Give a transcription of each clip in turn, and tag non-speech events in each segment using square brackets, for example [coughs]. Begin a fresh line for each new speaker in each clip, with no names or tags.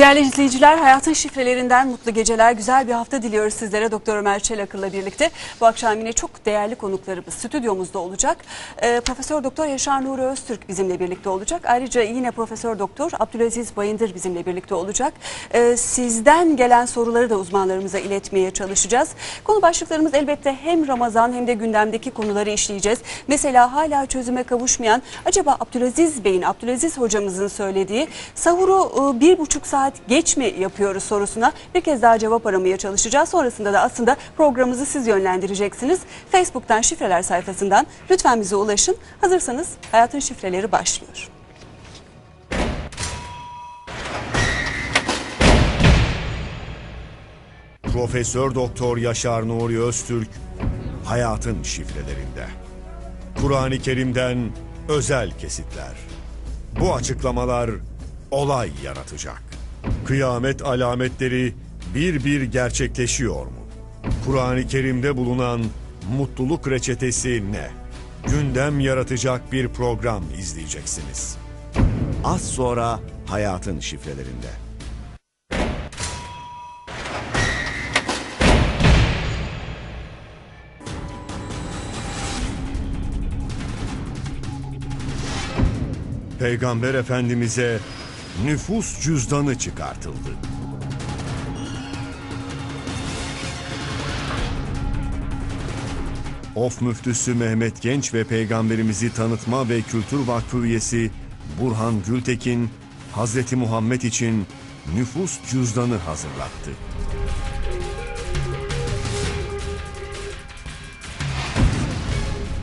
Değerli izleyiciler, hayatın şifrelerinden mutlu geceler, güzel bir hafta diliyoruz sizlere Doktor Ömer Çelakıl'la birlikte. Bu akşam yine çok değerli konuklarımız stüdyomuzda olacak. Ee, Profesör Doktor Yaşar Nuri Öztürk bizimle birlikte olacak. Ayrıca yine Profesör Doktor Abdülaziz Bayındır bizimle birlikte olacak. Ee, sizden gelen soruları da uzmanlarımıza iletmeye çalışacağız. Konu başlıklarımız elbette hem Ramazan hem de gündemdeki konuları işleyeceğiz. Mesela hala çözüme kavuşmayan acaba Abdülaziz Bey'in, Abdülaziz hocamızın söylediği sahuru e, bir buçuk saat geç mi yapıyoruz sorusuna bir kez daha cevap aramaya çalışacağız. Sonrasında da aslında programımızı siz yönlendireceksiniz. Facebook'tan şifreler sayfasından lütfen bize ulaşın. Hazırsanız hayatın şifreleri başlıyor.
Profesör Doktor Yaşar Nuri Öztürk hayatın şifrelerinde. Kur'an-ı Kerim'den özel kesitler. Bu açıklamalar olay yaratacak. Kıyamet alametleri bir bir gerçekleşiyor mu? Kur'an-ı Kerim'de bulunan mutluluk reçetesi ne? Gündem yaratacak bir program izleyeceksiniz. Az sonra hayatın şifrelerinde. Peygamber Efendimiz'e nüfus cüzdanı çıkartıldı. Of müftüsü Mehmet Genç ve Peygamberimizi Tanıtma ve Kültür Vakfı üyesi Burhan Gültekin, Hazreti Muhammed için nüfus cüzdanı hazırlattı.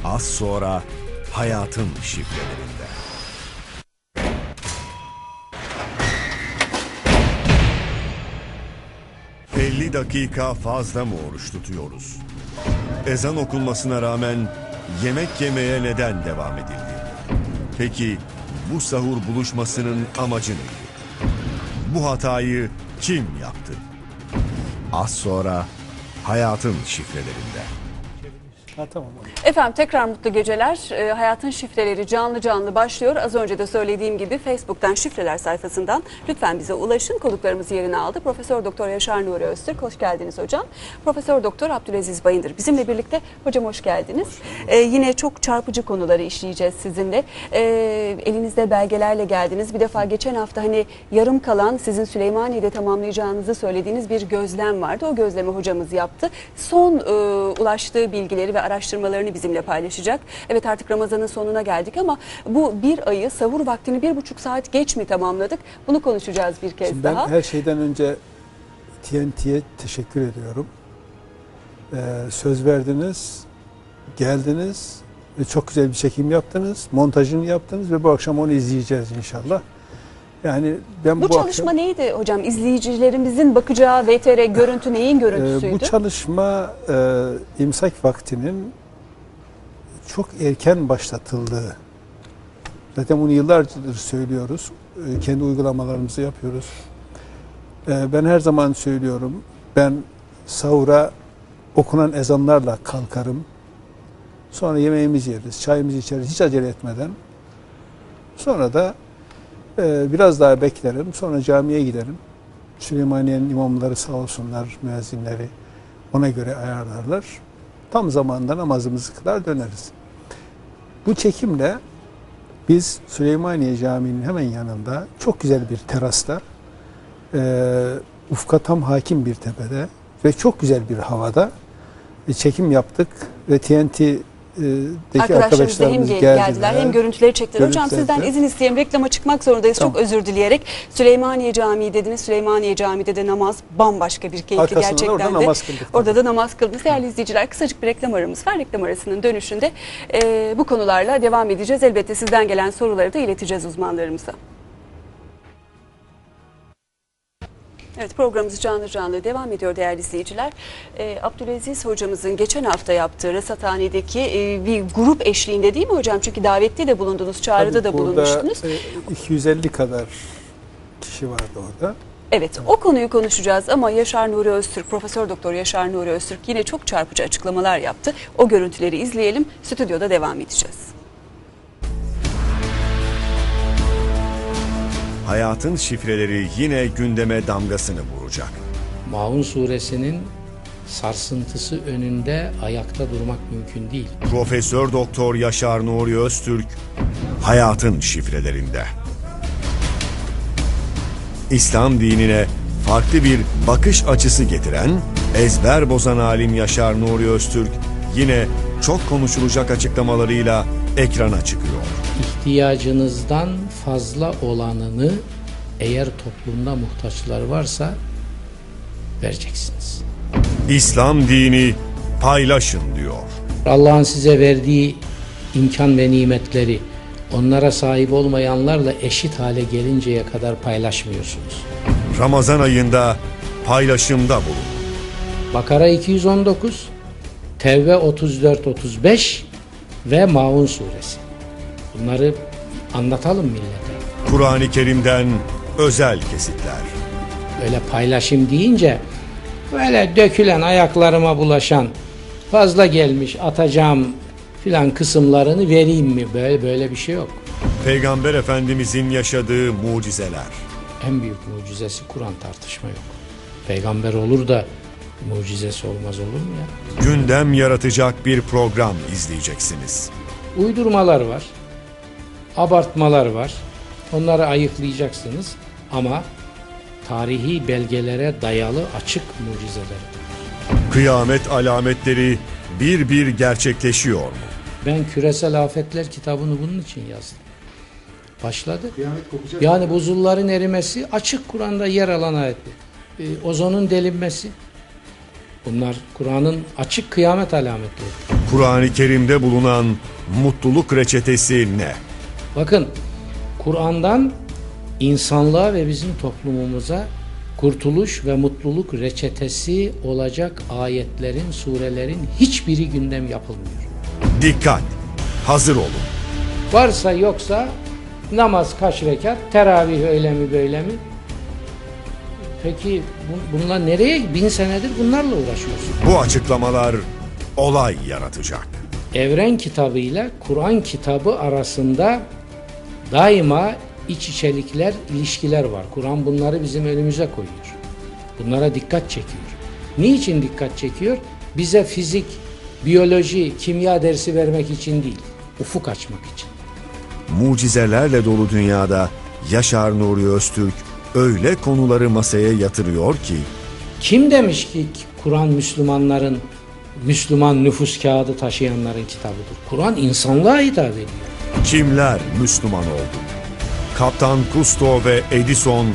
Az sonra hayatın şifrelerinde. 50 dakika fazla mı oruç tutuyoruz? Ezan okunmasına rağmen yemek yemeye neden devam edildi? Peki bu sahur buluşmasının amacı neydi? Bu hatayı kim yaptı? Az sonra hayatın şifrelerinde.
Ha tamam.
Efendim tekrar mutlu geceler. Ee, hayatın şifreleri canlı canlı başlıyor. Az önce de söylediğim gibi Facebook'tan şifreler sayfasından lütfen bize ulaşın. Konuklarımız yerini aldı. Profesör Doktor Yaşar Nuri Öztürk hoş geldiniz hocam. Profesör Doktor Abdülaziz Bayındır bizimle birlikte. Hocam hoş geldiniz. Ee, yine çok çarpıcı konuları işleyeceğiz sizinle. Ee, elinizde belgelerle geldiniz. Bir defa geçen hafta hani yarım kalan sizin Süleymaniye'de tamamlayacağınızı söylediğiniz bir gözlem vardı. O gözlemi hocamız yaptı. Son e, ulaştığı bilgileri ve araştırmalarını bizimle paylaşacak. Evet artık Ramazan'ın sonuna geldik ama bu bir ayı sahur vaktini bir buçuk saat geç mi tamamladık? Bunu konuşacağız bir kez
Şimdi ben
daha.
her şeyden önce TNT'ye teşekkür ediyorum. Ee, söz verdiniz, geldiniz ve çok güzel bir çekim yaptınız, montajını yaptınız ve bu akşam onu izleyeceğiz inşallah. Yani ben
bu,
bu,
çalışma
akşam,
neydi hocam? İzleyicilerimizin bakacağı VTR görüntü neyin
Ee,
görüntüsüydü?
bu çalışma e, imsak vaktinin çok erken başlatıldığı. Zaten bunu yıllardır söylüyoruz. E, kendi uygulamalarımızı yapıyoruz. E, ben her zaman söylüyorum. Ben sahura okunan ezanlarla kalkarım. Sonra yemeğimizi yeriz, çayımızı içeriz hiç acele etmeden. Sonra da e, biraz daha beklerim. Sonra camiye giderim. Süleymaniye'nin imamları sağ olsunlar, müezzinleri ona göre ayarlarlar. Tam zamanında namazımızı kılar döneriz. Bu çekimle biz Süleymaniye Camii'nin hemen yanında çok güzel bir terasta e, ufka tam hakim bir tepede ve çok güzel bir havada e, çekim yaptık ve TNT
Arkadaşlarımız hem
arkadaşlarımız
gel-
geldiler.
geldiler hem görüntüleri çektiler. Hocam
Görüntüler
sizden
de.
izin isteyeyim. Reklama çıkmak zorundayız.
Tamam.
Çok özür dileyerek. Süleymaniye Camii dediniz. Süleymaniye Camii'de de namaz bambaşka bir keyifli
Arkasında da
gerçekten
orada
de.
namaz kıldık.
Orada da namaz kıldınız. Değerli izleyiciler kısacık bir reklam aramız var. Reklam arasının dönüşünde e, bu konularla devam edeceğiz. Elbette sizden gelen soruları da ileteceğiz uzmanlarımıza. Evet programımız canlı canlı devam ediyor değerli izleyiciler. Ee, Abdülaziz hocamızın geçen hafta yaptığı Rasathane'deki e, bir grup eşliğinde değil mi hocam? Çünkü davetli de bulundunuz, çağrıda da bulunmuştunuz.
e, 250 kadar kişi vardı orada.
Evet o konuyu konuşacağız ama Yaşar Nuri Öztürk, Profesör Doktor Yaşar Nuri Öztürk yine çok çarpıcı açıklamalar yaptı. O görüntüleri izleyelim, stüdyoda devam edeceğiz.
Hayatın şifreleri yine gündeme damgasını vuracak.
Maun suresinin sarsıntısı önünde ayakta durmak mümkün değil.
Profesör Doktor Yaşar Nuri Öztürk hayatın şifrelerinde. İslam dinine farklı bir bakış açısı getiren ezber bozan alim Yaşar Nuri Öztürk yine çok konuşulacak açıklamalarıyla ekrana çıkıyor.
İhtiyacınızdan fazla olanını eğer toplumda muhtaçlar varsa vereceksiniz.
İslam dini paylaşın diyor.
Allah'ın size verdiği imkan ve nimetleri onlara sahip olmayanlarla eşit hale gelinceye kadar paylaşmıyorsunuz.
Ramazan ayında paylaşımda bulun.
Bakara 219, Tevbe 34-35 ve Maun suresi. Bunları anlatalım millete.
Kur'an-ı Kerim'den özel kesitler.
Öyle paylaşım deyince böyle dökülen ayaklarıma bulaşan fazla gelmiş atacağım filan kısımlarını vereyim mi? Böyle böyle bir şey yok.
Peygamber Efendimizin yaşadığı mucizeler.
En büyük mucizesi Kur'an tartışma yok. Peygamber olur da mucizesi olmaz olur mu ya?
Gündem yaratacak bir program izleyeceksiniz.
Uydurmalar var. Abartmalar var. Onları ayıklayacaksınız ama tarihi belgelere dayalı açık mucizeler.
Kıyamet alametleri bir bir gerçekleşiyor mu?
Ben Küresel Afetler kitabını bunun için yazdım. Başladı. Yani buzulların erimesi açık Kur'an'da yer alan ayetler. Ee, ozonun delinmesi. Bunlar Kur'an'ın açık kıyamet alametleri.
Kur'an-ı Kerim'de bulunan mutluluk reçetesi ne?
Bakın Kur'an'dan insanlığa ve bizim toplumumuza kurtuluş ve mutluluk reçetesi olacak ayetlerin, surelerin hiçbiri gündem yapılmıyor.
Dikkat! Hazır olun.
Varsa yoksa namaz kaç rekat, teravih öyle mi böyle mi? Peki bu- bunlar nereye? Bin senedir bunlarla uğraşıyorsun.
Bu açıklamalar olay yaratacak.
Evren kitabı ile Kur'an kitabı arasında daima iç içelikler, ilişkiler var. Kur'an bunları bizim önümüze koyuyor. Bunlara dikkat çekiyor. Niçin dikkat çekiyor? Bize fizik, biyoloji, kimya dersi vermek için değil, ufuk açmak için.
Mucizelerle dolu dünyada Yaşar Nuri Öztürk öyle konuları masaya yatırıyor ki
Kim demiş ki Kur'an Müslümanların, Müslüman nüfus kağıdı taşıyanların kitabıdır? Kur'an insanlığa hitap ediyor.
Kimler Müslüman oldu? Kaptan Kusto ve Edison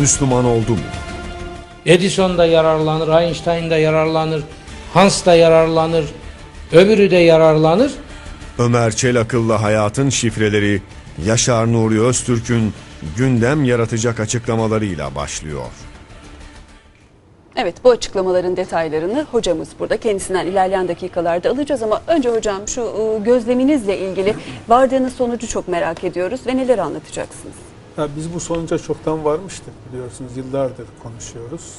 Müslüman oldu mu?
Edison da yararlanır, Einstein da yararlanır, Hans da yararlanır, öbürü de yararlanır.
Ömer Çelakıl'la hayatın şifreleri Yaşar Nuri Öztürk'ün gündem yaratacak açıklamalarıyla başlıyor.
Evet bu açıklamaların detaylarını hocamız burada kendisinden ilerleyen dakikalarda alacağız ama önce hocam şu e, gözleminizle ilgili vardığınız sonucu çok merak ediyoruz ve neler anlatacaksınız?
Ya biz bu sonuca çoktan varmıştık biliyorsunuz yıllardır konuşuyoruz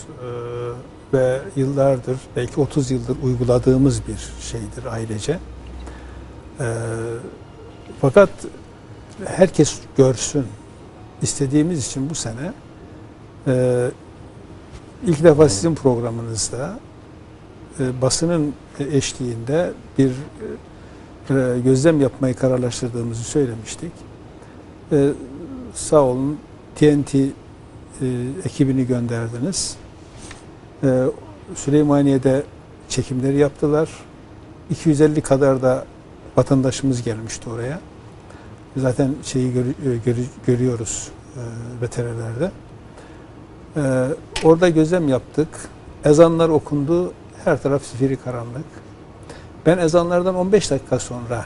Ee, ve yıllardır belki 30 yıldır uyguladığımız bir şeydir ailece. Ee, fakat herkes görsün istediğimiz için bu sene e, ilk defa sizin programınızda e, basının eşliğinde bir e, gözlem yapmayı kararlaştırdığımızı söylemiştik. E, sağ olun TNT e, ekibini gönderdiniz. E, Süleymaniye'de çekimleri yaptılar. 250 kadar da vatandaşımız gelmişti oraya. Zaten şeyi gör- e, görü- görüyoruz e, veterelerde. E, orada gözlem yaptık. Ezanlar okundu. Her taraf zifiri karanlık. Ben ezanlardan 15 dakika sonra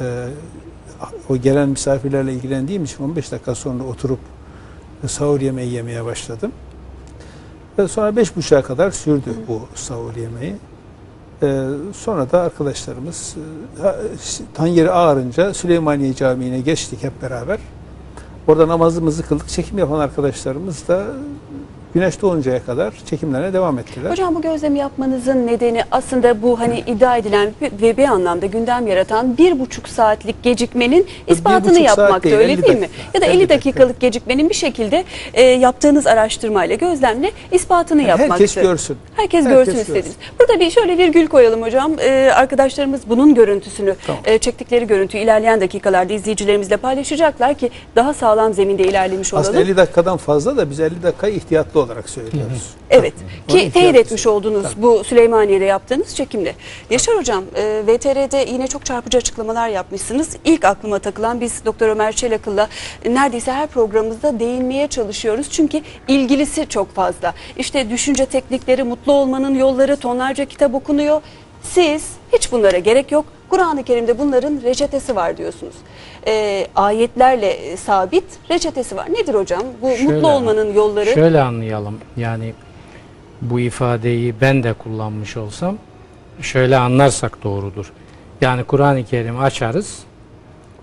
e, o gelen misafirlerle ilgilendiğim için 15 dakika sonra oturup sahur yemeği yemeye başladım. Ve sonra beş buçuğa kadar sürdü bu sahur yemeği. Ee, sonra da arkadaşlarımız e, ha- tan yeri ağarınca Süleymaniye Camii'ne geçtik hep beraber. Orada namazımızı kıldık. Çekim yapan arkadaşlarımız da Güneş doğuncaya kadar çekimlerine devam ettiler.
Hocam bu gözlemi yapmanızın nedeni aslında bu hani iddia edilen ve bir anlamda gündem yaratan bir buçuk saatlik gecikmenin ispatını yapmakta
değil,
öyle
50
değil mi?
dakika.
Ya da
50
50
dakika.
dakikalık gecikmenin bir şekilde e, yaptığınız araştırmayla gözlemle ispatını yapmaktı.
herkes görsün.
Herkes,
Herkes
görsün istediniz. Burada bir şöyle virgül koyalım hocam. E, arkadaşlarımız bunun görüntüsünü,
Tamam.
e, çektikleri görüntüyü ilerleyen dakikalarda izleyicilerimizle paylaşacaklar ki daha sağlam zeminde ilerlemiş olalım.
Aslında 50 dakikadan fazla da biz 50 dakikayı ihtiyatlı olarak söylüyoruz.
Evet.
Onu
Ki teyit etmiş olduğunuz bu Süleymaniye'de yaptığınız çekimle. Yaşar Hocam, e, VTR'de yine çok çarpıcı açıklamalar yapmışsınız. İlk aklıma takılan biz Doktor Ömer Çelakıl'la neredeyse her programımızda değinmeye çalışıyoruz. Çünkü ilgilisi çok fazla. İşte düşünce teknikleri, mutlu olmanın yolları, tonlarca kitap okunuyor. Siz hiç bunlara gerek yok. Kur'an-ı Kerim'de bunların reçetesi var diyorsunuz. E, ayetlerle sabit reçetesi var. Nedir hocam? Bu
Şöyle-
mutlu olmanın yolları.
Şöyle anlayalım. Yani bu ifadeyi ben de kullanmış olsam şöyle anlarsak doğrudur. Yani Kur'an-ı Kerim açarız.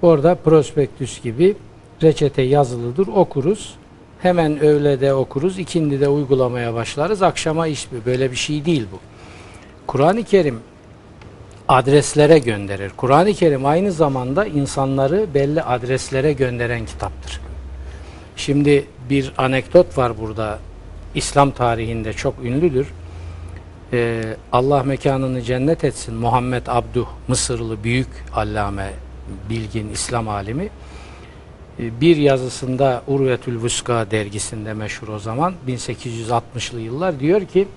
Orada prospektüs gibi reçete yazılıdır. Okuruz. Hemen öğlede okuruz. ikindide uygulamaya başlarız. Akşama iş böyle bir şey değil bu. Kur'an-ı Kerim adreslere gönderir. Kur'an-ı Kerim aynı zamanda insanları belli adreslere gönderen kitaptır. Şimdi bir anekdot var burada. İslam tarihinde çok ünlüdür. Ee, Allah mekanını cennet etsin. Muhammed Abduh, Mısırlı büyük allame, bilgin İslam alimi. Ee, bir yazısında Urvetül Vuska dergisinde meşhur o zaman 1860'lı yıllar diyor ki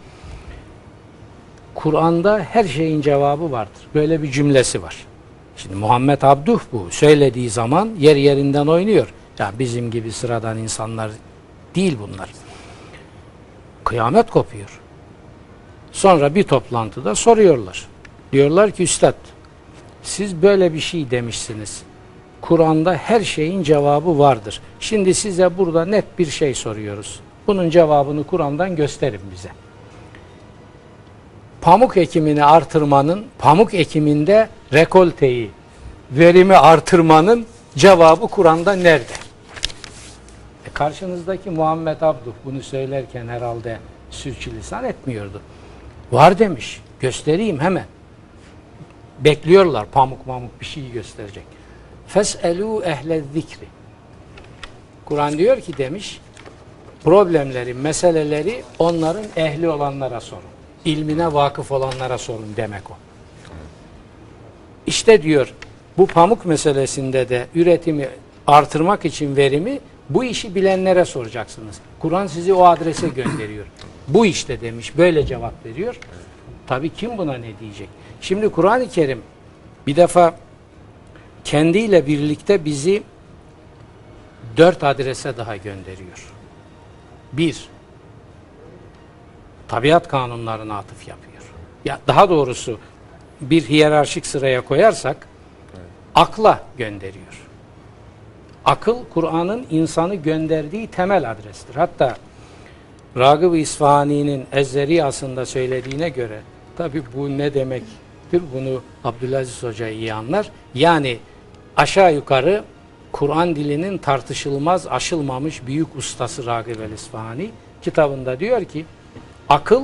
Kur'an'da her şeyin cevabı vardır. Böyle bir cümlesi var. Şimdi Muhammed Abduh bu. Söylediği zaman yer yerinden oynuyor. Ya bizim gibi sıradan insanlar değil bunlar. Kıyamet kopuyor. Sonra bir toplantıda soruyorlar. Diyorlar ki üstad siz böyle bir şey demişsiniz. Kur'an'da her şeyin cevabı vardır. Şimdi size burada net bir şey soruyoruz. Bunun cevabını Kur'an'dan gösterin bize. Pamuk ekimini artırmanın, pamuk ekiminde rekolteyi, verimi artırmanın cevabı Kur'an'da nerede? E karşınızdaki Muhammed Abduh bunu söylerken herhalde sürçülisan etmiyordu. Var demiş. Göstereyim hemen. Bekliyorlar pamuk mamuk bir şey gösterecek. Feselu ehle zikri. Kur'an diyor ki demiş problemleri, meseleleri onların ehli olanlara sorun. İlmine vakıf olanlara sorun demek o. İşte diyor bu pamuk meselesinde de üretimi artırmak için verimi bu işi bilenlere soracaksınız. Kur'an sizi o adrese gönderiyor. Bu işte demiş böyle cevap veriyor. Tabii kim buna ne diyecek? Şimdi Kur'an-ı Kerim bir defa kendiyle birlikte bizi dört adrese daha gönderiyor. Bir, tabiat kanunlarına atıf yapıyor. Ya daha doğrusu bir hiyerarşik sıraya koyarsak akla gönderiyor. Akıl Kur'an'ın insanı gönderdiği temel adrestir. Hatta Ragıb-ı İsfahani'nin Ezzeriyasında söylediğine göre tabi bu ne demektir bunu Abdülaziz Hoca iyi anlar. Yani aşağı yukarı Kur'an dilinin tartışılmaz aşılmamış büyük ustası Ragıb el İsfahani kitabında diyor ki akıl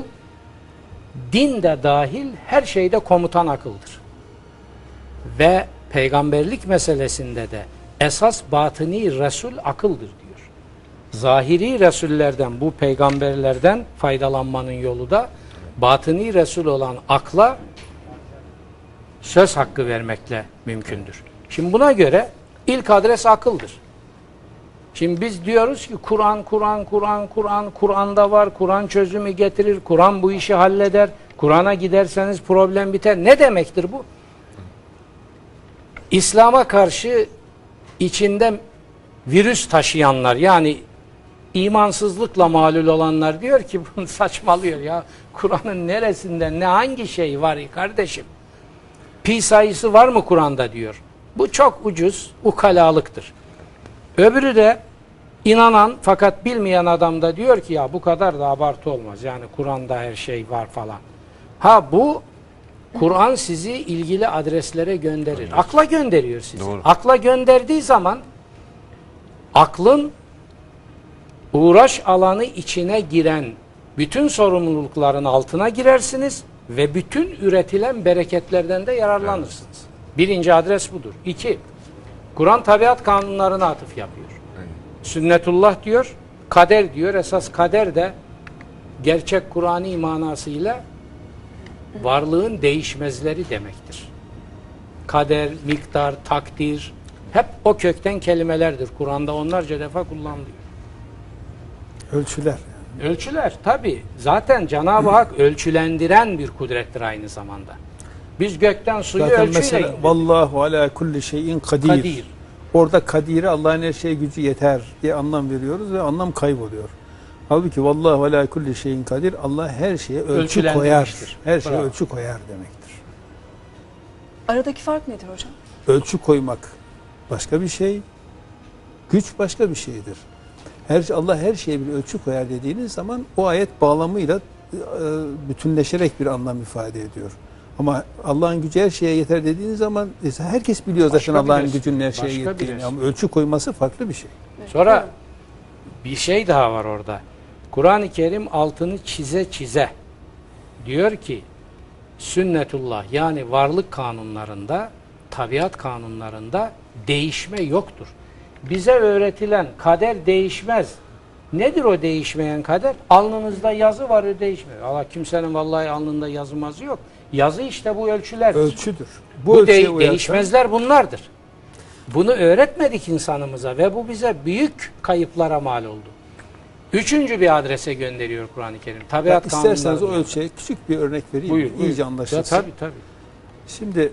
din de dahil her şeyde komutan akıldır. Ve peygamberlik meselesinde de esas batıni Resul akıldır diyor. Zahiri Resullerden bu peygamberlerden faydalanmanın yolu da batıni Resul olan akla söz hakkı vermekle mümkündür. Şimdi buna göre ilk adres akıldır. Şimdi biz diyoruz ki Kur'an, Kur'an, Kur'an, Kur'an, Kur'an'da var, Kur'an çözümü getirir, Kur'an bu işi halleder, Kur'an'a giderseniz problem biter. Ne demektir bu? İslam'a karşı içinde virüs taşıyanlar yani imansızlıkla malul olanlar diyor ki [laughs] bunu saçmalıyor ya. Kur'an'ın neresinde ne hangi şey var kardeşim? Pi sayısı var mı Kur'an'da diyor. Bu çok ucuz ukalalıktır. Öbürü de inanan fakat bilmeyen adam da diyor ki ya bu kadar da abartı olmaz. Yani Kur'an'da her şey var falan. Ha bu Kur'an sizi ilgili adreslere gönderir. Akla gönderiyor sizi.
Doğru.
Akla gönderdiği zaman aklın uğraş alanı içine giren bütün sorumlulukların altına girersiniz ve bütün üretilen bereketlerden de yararlanırsınız. Birinci adres budur. İki, Kur'an tabiat kanunlarına atıf yapıyor. Sünnetullah diyor, kader diyor. Esas kader de gerçek Kur'an'i manasıyla varlığın değişmezleri demektir. Kader, miktar, takdir hep o kökten kelimelerdir. Kur'an'da onlarca defa kullanılıyor.
Ölçüler.
Ölçüler tabi. Zaten Cenab-ı Hak ölçülendiren bir kudrettir aynı zamanda. Biz gökten suyu
Zaten
ölçüyle
mesela
indirdik.
vallahu ala kulli şeyin kadir.
Kadir.
Orada kadire Allah'ın her şeye gücü yeter diye anlam veriyoruz ve anlam kayboluyor. Halbuki vallahu ala kulli şeyin kadir Allah her şeye ölçü koyar. Her şeye
Bravo.
ölçü koyar demektir.
Aradaki fark nedir hocam?
Ölçü koymak başka bir şey, güç başka bir şeydir. Her Allah her şeye bir ölçü koyar dediğiniz zaman o ayet bağlamıyla e, bütünleşerek bir anlam ifade ediyor. Ama Allah'ın gücü her şeye yeter dediğiniz zaman e, herkes biliyor zaten Allah'ın gücünün her şeye
Başka
yettiğini. Ama ölçü koyması farklı bir şey.
Sonra bir şey daha var orada. Kur'an-ı Kerim altını çize çize diyor ki sünnetullah yani varlık kanunlarında, tabiat kanunlarında değişme yoktur. Bize öğretilen kader değişmez. Nedir o değişmeyen kader? Alnınızda yazı var o değişmiyor. Allah kimsenin vallahi alnında yazı mazı yok. Yazı işte bu ölçüler.
Ölçüdür.
Bu,
ölçüye
de-
uyarsan-
değişmezler bunlardır. Bunu öğretmedik insanımıza ve bu bize büyük kayıplara mal oldu. Üçüncü bir adrese gönderiyor Kur'an-ı Kerim. Tabiat
İsterseniz o ölçüye küçük bir örnek vereyim.
Buyur, buyur.
İyice
Ya,
anlaşılsın.
tabii tabii.
Şimdi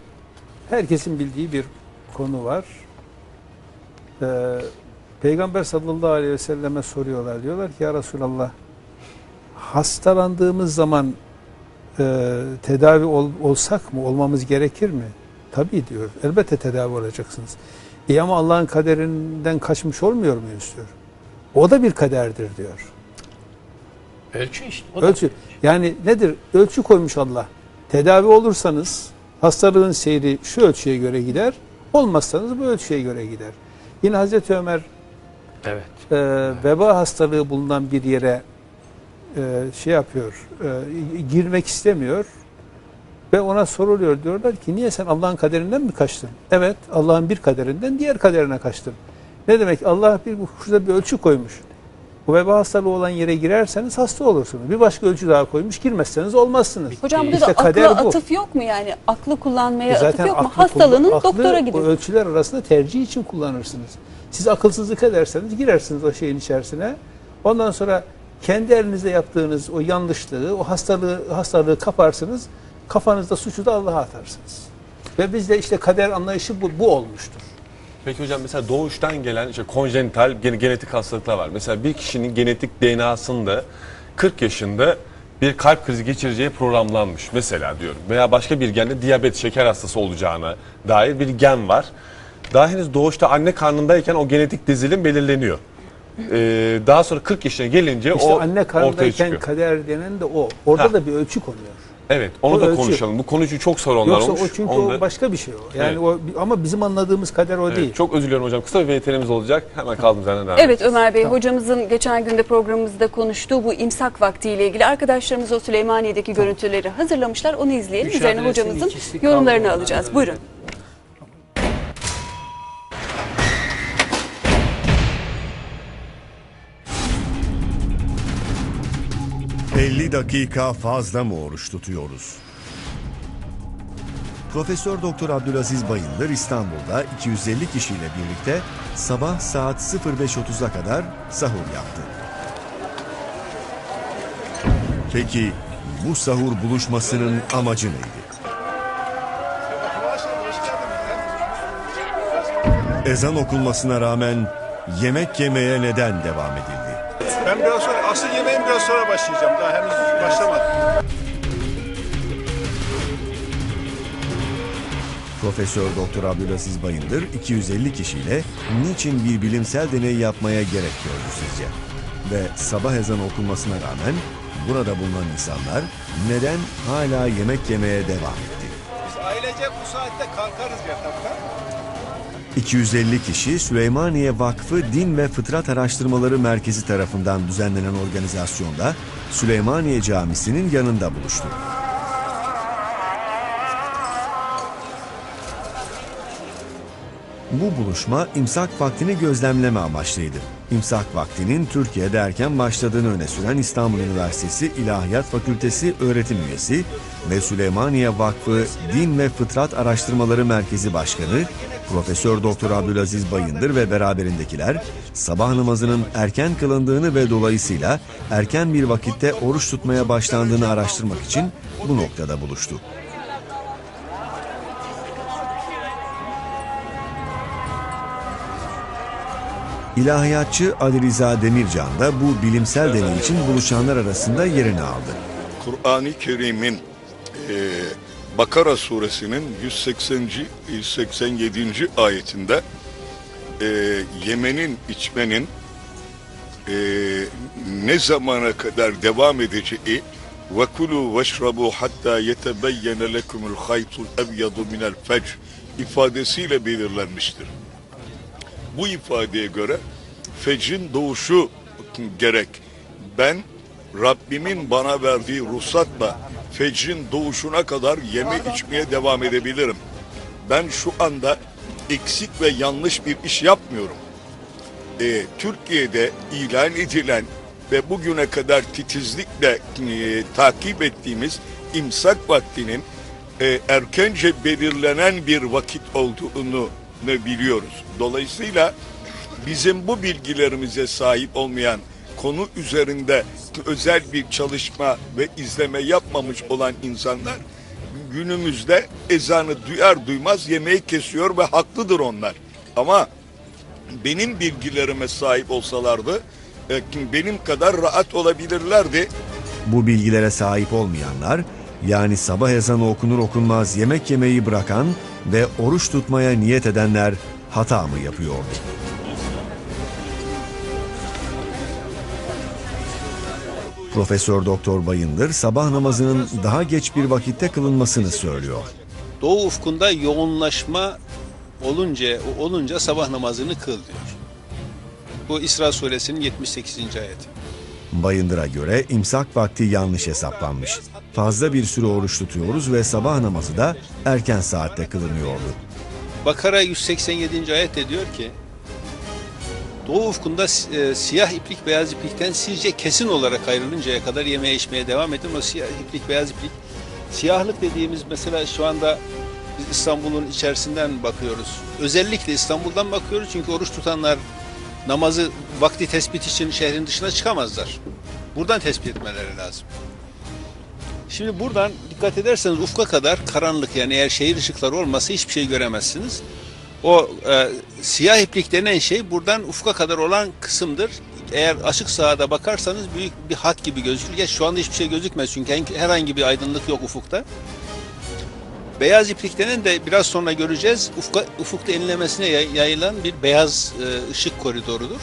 herkesin bildiği bir konu var. Ee, Peygamber sallallahu aleyhi ve selleme soruyorlar. Diyorlar ki ya Resulallah hastalandığımız zaman e, tedavi ol- olsak mı? Olmamız gerekir mi? Tabii diyor. Elbette tedavi olacaksınız. İyi ama Allah'ın kaderinden kaçmış olmuyor muyuz diyor. O da bir kaderdir diyor.
Ölçü işte. o da-
Ölçü. Yani nedir? Ölçü koymuş Allah. Tedavi olursanız hastalığın seyri şu ölçüye göre gider. Olmazsanız bu ölçüye göre gider. Yine Hazreti Ömer
Evet.
e, veba hastalığı bulunan bir yere e, şey yapıyor, e, girmek istemiyor. Ve ona soruluyor diyorlar ki niye sen Allah'ın kaderinden mi kaçtın? Evet Allah'ın bir kaderinden diğer kaderine kaçtın. Ne demek? Allah bir şurada bir ölçü koymuş. Bu veba hastalığı olan yere girerseniz hasta olursunuz. Bir başka ölçü daha koymuş. Girmezseniz olmazsınız.
Hocam burada
İşte
akla atıf yok mu yani? Aklı kullanmaya
E
atıf yok mu? Hastalığının
aklı
doktora gidin.
ölçüler arasında tercih için kullanırsınız. Siz akılsızlık ederseniz girersiniz o şeyin içerisine. Ondan sonra kendi elinizde yaptığınız o yanlışlığı, o hastalığı hastalığı kaparsınız. Kafanızda suçu da Allah'a atarsınız. Ve bizde işte kader anlayışı bu, bu olmuştur.
Peki hocam mesela doğuştan gelen işte konjenital gene- genetik hastalıklar var. Mesela bir kişinin genetik DNA'sında 40 yaşında bir kalp krizi geçireceği programlanmış mesela diyorum. Veya başka bir gende diyabet, şeker hastası olacağına dair bir gen var. Daha henüz doğuşta anne karnındayken o genetik dizilim belirleniyor. Ee, daha sonra 40 yaşına gelince
İşte
o
anne
ortaya
karnındayken
çıkıyor.
kader denen de o. Orada
Ha.
da bir ölçü konuyor.
Evet onu
o
da
ölçü.
konuşalım. Bu konuyu çok soranlar
Yoksa
olmuş.
o çünkü
Onu
o başka bir şey o. Yani
Evet.
o ama bizim anladığımız kader o
Evet,
değil.
Çok özür diliyorum hocam. Kısa bir VTR'miz olacak. Hemen kaldığımız yerden devam
Evet Ömer Bey hocamızın geçen günde programımızda konuştuğu bu imsak vaktiyle ilgili arkadaşlarımız o Süleymaniye'deki görüntüleri hazırlamışlar. Onu izleyelim.
Üç
Üzerine hocamızın yorumlarını alacağız. Buyurun.
50 dakika fazla mı oruç tutuyoruz? Profesör Doktor Abdülaziz Bayındır İstanbul'da 250 kişiyle birlikte sabah saat 05.30'a kadar sahur yaptı. Peki bu sahur buluşmasının amacı neydi? Ezan okunmasına rağmen yemek yemeye neden devam edildi?
Ben biraz sonra, asıl yemeğim biraz sonra başlayacağım. Daha henüz başlamadım.
Profesör Doktor Abdülaziz Bayındır 250 kişiyle niçin bir bilimsel deney yapmaya gerek gördü sizce? Ve sabah ezanı okunmasına rağmen burada bulunan insanlar neden hala yemek yemeye devam etti?
Biz ailece bu saatte kalkarız yataktan.
250 kişi Süleymaniye Vakfı Din ve Fıtrat Araştırmaları Merkezi tarafından düzenlenen organizasyonda Süleymaniye Camisi'nin yanında buluştu. Bu buluşma imsak vaktini gözlemleme amaçlıydı. İmsak vaktinin Türkiye'de erken başladığını öne süren İstanbul Üniversitesi İlahiyat Fakültesi öğretim üyesi ve Süleymaniye Vakfı Din ve Fıtrat Araştırmaları Merkezi Başkanı Profesör Doktor Abdülaziz Bayındır ve beraberindekiler sabah namazının erken kılındığını ve dolayısıyla erken bir vakitte oruç tutmaya başlandığını araştırmak için bu noktada buluştu. İlahiyatçı Ali Rıza Demircan da bu bilimsel deney için buluşanlar arasında yerini aldı.
Kur'an-ı Kerim'in e, Bakara suresinin 180. 187. ayetinde e, yemenin içmenin e, ne zamana kadar devam edeceği kulu veşrabu hatta yetebeyyene lekumul haytul ebyadu minel fecr ifadesiyle belirlenmiştir. Bu ifadeye göre fecrin doğuşu gerek. Ben Rabbimin bana verdiği ruhsatla fecrin doğuşuna kadar yeme içmeye devam edebilirim. Ben şu anda eksik ve yanlış bir iş yapmıyorum. Ee, Türkiye'de ilan edilen ve bugüne kadar titizlikle e, takip ettiğimiz imsak vaktinin e, erkence belirlenen bir vakit olduğunu biliyoruz. Dolayısıyla bizim bu bilgilerimize sahip olmayan konu üzerinde özel bir çalışma ve izleme yapmamış olan insanlar günümüzde ezanı duyar duymaz yemeği kesiyor ve haklıdır onlar. Ama benim bilgilerime sahip olsalardı e, benim kadar rahat olabilirlerdi.
Bu bilgilere sahip olmayanlar, yani sabah ezanı okunur okunmaz yemek yemeyi bırakan ve oruç tutmaya niyet edenler hata mı yapıyordu? Profesör Doktor Bayındır sabah namazının daha geç bir vakitte kılınmasını söylüyor.
Doğu ufkunda yoğunlaşma olunca olunca sabah namazını kıl diyor. Bu İsra suresinin 78. ayeti.
Bayındır'a göre imsak vakti yanlış hesaplanmış. Fazla bir süre oruç tutuyoruz ve sabah namazı da erken saatte kılınıyordu.
Bakara 187. ayet de diyor ki Doğu ufkunda e, siyah iplik beyaz iplikten sizce kesin olarak ayrılıncaya kadar yemeye içmeye devam edin. O siyah iplik beyaz iplik siyahlık dediğimiz mesela şu anda biz İstanbul'un içerisinden bakıyoruz. Özellikle İstanbul'dan bakıyoruz çünkü oruç tutanlar namazı vakti tespit için şehrin dışına çıkamazlar. Buradan tespit etmeleri lazım. Şimdi buradan dikkat ederseniz ufka kadar karanlık yani eğer şehir ışıkları olmasa hiçbir şey göremezsiniz. O e, siyah iplik denen şey buradan ufka kadar olan kısımdır. Eğer açık sahada bakarsanız büyük bir hat gibi gözükür. Geç şu anda hiçbir şey gözükmez çünkü herhangi bir aydınlık yok ufukta. Beyaz iplik denen de biraz sonra göreceğiz. Ufka, ufukta enlemesine yayılan bir beyaz e, ışık koridorudur.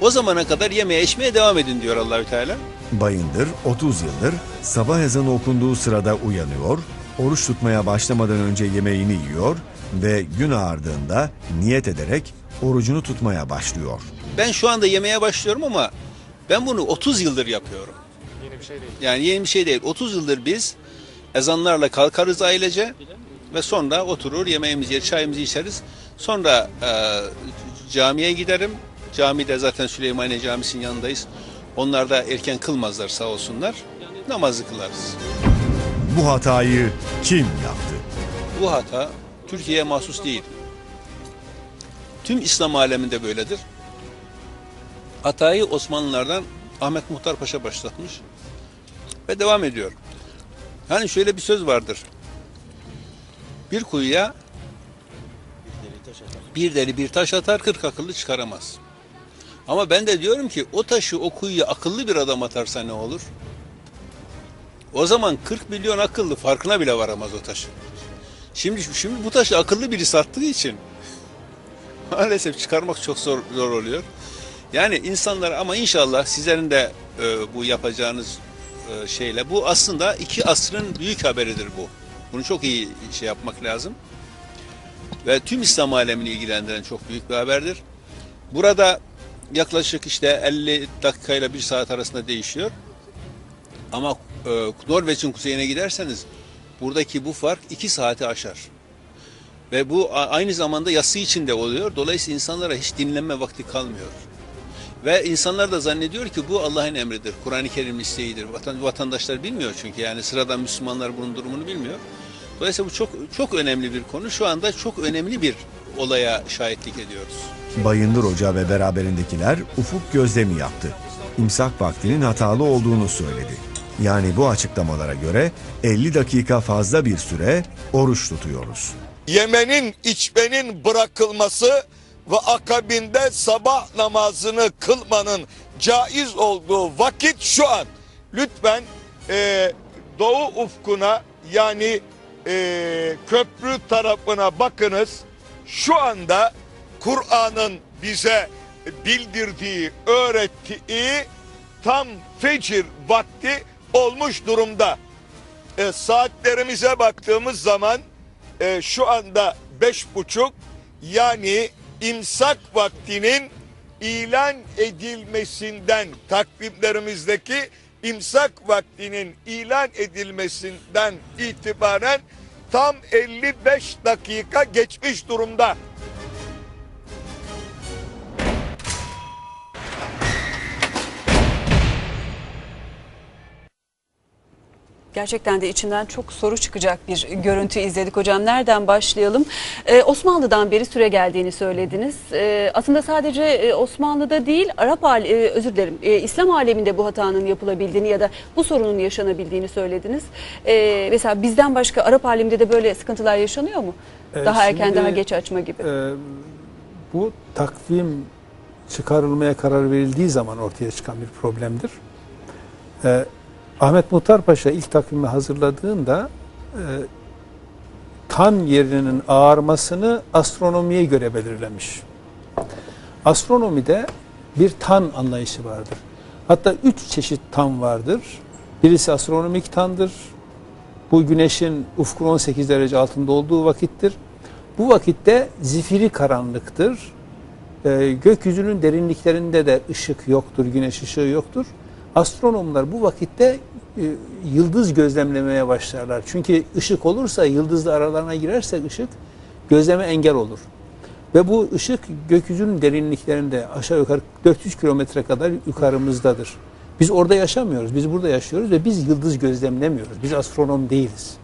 O zamana kadar yemeye içmeye devam edin diyor Allahü Teala.
Bayındır 30 yıldır sabah ezanı okunduğu sırada uyanıyor, oruç tutmaya başlamadan önce yemeğini yiyor ve gün ağardığında niyet ederek orucunu tutmaya başlıyor.
Ben şu anda yemeye başlıyorum ama ben bunu 30 yıldır yapıyorum. Yeni bir şey değil. Yani yeni bir şey değil. 30 yıldır biz ezanlarla kalkarız ailece ve sonra oturur yemeğimizi yer, çayımızı içeriz. Sonra e, camiye giderim. Camide zaten Süleymaniye Camisi'nin yanındayız. Onlar da erken kılmazlar sağ olsunlar. Namazı kılarız.
Bu hatayı kim yaptı?
Bu hata Türkiye'ye mahsus değil. Tüm İslam aleminde böyledir. Hatayı Osmanlılardan Ahmet Muhtar Paşa başlatmış ve devam ediyor. Hani şöyle bir söz vardır. Bir kuyuya bir deli bir taş atar, kırk akıllı çıkaramaz. Ama ben de diyorum ki o taşı o kuyuya akıllı bir adam atarsa ne olur? O zaman 40 milyon akıllı farkına bile varamaz o taşın. Şimdi şimdi bu taşı akıllı biri sattığı için [laughs] maalesef çıkarmak çok zor, zor oluyor. Yani insanlar ama inşallah sizlerin de e, bu yapacağınız e, şeyle bu aslında iki asrın büyük haberidir bu. Bunu çok iyi şey yapmak lazım.
ve tüm İslam alemini ilgilendiren çok büyük bir haberdir. Burada yaklaşık işte 50 dakikayla 1 saat arasında değişiyor. Ama e, Norveç'in kuzeyine giderseniz buradaki bu fark 2 saati aşar. Ve bu aynı zamanda yası içinde oluyor. Dolayısıyla insanlara hiç dinlenme vakti kalmıyor. Ve insanlar da zannediyor ki bu Allah'ın emridir. Kur'an-ı Kerim'in isteğidir. Vatan, vatandaşlar bilmiyor çünkü yani sıradan Müslümanlar bunun durumunu bilmiyor. Dolayısıyla bu çok çok önemli bir konu. Şu anda çok önemli bir olaya şahitlik ediyoruz.
Bayındır Hoca ve beraberindekiler ufuk gözlemi yaptı. İmsak vaktinin hatalı olduğunu söyledi. Yani bu açıklamalara göre 50 dakika fazla bir süre oruç tutuyoruz.
yemenin içmenin bırakılması ve akabinde sabah namazını kılmanın caiz olduğu vakit şu an. Lütfen e, doğu ufkuna yani e, köprü tarafına bakınız. Şu anda Kur'an'ın bize bildirdiği, öğrettiği tam fecir vakti olmuş durumda. E, saatlerimize baktığımız zaman e, şu anda beş buçuk yani imsak vaktinin ilan edilmesinden takvimlerimizdeki imsak vaktinin ilan edilmesinden itibaren tam 55 dakika geçmiş durumda.
Gerçekten de içinden çok soru çıkacak bir görüntü izledik hocam. Nereden başlayalım? Ee, Osmanlı'dan beri süre geldiğini söylediniz. Ee, aslında sadece e, Osmanlı'da değil, Arap e, özür dilerim, e, İslam aleminde bu hatanın yapılabildiğini ya da bu sorunun yaşanabildiğini söylediniz. Ee, mesela bizden başka Arap aleminde de böyle sıkıntılar yaşanıyor mu?
Ee,
daha erken, daha geç açma gibi.
Ee, bu takvim çıkarılmaya karar verildiği zaman ortaya çıkan bir problemdir. Ee, Ahmet Muhtar Paşa ilk takvimi hazırladığında e, tan yerinin ağarmasını astronomiye göre belirlemiş. Astronomide bir tan anlayışı vardır. Hatta üç çeşit tan vardır. Birisi astronomik tandır. Bu güneşin ufkun 18 derece altında olduğu vakittir. Bu vakitte zifiri karanlıktır. Ee, gökyüzünün derinliklerinde de ışık yoktur, güneş ışığı yoktur. Astronomlar bu vakitte e, yıldız gözlemlemeye başlarlar. Çünkü ışık olursa, yıldızla aralarına girerse ışık gözleme engel olur. Ve bu ışık gökyüzünün derinliklerinde aşağı yukarı 400 kilometre kadar yukarımızdadır. Biz orada yaşamıyoruz, biz burada yaşıyoruz ve biz yıldız gözlemlemiyoruz. Biz astronom değiliz.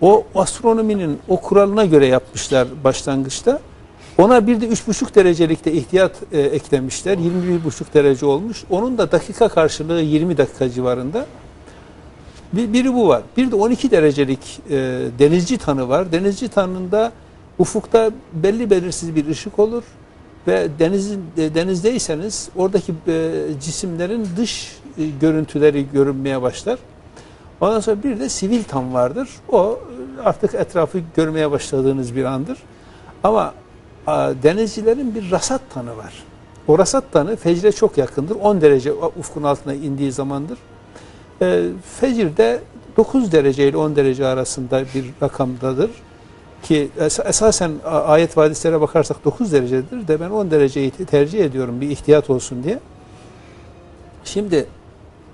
O astronominin o kuralına göre yapmışlar başlangıçta. Ona bir de 3,5 derecelikte ihtiyat e, eklemişler. 21,5 derece olmuş. Onun da dakika karşılığı 20 dakika civarında. Bir, biri bu var. Bir de 12 derecelik e, denizci tanı var. Denizci tanında ufukta belli belirsiz bir ışık olur ve denizin e, denizdeyseniz oradaki e, cisimlerin dış e, görüntüleri görünmeye başlar. Ondan sonra bir de sivil tam vardır. O e, artık etrafı görmeye başladığınız bir andır. Ama denizcilerin bir rasat tanı var. O rasat tanı fecre çok yakındır. 10 derece ufkun altına indiği zamandır. E, fecirde 9 derece ile 10 derece arasında bir rakamdadır. Ki es- esasen ayet ve hadislere bakarsak 9 derecedir de ben 10 dereceyi te- tercih ediyorum bir ihtiyat olsun diye. Şimdi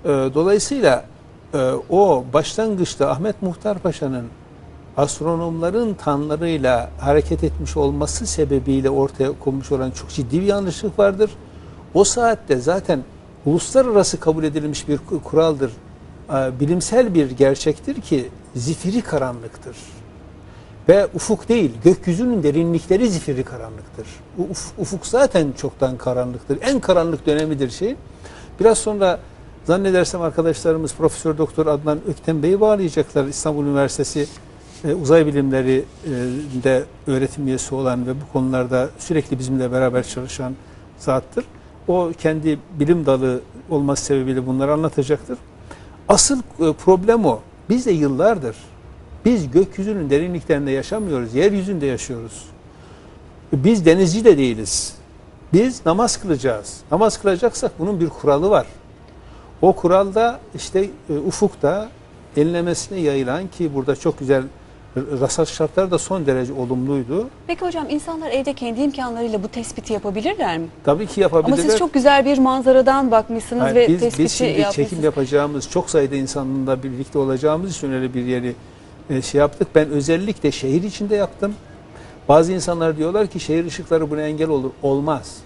e, dolayısıyla e, o başlangıçta Ahmet Muhtar Paşa'nın astronomların tanlarıyla hareket etmiş olması sebebiyle ortaya konmuş olan çok ciddi bir yanlışlık vardır. O saatte zaten uluslararası kabul edilmiş bir ku- kuraldır. E, Bilimsel bir gerçektir ki zifiri karanlıktır. Ve ufuk değil, gökyüzünün derinlikleri zifiri karanlıktır. Uf- ufuk zaten çoktan karanlıktır. En karanlık dönemidir şey. Biraz sonra zannedersem arkadaşlarımız Profesör Doktor Adnan Ökten Bey'i bağlayacaklar. İstanbul Üniversitesi e, Uzay Bilimleri e, öğretim üyesi olan ve bu konularda sürekli bizimle beraber çalışan zattır. O kendi bilim dalı olması sebebiyle bunları anlatacaktır. Asıl e, problem o. Biz de yıllardır biz gökyüzünün derinliklerinde yaşamıyoruz, yeryüzünde yaşıyoruz. Biz denizci de değiliz. Biz namaz kılacağız. Namaz kılacaksak bunun bir kuralı var. O kuralda işte e, ufukta enlemesine yayılan ki burada çok güzel R- Rasat şartları da son derece olumluydu.
Peki hocam insanlar evde kendi imkanlarıyla bu tespiti yapabilirler mi?
Tabii ki
Ama
yapabilirler.
siz çok güzel bir manzaradan bakmışsınız
Hayır,
ve
biz,
tespiti
biz şimdi
yapmışsınız.
çekim yapacağımız çok sayıda insanla birlikte olacağımız için öyle bir yeri e, şey yaptık. Ben özellikle şehir içinde yaptım. Bazı insanlar diyorlar ki şehir ışıkları buna engel olur. Olmaz.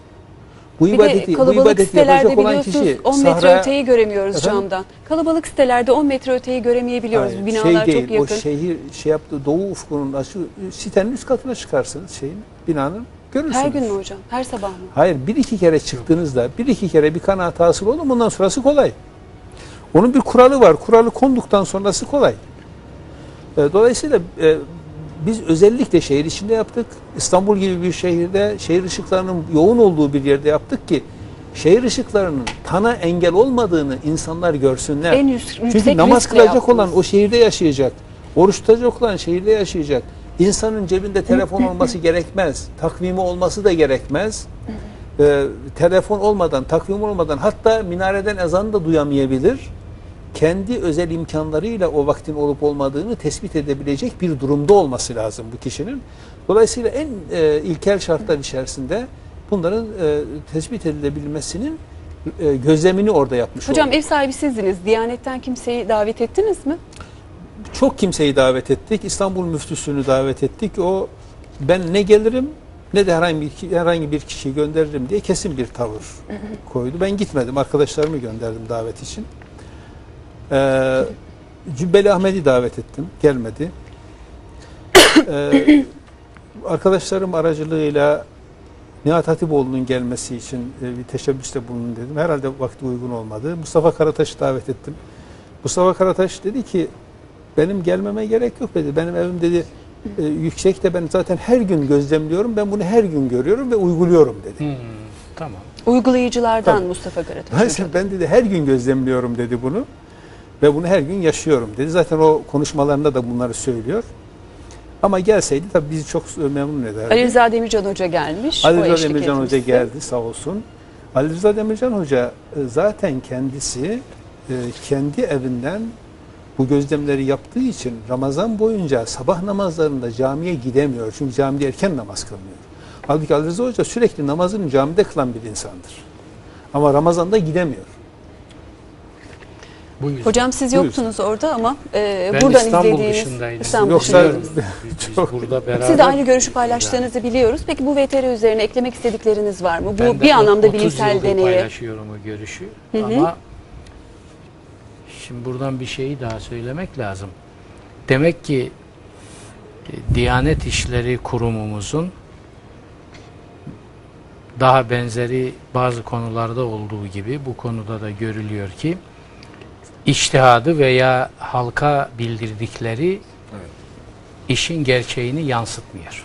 Bu
Bir de
ibadeti, bu
kalabalık
ibadeti
sitelerde
yapacak olan
biliyorsunuz
kişi
10 metre
sahra-
öteyi göremiyoruz
Efendim?
camdan. Kalabalık sitelerde 10 metre öteyi göremeyebiliyoruz.
Hayır,
Bu Binalar
şey değil,
çok yakın.
O şehir şey yaptı doğu ufkunun aşı, sitenin üst katına çıkarsınız şeyin binanın görürsünüz.
Her gün mü hocam? Her sabah mı?
Hayır bir iki kere çıktığınızda bir iki kere bir kanaat hasıl oldu bundan sonrası kolay. Onun bir kuralı var. Kuralı konduktan sonrası kolay. E, Dolayısıyla e, biz özellikle şehir içinde yaptık. İstanbul gibi bir şehirde şehir ışıklarının yoğun olduğu bir yerde yaptık ki şehir ışıklarının tana engel olmadığını insanlar görsünler.
En yüksek
Çünkü namaz kılacak
yaptınız.
olan o şehirde yaşayacak. Oruç tutacak olan şehirde yaşayacak. İnsanın cebinde telefon [laughs] olması gerekmez. Takvimi olması da gerekmez. Ee, telefon olmadan, takvim olmadan hatta minareden ezan da duyamayabilir. Kendi özel imkanlarıyla o vaktin olup olmadığını tespit edebilecek bir durumda olması lazım bu kişinin. Dolayısıyla en e, ilkel şartlar içerisinde bunların e, tespit edilebilmesinin e, gözlemini orada yapmış
Hocam
olduk.
ev sahibi sizdiniz. Diyanetten kimseyi davet ettiniz mi?
Çok kimseyi davet ettik. İstanbul müftüsünü davet ettik. O ben ne gelirim ne de herhangi bir, herhangi bir kişiyi gönderirim diye kesin bir tavır koydu. Ben gitmedim. Arkadaşlarımı gönderdim davet için. Ee, Cübbeli Ahmet'i davet ettim. Gelmedi. Ee, [coughs] arkadaşlarım aracılığıyla Nihat Hatipoğlu'nun gelmesi için e, bir teşebbüste bulunun dedim. Herhalde vakti uygun olmadı. Mustafa Karataş'ı davet ettim. Mustafa Karataş dedi ki benim gelmeme gerek yok dedi. Benim evim dedi e, yüksekte ben zaten her gün gözlemliyorum. Ben bunu her gün görüyorum ve uyguluyorum dedi.
Hmm, tamam.
Uygulayıcılardan
Tabii.
Mustafa Karataş. Hocam.
ben dedi her gün gözlemliyorum dedi bunu. Ve bunu her gün yaşıyorum dedi. Zaten o konuşmalarında da bunları söylüyor. Ama gelseydi tabii bizi çok memnun ederdi.
Ali Rıza Demircan Hoca gelmiş.
Ali Rıza Demircan Hoca geldi sağ olsun. Ali Rıza Demircan Hoca e, zaten kendisi e, kendi evinden bu gözlemleri yaptığı için Ramazan boyunca sabah namazlarında camiye gidemiyor. Çünkü camide erken namaz kılmıyor. Halbuki Ali Rıza Hoca sürekli namazını camide kılan bir insandır. Ama Ramazan'da gidemiyor.
Bu yüzden.
Hocam siz
Buyurun.
yoktunuz orada ama e,
ben
buradan
İstanbul
izlediğiniz
dışındaydım.
İstanbul
Yoksa-.
Biz,
Çok-
burada beraber.
Siz de aynı görüşü paylaştığınızı biliyoruz. Peki bu VTR üzerine eklemek istedikleriniz var mı? Bu
Ben de
bir anlamda
30
bilimsel deneye.
paylaşıyorum o görüşü. Ama şimdi buradan bir şeyi daha söylemek lazım. Demek ki e, Diyanet İşleri Kurumumuzun daha benzeri bazı konularda olduğu gibi bu konuda da görülüyor ki içtihadı veya halka bildirdikleri işin gerçeğini yansıtmıyor.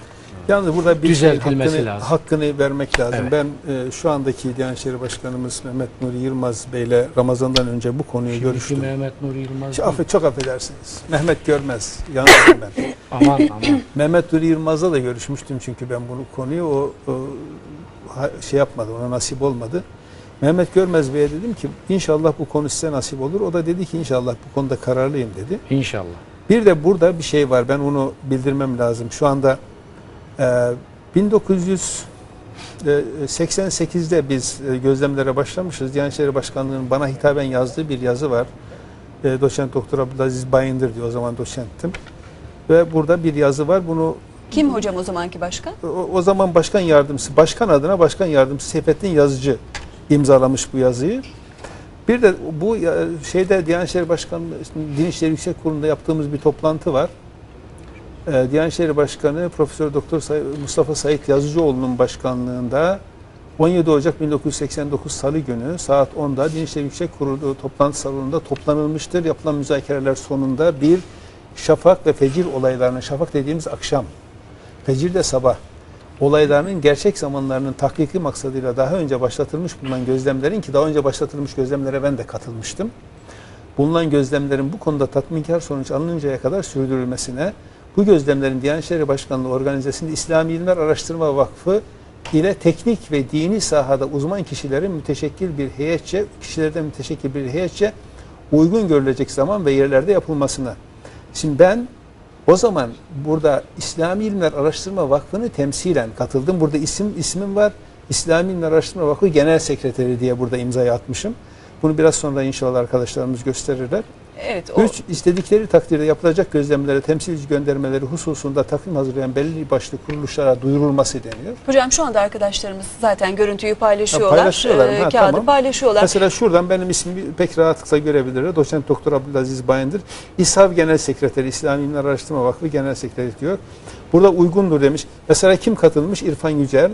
Yalnız burada bir şey
Düzeltilmesi
hakkını,
lazım.
hakkını vermek lazım.
Evet.
Ben e, şu andaki Diyanet İşleri Başkanımız Mehmet Nuri Yılmaz Bey'le Ramazan'dan önce bu konuyu
Şimdiki
görüştüm.
Mehmet Nur Yılmaz
Çok,
değil.
affe- çok affedersiniz. Mehmet Görmez. Yanıldım ben. [laughs]
aman aman.
Mehmet Nuri Yılmaz'la da görüşmüştüm çünkü ben bunu konuyu o, o şey yapmadı ona nasip olmadı. Mehmet Görmez Bey'e dedim ki inşallah bu konu size nasip olur. O da dedi ki inşallah bu konuda kararlıyım dedi.
İnşallah.
Bir de burada bir şey var. Ben onu bildirmem lazım. Şu anda e, 1988'de biz e, gözlemlere başlamışız. Diyanet İşleri Başkanlığı'nın bana hitaben yazdığı bir yazı var. E, doçent Doktor Abdülaziz Bayındır diyor. O zaman doçenttim. Ve burada bir yazı var. Bunu
Kim hocam o zamanki başkan?
o, o zaman başkan yardımcısı, başkan adına başkan yardımcısı Seyfettin Yazıcı imzalamış bu yazıyı. Bir de bu şeyde Diyanet İşleri Başkanlığı, Din İşleri Yüksek Kurulu'nda yaptığımız bir toplantı var. Ee, Diyanet İşleri Başkanı Profesör Doktor Mustafa Sait Yazıcıoğlu'nun başkanlığında 17 Ocak 1989 Salı günü saat 10'da Din İşleri Yüksek Kurulu toplantı salonunda toplanılmıştır. Yapılan müzakereler sonunda bir şafak ve fecir olaylarına, şafak dediğimiz akşam, fecir de sabah olaylarının gerçek zamanlarının tahkiki maksadıyla daha önce başlatılmış bulunan gözlemlerin ki daha önce başlatılmış gözlemlere ben de katılmıştım. Bulunan gözlemlerin bu konuda tatminkar sonuç alınıncaya kadar sürdürülmesine, bu gözlemlerin Diyanet İşleri Başkanlığı organizasyonunda İslami İlimler Araştırma Vakfı ile teknik ve dini sahada uzman kişilerin müteşekkil bir heyetçe, kişilerden müteşekkil bir heyetçe uygun görülecek zaman ve yerlerde yapılmasına. Şimdi ben O zaman burada İslami İlimler Araştırma Vakfı'nı temsilen katıldım. Burada isim ismim var. İslami İlimler Araştırma Vakfı Genel Sekreteri diye burada imzayı atmışım. Bunu biraz sonra inşallah arkadaşlarımız gösterirler.
Evet, o,
Üç, istedikleri takdirde yapılacak gözlemlere, temsilci göndermeleri hususunda takvim hazırlayan belli başlı kuruluşlara duyurulması deniyor.
hocam şu anda arkadaşlarımız zaten görüntüyü paylaşıyorlar.
Ha, paylaşıyorlar?
Ee,
Ha,
kağıdı
tamam.
paylaşıyorlar.
Mesela şuradan benim ismimi pek rahatlıkla görebilirler. Doçent Doktor Abdülaziz Bayındır. İSAV Genel Sekreteri, İslami İlimler Araştırma Vakfı Genel Sekreteri diyor. Burada uygundur demiş. Mesela kim katılmış? İrfan Yücel,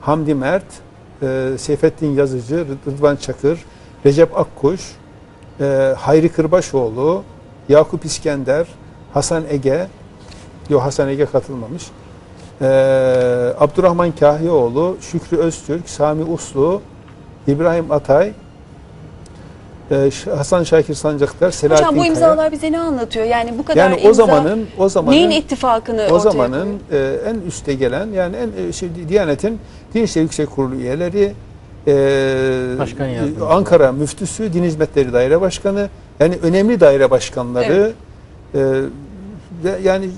Hamdi Mert, e, Seyfettin Yazıcı, Rıdvan Çakır, Recep Akkuş, e, Hayri Kırbaşoğlu, Yakup İskender, Hasan Ege, yok Hasan Ege katılmamış. E, Abdurrahman Kahyaoğlu, Şükrü Öztürk, Sami Uslu, İbrahim Atay, e, Ş- Hasan Şakir Sancaktar, Selahattin
Hocam bu
Kaya.
imzalar bize ne anlatıyor? Yani bu kadar
yani
imza
o zamanın o zamanın
neyin ittifakını
o zamanın e, en üste gelen yani en e, şey Diyanet'in Din İşleri Yüksek Kurulu üyeleri
Başkan yardımcısı.
Ankara Müftüsü, Din Hizmetleri Daire Başkanı yani önemli daire başkanları e, ve yani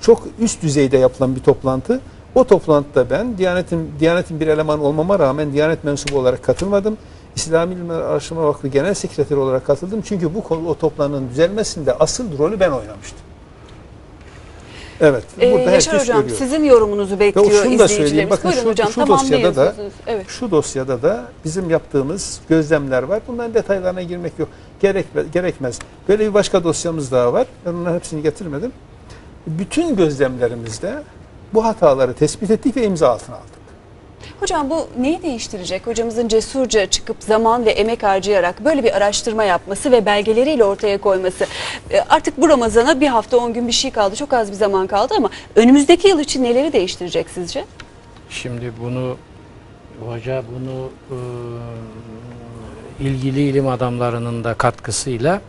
çok üst düzeyde yapılan bir toplantı. O toplantıda ben Diyanet'in Diyanet'in bir eleman olmama rağmen Diyanet mensubu olarak katılmadım. İslami İlimler Araştırma Vakfı Genel Sekreteri olarak katıldım. Çünkü bu konu o toplantının düzelmesinde asıl rolü ben oynamıştım. Evet.
Ee,
burada
Yaşar Hocam
görüyor.
sizin yorumunuzu bekliyor
Yok, şunu da söyleyeyim.
izleyicilerimiz.
Bakın
Buyurun
şu-
hocam
şu dosyada da-.
Evet.
Şu dosyada da bizim yaptığımız gözlemler var. Bunların detaylarına girmek yok. Gerek, gerekmez. Böyle bir başka dosyamız daha var. Ben onların hepsini getirmedim. Bütün gözlemlerimizde bu hataları tespit ettik ve imza altına aldık.
Hocam bu neyi değiştirecek? Hocamızın cesurca çıkıp zaman ve emek harcayarak böyle bir araştırma yapması ve belgeleriyle ortaya koyması. E, Artık bu Ramazan'a bir hafta 10 gün bir şey kaldı. Çok az bir zaman kaldı ama önümüzdeki yıl için neleri değiştirecek sizce?
Şimdi bunu hoca bunu e, ilgili ilim adamlarının da katkısıyla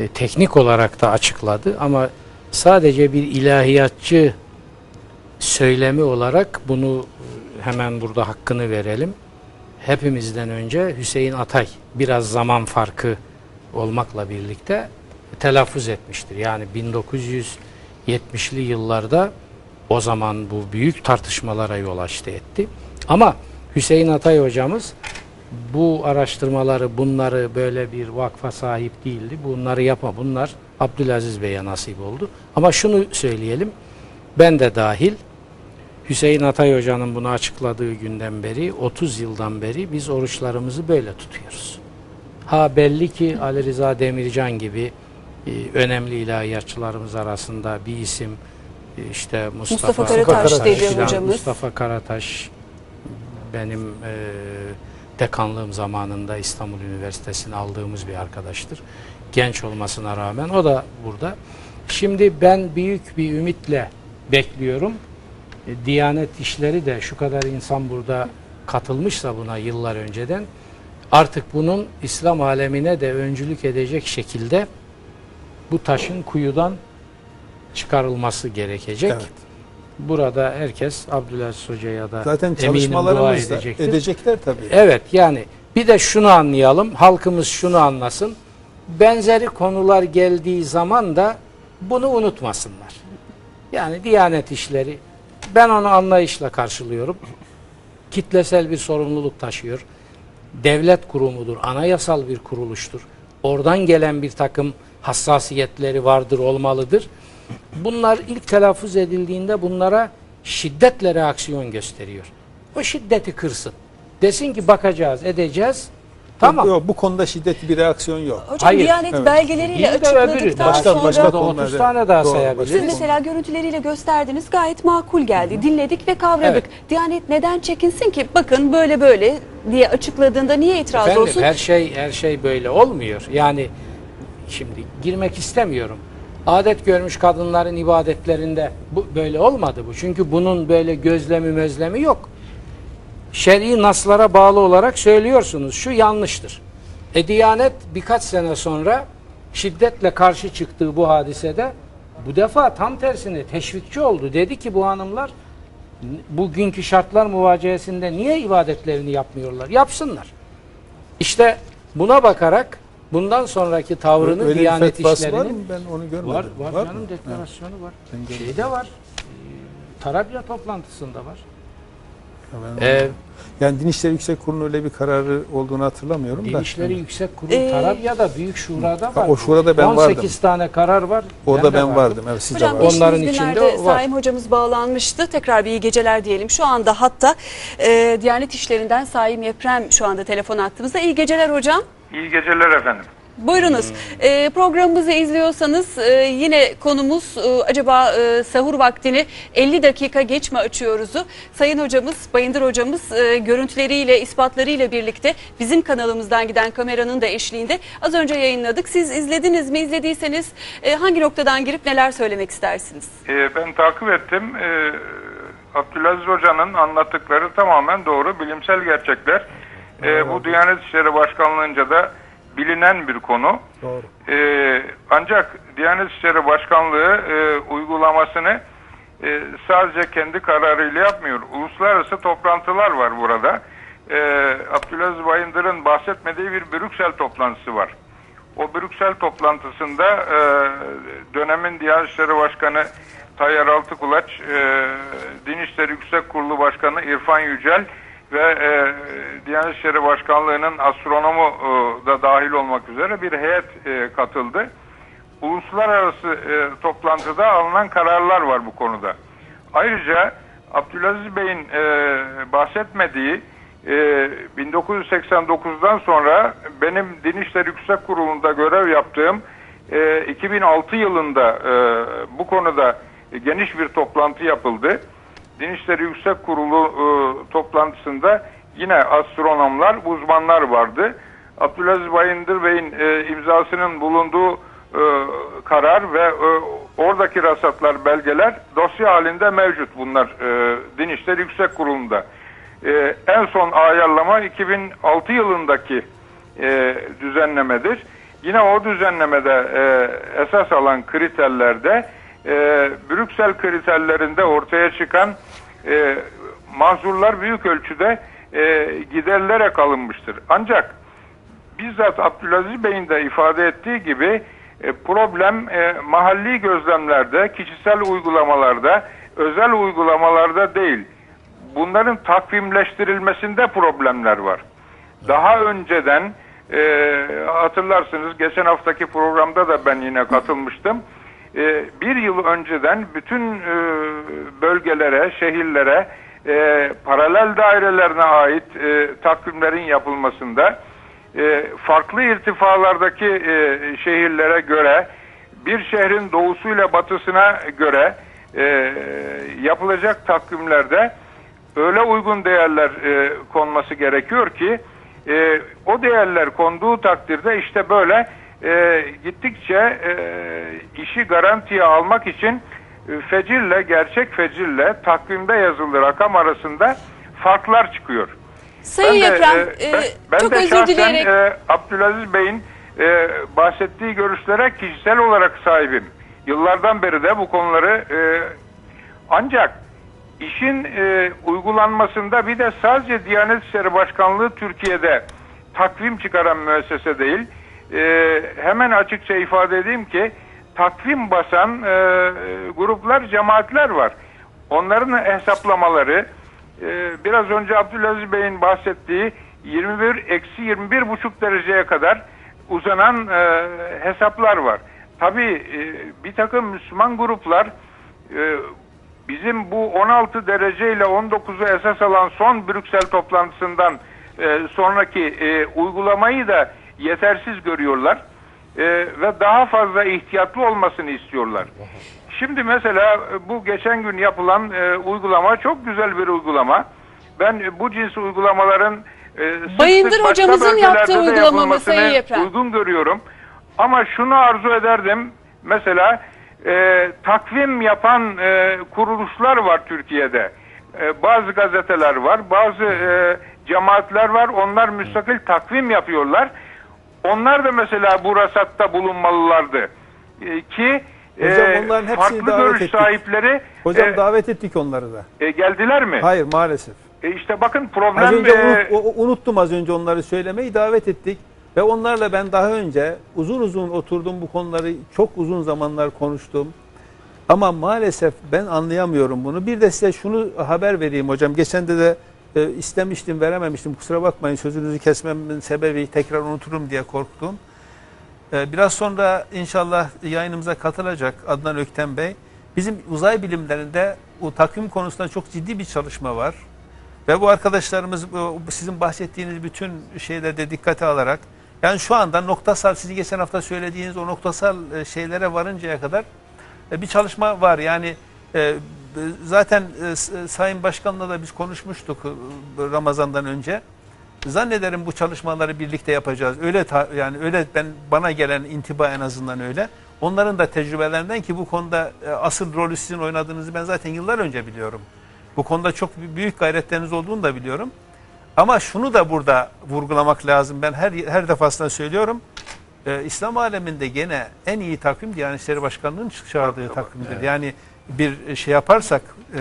e, teknik olarak da açıkladı ama sadece bir ilahiyatçı söylemi olarak bunu hemen burada hakkını verelim. Hepimizden önce Hüseyin Atay biraz zaman farkı olmakla birlikte telaffuz etmiştir. Yani 1970'li yıllarda o zaman bu büyük tartışmalara yol açtı etti. Ama Hüseyin Atay hocamız bu araştırmaları bunları böyle bir vakfa sahip değildi. Bunları yapma. Bunlar Abdülaziz Bey'e nasip oldu. Ama şunu söyleyelim. Ben de dahil Hüseyin Atay Hoca'nın bunu açıkladığı günden beri 30 yıldan beri biz oruçlarımızı böyle tutuyoruz. Ha belli ki Ali Rıza Demircan gibi e, önemli ilahiyatçılarımız arasında bir isim e, işte Mustafa,
Mustafa Karataş
dedi
filan,
hocamız.
Mustafa Karataş benim e, dekanlığım zamanında İstanbul Üniversitesi'ne aldığımız bir arkadaştır. Genç olmasına rağmen o da burada. Şimdi ben büyük bir ümitle bekliyorum. E, Diyanet işleri de şu kadar insan burada katılmışsa buna yıllar önceden artık bunun İslam alemine de öncülük edecek şekilde bu taşın kuyudan çıkarılması gerekecek.
Evet.
Burada herkes Abdülaziz Hoca'ya da
Zaten
dua
çalışmalarımız da
edecektir.
edecekler tabii.
Evet yani bir de şunu anlayalım, halkımız şunu anlasın. Benzeri konular geldiği zaman da bunu unutmasınlar. Yani Diyanet işleri ben onu anlayışla karşılıyorum. Kitlesel bir sorumluluk taşıyor. Devlet kurumudur, anayasal bir kuruluştur. Oradan gelen bir takım hassasiyetleri vardır, olmalıdır. Bunlar ilk telaffuz edildiğinde bunlara şiddetle reaksiyon gösteriyor. O şiddeti kırsın. Desin ki bakacağız, edeceğiz. Tamam.
Yok, bu konuda şiddetli bir reaksiyon yok.
Hocam
Hayır,
Diyanet
evet.
belgeleriyle
öbürü.
açıkladıktan
Başka-
sonra
başka
Burada
konularda-
30 tane daha
Doğru,
sayabiliriz.
siz mesela görüntüleriyle gösterdiniz gayet makul geldi. Dinledik ve kavradık.
Evet.
Diyanet neden çekinsin ki? Bakın böyle böyle diye açıkladığında niye itiraz
Efendim,
olsun?
her şey her şey böyle olmuyor. Yani şimdi girmek istemiyorum. Adet görmüş kadınların ibadetlerinde bu böyle olmadı bu. Çünkü bunun böyle gözlemi mözlemi yok. Şer'i naslara bağlı olarak söylüyorsunuz. Şu yanlıştır. E Diyanet birkaç sene sonra şiddetle karşı çıktığı bu hadisede bu defa tam tersine teşvikçi oldu. Dedi ki bu hanımlar bugünkü şartlar muvaciyesinde niye ibadetlerini yapmıyorlar? Yapsınlar. İşte buna bakarak Bundan sonraki tavrını
Öyle
Diyanet
fetvası var mı? Ben onu görmedim.
var, var,
mı?
canım deklarasyonu var.
Ben.
Şeyde var. e, Tarabya toplantısında var.
Ben-
Ee,
yani Din İşleri Yüksek Kurulu'nun öyle bir kararı olduğunu hatırlamıyorum da.
Din İşleri Yüksek Kurulu
Ee,
Tarabya'da Büyük Şura'da var.
o şurada ben
18
vardım.
tane karar var.
Orada
de
ben vardım. Evet, siz de
Hocam
vardınız.
geçtiğimiz
Onların içinde var.
Saim hocamız bağlanmıştı. Tekrar bir iyi geceler diyelim. Şu anda hatta e, Diyanet İşleri'nden Saim Yeprem şu anda telefon attığımızda. İyi geceler hocam.
İyi geceler efendim.
Buyurunuz. E, programımızı izliyorsanız e, yine konumuz e, acaba e, sahur vaktini 50 dakika geç mi açıyoruzu? Sayın hocamız, Bayındır hocamız e, görüntüleriyle, ispatlarıyla birlikte bizim kanalımızdan giden kameranın da eşliğinde az önce yayınladık. Siz izlediniz mi? İzlediyseniz e, hangi noktadan girip neler söylemek istersiniz?
Ee, ben takip ettim. Ee, Abdülaziz Hoca'nın anlattıkları tamamen doğru, bilimsel gerçekler. Ee, bu Diyanet İşleri Başkanlığı'nca da bilinen bir konu.
Doğru.
Ee, ancak Diyanet İşleri Başkanlığı e, uygulamasını e, sadece kendi kararıyla yapmıyor. Uluslararası toplantılar var burada. Ee, Abdülaziz Bayındır'ın bahsetmediği bir Brüksel toplantısı var. O Brüksel toplantısında e, dönemin Diyanet İşleri Başkanı Tayyar Altıkulaç, e, Din İşleri Yüksek Kurulu Başkanı İrfan Yücel ve e, Diyanet İşleri Başkanlığı'nın astronomu e, da dahil olmak üzere bir heyet e, katıldı. Uluslararası e, toplantıda alınan kararlar var bu konuda. Ayrıca Abdülaziz Bey'in e, bahsetmediği e, 1989'dan sonra benim Din Yüksek Kurulu'nda görev yaptığım e, 2006 yılında e, bu konuda geniş bir toplantı yapıldı. Din İşleri Yüksek Kurulu e, toplantısında yine astronomlar, uzmanlar vardı. Abdülaziz Bayındır Bey'in e, imzasının bulunduğu e, karar ve e, oradaki rasatlar, belgeler dosya halinde mevcut bunlar e, Din İşleri Yüksek Kurulu'nda. E, en son ayarlama 2006 yılındaki e, düzenlemedir. Yine o düzenlemede e, esas alan kriterlerde e, Brüksel kriterlerinde ortaya çıkan e, mahzurlar büyük ölçüde e, giderilerek alınmıştır. Ancak bizzat Abdülaziz Bey'in de ifade ettiği gibi e, problem e, mahalli gözlemlerde, kişisel uygulamalarda, özel uygulamalarda değil. Bunların takvimleştirilmesinde problemler var. Daha önceden e, hatırlarsınız geçen haftaki programda da ben yine katılmıştım. E, bir yıl önceden bütün e, bölgelere, şehirlere, e, paralel dairelerine ait e, takvimlerin yapılmasında farklı irtifalardaki e, şehirlere göre bir şehrin doğusuyla batısına göre yapılacak takvimlerde öyle uygun değerler konması gerekiyor ki o değerler konduğu takdirde işte böyle e, gittikçe e, işi garantiye almak için e, fecirle gerçek fecirle takvimde yazılı rakam arasında farklar çıkıyor.
Sayın
Ben de, e,
e,
ben, ben
çok
de
özür
şahsen
dileyerek
e, Abdülaziz Bey'in e, bahsettiği görüşlere kişisel olarak sahibim. Yıllardan beri de bu konuları e, ancak işin e, uygulanmasında bir de sadece Diyanet İşleri Başkanlığı Türkiye'de takvim çıkaran müessese değil. E, hemen açıkça ifade edeyim ki takvim basan e, gruplar, cemaatler var. Onların hesaplamaları e, biraz önce Abdülaziz Bey'in bahsettiği 21 eksi 21 buçuk dereceye kadar uzanan e, hesaplar var. Tabii e, bir takım Müslüman gruplar e, bizim bu 16 derece ile 19'u esas alan son Brüksel toplantısından e, sonraki e, uygulamayı da yetersiz görüyorlar E, ve daha fazla ihtiyatlı olmasını istiyorlar. Şimdi mesela e, bu geçen gün yapılan e, uygulama çok güzel bir uygulama. Ben e, bu cins uygulamaların e, sık
Bayındır
sık
hocamızın yaptığı uygulama Sayın Yeprem?
Uygun görüyorum. Ama şunu arzu ederdim. Mesela e, takvim yapan e, kuruluşlar var Türkiye'de. E, bazı gazeteler var, bazı e, cemaatler var. Onlar müstakil takvim yapıyorlar. Onlar da mesela bu rasatta bulunmalılardı. E, ki e,
Hocam onların hepsini
farklı
davet
görüş
ettik.
sahipleri
Hocam
e,
davet ettik onları da.
e, geldiler mi?
Hayır maalesef.
E, işte bakın problem
Az önce
e,
unut- unuttum az önce onları söylemeyi davet ettik. Ve onlarla ben daha önce uzun uzun oturdum bu konuları çok uzun zamanlar konuştum. Ama maalesef ben anlayamıyorum bunu. Bir de size şunu haber vereyim hocam. Geçen de de e, istemiştim verememiştim. Kusura bakmayın sözünüzü kesmemin sebebi tekrar unuturum diye korktum. E, biraz sonra inşallah yayınımıza katılacak Adnan Ökten Bey. Bizim uzay bilimlerinde o takvim konusunda çok ciddi bir çalışma var. Ve bu arkadaşlarımız sizin bahsettiğiniz bütün şeylerde dikkate alarak yani şu anda noktasal sizi geçen hafta söylediğiniz o noktasal e, şeylere varıncaya kadar e, bir çalışma var. Yani e, zaten e, s- Sayın Başkan'la da biz konuşmuştuk e, Ramazan'dan önce. Zannederim bu çalışmaları birlikte yapacağız. Öyle ta- yani öyle ben bana gelen intiba en azından öyle. Onların da tecrübelerinden ki bu konuda e, asıl rolü sizin oynadığınızı ben zaten yıllar önce biliyorum. Bu konuda çok büyük gayretleriniz olduğunu da biliyorum. Ama şunu da burada vurgulamak lazım. Ben her her defasında söylüyorum. Ee, İslam aleminde gene en iyi takvim Diyanet İşleri Başkanlığı'nın çağırdığı takvimdir. Yani bir şey yaparsak, e,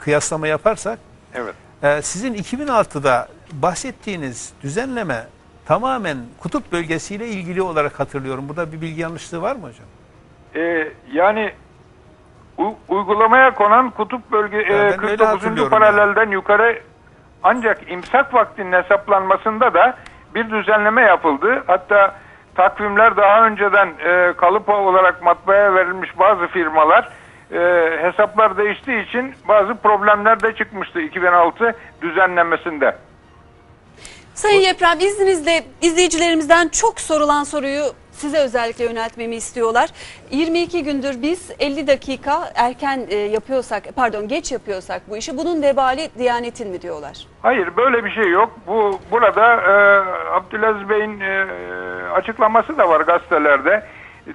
kıyaslama yaparsak,
Evet.
e, sizin 2006'da bahsettiğiniz düzenleme tamamen kutup bölgesiyle ilgili olarak hatırlıyorum. Burada bir bilgi yanlışlığı var mı hocam?
Ee, yani u- uygulamaya konan kutup bölge e,
öyle
49.
hatırlıyorum
paralelden yukarı ancak imsak vaktinin hesaplanmasında da bir düzenleme yapıldı. Hatta takvimler daha önceden e, kalıp olarak matbaaya verilmiş bazı firmalar e, hesaplar değiştiği için bazı problemler de çıkmıştı 2006 düzenlemesinde.
Sayın Yeprem izninizle izleyicilerimizden çok sorulan soruyu size özellikle yöneltmemi istiyorlar. 22 gündür biz 50 dakika erken e, yapıyorsak pardon geç yapıyorsak bu işi bunun vebali Diyanet'in mi diyorlar?
Hayır böyle bir şey yok. Bu burada e, Abdülaziz Bey'in e, açıklaması da var gazetelerde.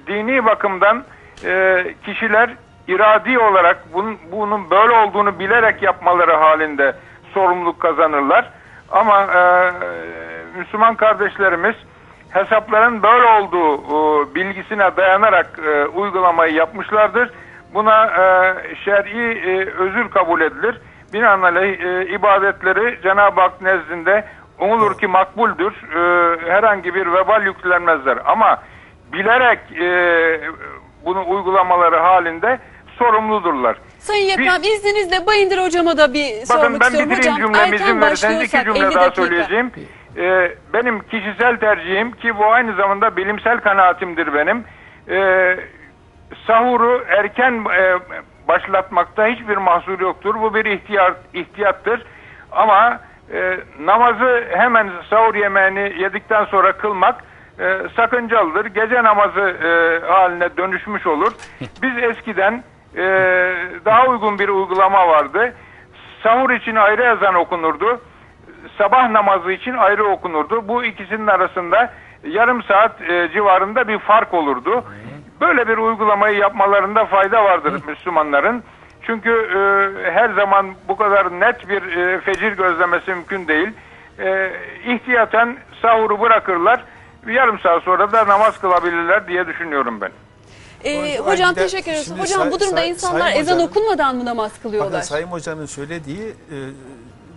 Dini bakımdan e, kişiler iradi olarak bunun, bunun böyle olduğunu bilerek yapmaları halinde sorumluluk kazanırlar. Ama e, Müslüman kardeşlerimiz hesapların böyle olduğu e, bilgisine dayanarak e, uygulamayı yapmışlardır. Buna e, şer'i e, özür kabul edilir. Binaenaleyh e, ibadetleri Cenab-ı Hak nezdinde umulur ki makbuldür. E, herhangi bir vebal yüklenmezler. Ama bilerek e, bunu uygulamaları halinde sorumludurlar.
Sayın Yeprem izninizle Bayındır hocama da bir sormak
Bakın ben
istiyorum.
bitireyim cümlemi izin verirseniz iki cümle
50
daha söyleyeceğim. Ee, benim kişisel tercihim ki bu aynı zamanda bilimsel kanaatimdir benim. Ee, sahuru erken e, başlatmakta hiçbir mahsur yoktur. Bu bir ihtiyar, ihtiyattır. Ama e, namazı hemen sahur yemeğini yedikten sonra kılmak e, sakıncalıdır. Gece namazı e, haline dönüşmüş olur. [laughs] Biz eskiden e, daha uygun bir uygulama vardı. Sahur için ayrı ezan okunurdu. Sabah namazı için ayrı okunurdu. Bu ikisinin arasında yarım saat e, civarında bir fark olurdu. Böyle bir uygulamayı yapmalarında fayda vardır Müslümanların. Çünkü e, her zaman bu kadar net bir e, fecir gözlemesi mümkün değil. E, ihtiyaten sahuru bırakırlar. Yarım saat sonra da namaz kılabilirler diye düşünüyorum ben.
Ee,
Hocam, de
teşekkür ederiz. Hocam
say-
bu durumda
say-
insanlar
Sayın
ezan
Hoca'nın-
okunmadan mı namaz
Bakın
kılıyorlar?
Sayın Hoca'nın söylediği e,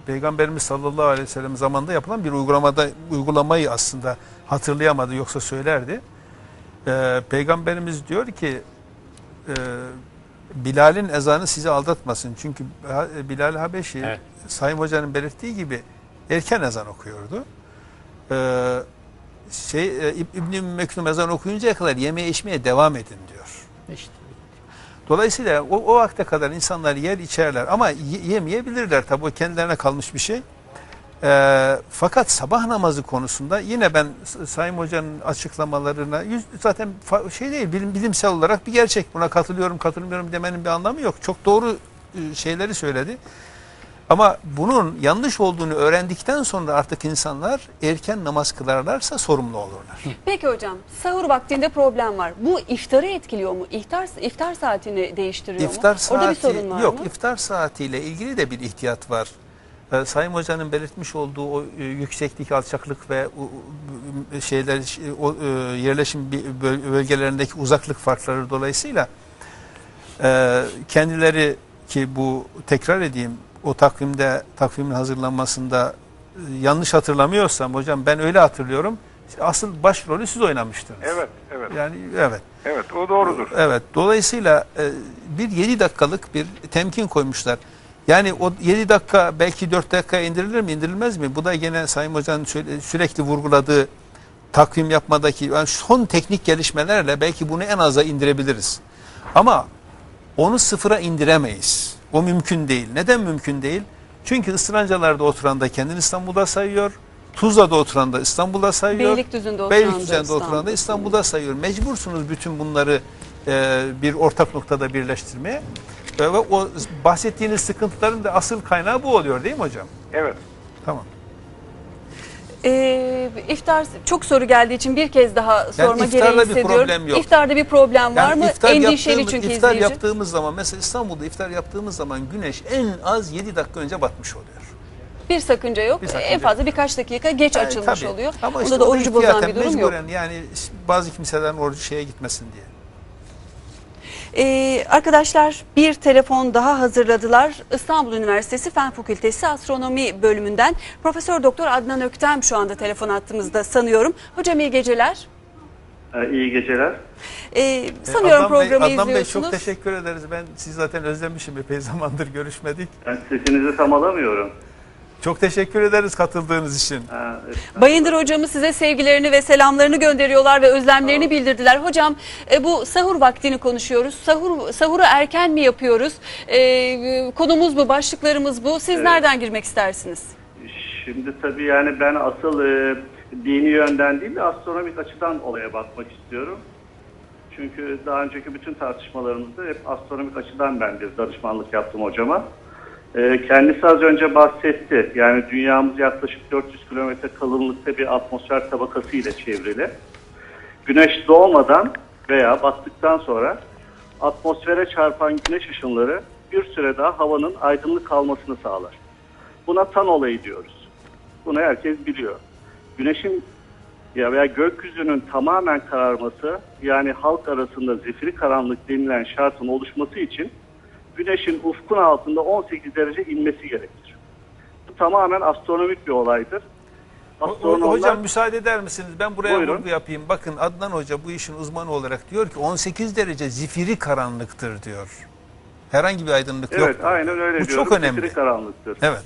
Peygamberimiz sallallahu aleyhi ve sellem zamanında yapılan bir uygulamada uygulamayı aslında hatırlayamadı yoksa söylerdi. E, Peygamberimiz diyor ki e, Bilal'in ezanı sizi aldatmasın. Çünkü Ha- Bilal Habeşi
Evet.
Sayın Hoca'nın belirttiği gibi erken ezan okuyordu. E, şey e, İb- İbn-i Ümmü Mektum ezan okuyuncaya kadar yemeye içmeye devam edin diyor.
İşte.
Dolayısıyla o, o vakte kadar insanlar yer içerler ama y- yemeyebilirler tabii o kendilerine kalmış bir şey. Ee, fakat sabah namazı konusunda yine ben Sayın Hoca'nın açıklamalarına yüz, zaten şey değil bilim, bilimsel olarak bir gerçek buna katılıyorum katılmıyorum demenin bir anlamı yok. Çok doğru e, şeyleri söyledi. Ama bunun yanlış olduğunu öğrendikten sonra artık insanlar erken namaz kılarlarsa sorumlu olurlar.
Peki hocam sahur vaktinde problem var. Bu iftarı etkiliyor mu? İftar, iftar saatini değiştiriyor
İftar
mu?
saati
Orada bir sorun var
yok
mı?
iftar saatiyle ilgili de bir ihtiyat var. Ee, Sayın Hoca'nın belirtmiş olduğu o e, yükseklik, alçaklık ve o, şeyler ş- o e, yerleşim bölgelerindeki uzaklık farkları dolayısıyla e, kendileri ki bu tekrar edeyim o takvimde takvimin hazırlanmasında yanlış hatırlamıyorsam hocam ben öyle hatırlıyorum. Asıl başrolü siz oynamıştınız.
Evet, evet.
Yani evet.
Evet, o doğrudur.
Evet. Dolayısıyla e, bir 7 dakikalık bir temkin koymuşlar. Yani o 7 dakika belki 4 dakika indirilir mi indirilmez mi? Bu da gene Sayın Hoca'nın sürekli vurguladığı takvim yapmadaki yani son teknik gelişmelerle belki bunu en aza indirebiliriz. Ama onu sıfıra indiremeyiz. O mümkün değil. Neden mümkün değil? Çünkü ısırancalarda oturan da kendini İstanbul'da sayıyor. Tuzla'da oturan da İstanbul'da sayıyor.
Beylikdüzü'nde oturan
Beylikdüzü'nde oturan da
İstanbul.
İstanbul'da sayıyor. Mecbursunuz bütün bunları e, bir ortak noktada birleştirmeye. Ve o bahsettiğiniz sıkıntıların da asıl kaynağı bu oluyor değil mi hocam?
Evet.
Tamam.
Ee, iftar çok soru geldiği için bir kez daha sorma
iftarda
gereği
bir
hissediyorum.
problem yok.
İftarda bir problem var mı?
iftar
Endişeli çünkü
iftar
izleyici.
yaptığımız zaman mesela İstanbul'da iftar yaptığımız zaman güneş en az 7 dakika önce batmış oluyor.
Bir sakınca yok.
Bir sakınca
en fazla birkaç dakika geç
Yani
açılmış
tabii.
oluyor.
Ama
Onda
işte
da
o
orucu bozan bir durum yok.
Yani bazı kimselerin orucu şeye gitmesin diye.
Ee, arkadaşlar bir telefon daha hazırladılar. İstanbul Üniversitesi Fen Fakültesi Astronomi bölümünden Profesör Doktor Adnan Öktem şu anda telefon attığımızda sanıyorum. Hocam iyi geceler.
İyi geceler.
Ee, sanıyorum
Adnan Bey,
programı
Adnan Bey
izliyorsunuz.
çok teşekkür ederiz. Ben sizi zaten özlemişim. Epey zamandır görüşmedik.
Ben sesinizi tam alamıyorum.
Çok teşekkür ederiz katıldığınız için.
Ha,
Bayındır hocamız size sevgilerini ve selamlarını gönderiyorlar ve özlemlerini bildirdiler. Hocam e, bu sahur vaktini konuşuyoruz. Sahur sahuru erken mi yapıyoruz? E, konumuz bu, başlıklarımız bu. Siz nereden girmek istersiniz?
Şimdi tabii yani ben asıl e, dini yönden değil de astronomik açıdan olaya bakmak istiyorum. Çünkü daha önceki bütün tartışmalarımızda hep astronomik açıdan ben bir danışmanlık yaptım hocama. E, kendisi az önce bahsetti. Yani dünyamız yaklaşık 400 kilometre kalınlıkta bir atmosfer tabakası ile çevrili. Güneş doğmadan veya battıktan sonra atmosfere çarpan güneş ışınları bir süre daha havanın aydınlık kalmasını sağlar. Buna tan olayı diyoruz. Bunu herkes biliyor. Güneşin ya veya gökyüzünün tamamen kararması yani halk arasında zifiri karanlık denilen şartın oluşması için güneşin ufkun altında 18 derece inmesi gerekir. Bu tamamen astronomik bir olaydır. Astronomlar-
Hocam müsaade eder misiniz? Ben buraya
Buyurun.
vurgu yapayım. Bakın Adnan Hoca bu işin uzmanı olarak diyor ki 18 derece zifiri karanlıktır diyor. Herhangi bir aydınlık yok.
Evet aynen öyle
Bu
diyorum.
çok önemli.
Zifiri karanlıktır.
Evet.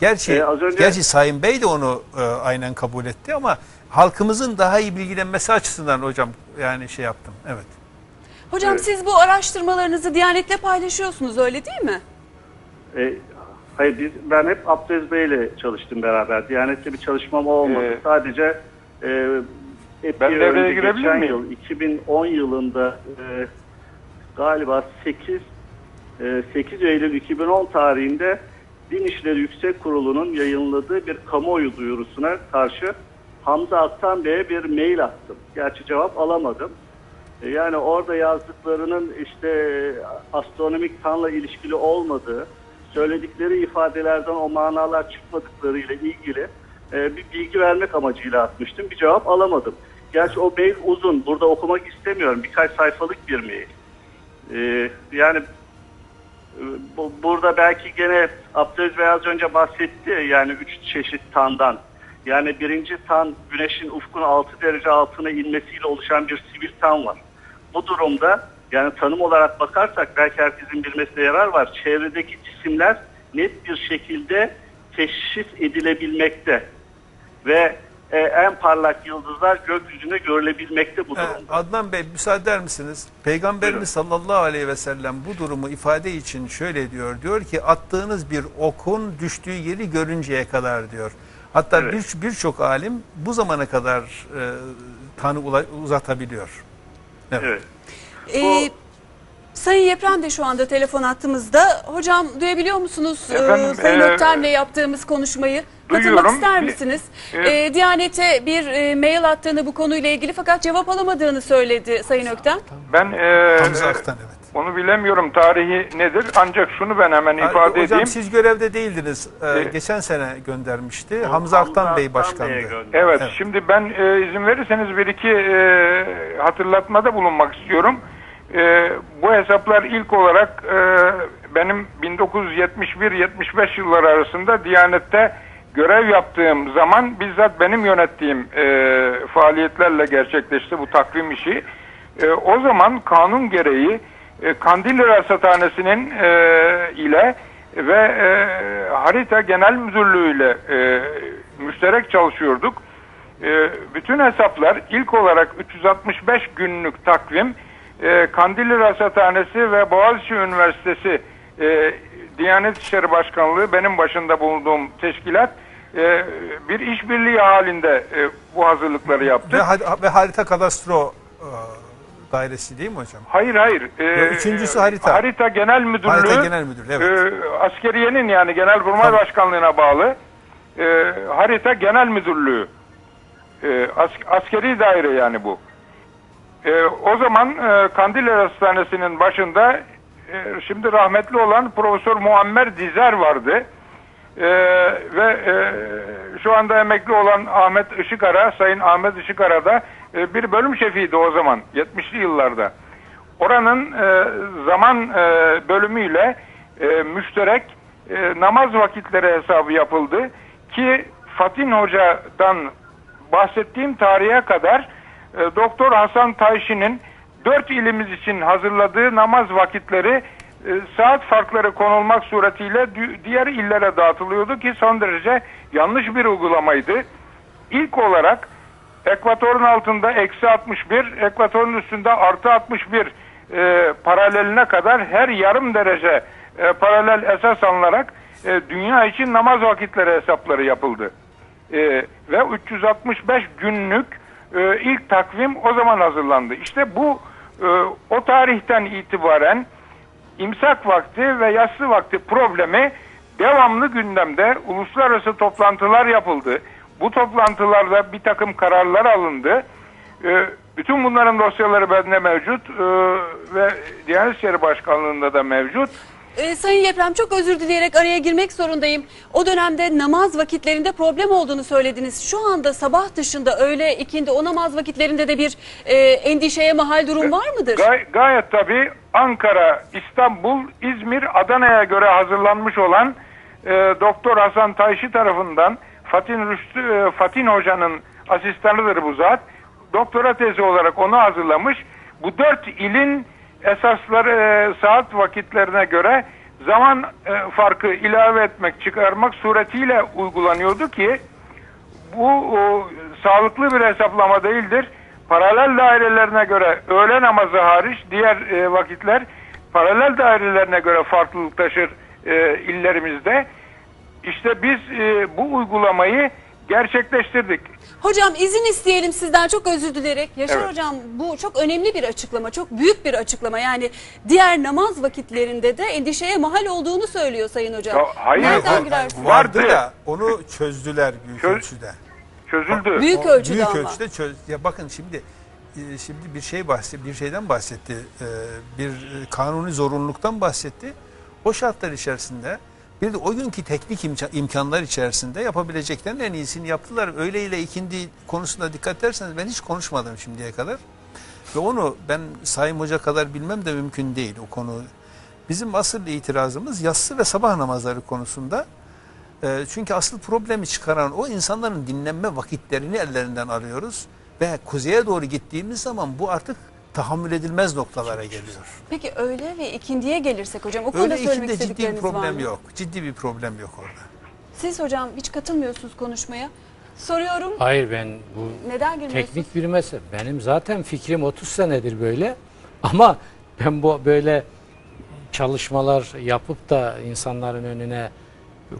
Gerçi
Ee, az önce-
gerçi Sayın Bey de onu e, aynen kabul etti ama halkımızın daha iyi bilgilenmesi açısından hocam yani şey yaptım. Evet.
Hocam
Evet.
siz bu araştırmalarınızı Diyanet'le paylaşıyorsunuz öyle değil mi?
E, hayır biz, ben hep Abdülaziz Bey ile çalıştım beraber. Diyanet'te bir çalışmam olmadı.
Ee,
Sadece e, epey
ben devreye
önce
girebilir
geçen
miyim?
yıl 2010 yılında e, galiba 8 e, 8 Eylül 2010 tarihinde Din İşleri Yüksek Kurulu'nun yayınladığı bir kamuoyu duyurusuna karşı Hamza Aktan Bey'e bir mail attım. Gerçi cevap alamadım. E, Yani orada yazdıklarının işte astronomik tanla ilişkili olmadığı, söyledikleri ifadelerden o manalar çıkmadıkları ile ilgili e, bir bilgi vermek amacıyla atmıştım. Bir cevap alamadım. Gerçi o mail uzun. Burada okumak istemiyorum. Birkaç sayfalık bir mail. E, yani bu, burada belki gene Abdülaziz Bey az önce bahsetti ya, yani üç çeşit tandan. Yani birinci tan güneşin ufkun 6 derece altına inmesiyle oluşan bir sivil tan var. Bu durumda yani tanım olarak bakarsak belki herkesin bilmesine yarar var. Çevredeki cisimler net bir şekilde teşhis edilebilmekte ve e, en parlak yıldızlar gökyüzünde görülebilmekte bu
Ee,
durumda.
Adnan Bey müsaade eder misiniz? Peygamberimiz sallallahu aleyhi ve sellem bu durumu ifade için şöyle diyor. Diyor ki attığınız bir okun düştüğü yeri görünceye kadar diyor. Hatta
Evet.
bir birçok alim bu zamana kadar e, tanı uzatabiliyor. Evet.
Evet.
Ee, Sayın Yepren de şu anda telefon attığımızda. Hocam duyabiliyor musunuz ee,
Efendim,
Sayın
e,
Öktem'le yaptığımız konuşmayı? Katılmak
duyuyorum.
ister
Bir-
misiniz?
e,
Ee, Diyanet'e bir e, mail attığını bu konuyla ilgili fakat cevap alamadığını söyledi Sayın Öktem.
Ben e,
Hamza Aktan evet.
Onu bilemiyorum tarihi nedir ancak şunu ben hemen
Ha,
ifade
Hocam
edeyim.
siz görevde değildiniz. Ee,
E,
geçen sene göndermişti. Hamza Aktan Bey başkandı.
Evet,
Evet.
şimdi ben e, izin verirseniz bir iki e, hatırlatmada bulunmak istiyorum. E, bu hesaplar ilk olarak e, benim 1971-75 yılları arasında Diyanet'te görev yaptığım zaman bizzat benim yönettiğim e, faaliyetlerle gerçekleşti bu takvim işi. E, o zaman kanun gereği e, Kandilli Rasathanesi'nin e, ile ve e, Harita Genel Müdürlüğü ile e, müşterek çalışıyorduk. E, bütün hesaplar ilk olarak 365 günlük takvim e, Kandilli Rasathanesi ve Boğaziçi Üniversitesi e, Diyanet İşleri Başkanlığı benim başında bulunduğum teşkilat e, bir işbirliği halinde e, bu hazırlıkları yaptı.
Ve, ve harita kadastro e, dairesi değil mi hocam?
Hayır hayır. E,
Yok, üçüncüsü harita.
Harita Genel Müdürlüğü.
Harita Genel Müdürlüğü, evet.
e, askeriyenin yani Genelkurmay
Tamam.
Başkanlığı'na bağlı e, Harita Genel Müdürlüğü. E, as- askeri daire yani bu. E, o zaman e, Kandilli Hastanesi'nin başında e, şimdi rahmetli olan Profesör Muammer Dizer vardı. E, ve e, şu anda emekli olan Ahmet Işıkara, Sayın Ahmet Işıkara da e, bir bölüm şefiydi o zaman 70'li yıllarda. Oranın e, zaman e, bölümüyle e, müşterek namaz vakitleri hesabı yapıldı ki Fatin Hoca'dan bahsettiğim tarihe kadar Doktor Hasan Tayşi'nin dört ilimiz için hazırladığı namaz vakitleri saat farkları konulmak suretiyle diğer illere dağıtılıyordu ki son derece yanlış bir uygulamaydı. İlk olarak ekvatorun altında eksi 61, ekvatorun üstünde artı 61 e, paraleline kadar her yarım derece e, paralel esas alınarak e, dünya için namaz vakitleri hesapları yapıldı. E, ve 365 günlük e, ilk takvim o zaman hazırlandı. İşte bu e, o tarihten itibaren imsak vakti ve yatsı vakti problemi devamlı gündemde uluslararası toplantılar yapıldı. Bu toplantılarda bir takım kararlar alındı. Ee, bütün bunların dosyaları bende mevcut ee, ve Diyanet İşleri Başkanlığı'nda da mevcut.
Ee, Sayın Yeprem çok özür dileyerek araya girmek zorundayım. O dönemde namaz vakitlerinde problem olduğunu söylediniz. Şu anda sabah dışında öğle ikindi o namaz vakitlerinde de bir e, endişeye mahal durum var mıdır?
Gay- gayet tabii Ankara, İstanbul, İzmir, Adana'ya göre hazırlanmış olan e, Doktor Hasan Tayşi tarafından Fatin Rüştü, e, Fatin Hoca'nın asistanıdır bu zat. Doktora tezi olarak onu hazırlamış. Bu dört ilin esasları e, saat vakitlerine göre zaman e, farkı ilave etmek, çıkarmak suretiyle uygulanıyordu ki bu o, sağlıklı bir hesaplama değildir. Paralel dairelerine göre öğle namazı hariç diğer e, vakitler paralel dairelerine göre farklılık taşır e, illerimizde. İşte biz e, bu uygulamayı gerçekleştirdik.
Hocam izin isteyelim sizden çok özür dileyerek. Yaşar
Evet.
hocam bu çok önemli bir açıklama, çok büyük bir açıklama. Yani diğer namaz vakitlerinde de endişeye mahal olduğunu söylüyor Sayın hocam.
Ya, hayır,
Nereden
hayır.
girersiniz?
Vardı
Vardı.
da onu çözdüler büyük
Çöz-
ölçüde.
Çözüldü.
Büyük ölçüde
büyük
ama.
ölçüde çöz. Ya bakın şimdi e, şimdi bir şey bahsetti, bir şeyden bahsetti. E, Bir e, kanuni zorunluluktan bahsetti. O şartlar içerisinde bir de o günkü teknik imka- imkanlar içerisinde yapabileceklerin en iyisini yaptılar. Öğle ile ikindi konusunda dikkat ederseniz ben hiç konuşmadım şimdiye kadar. Ve onu ben Sayın Hoca kadar bilmem de mümkün değil o konu. Bizim asıl itirazımız yatsı ve sabah namazları konusunda. E, çünkü asıl problemi çıkaran o insanların dinlenme vakitlerini ellerinden alıyoruz. Ve kuzeye doğru gittiğimiz zaman bu artık tahammül edilmez noktalara geliyor.
Peki öğle ve ikindiye gelirsek hocam o konuda
Öyle
söylemek
ikinde ciddi bir
istedikleriniz var
problem
mı?
yok. Ciddi bir problem yok orada.
Siz hocam hiç katılmıyorsunuz konuşmaya. Soruyorum
Hayır ben bu
neden girmiyorsunuz?
teknik bir mesele. Benim zaten fikrim 30 senedir böyle. [laughs] Ama ben bu böyle çalışmalar yapıp da insanların önüne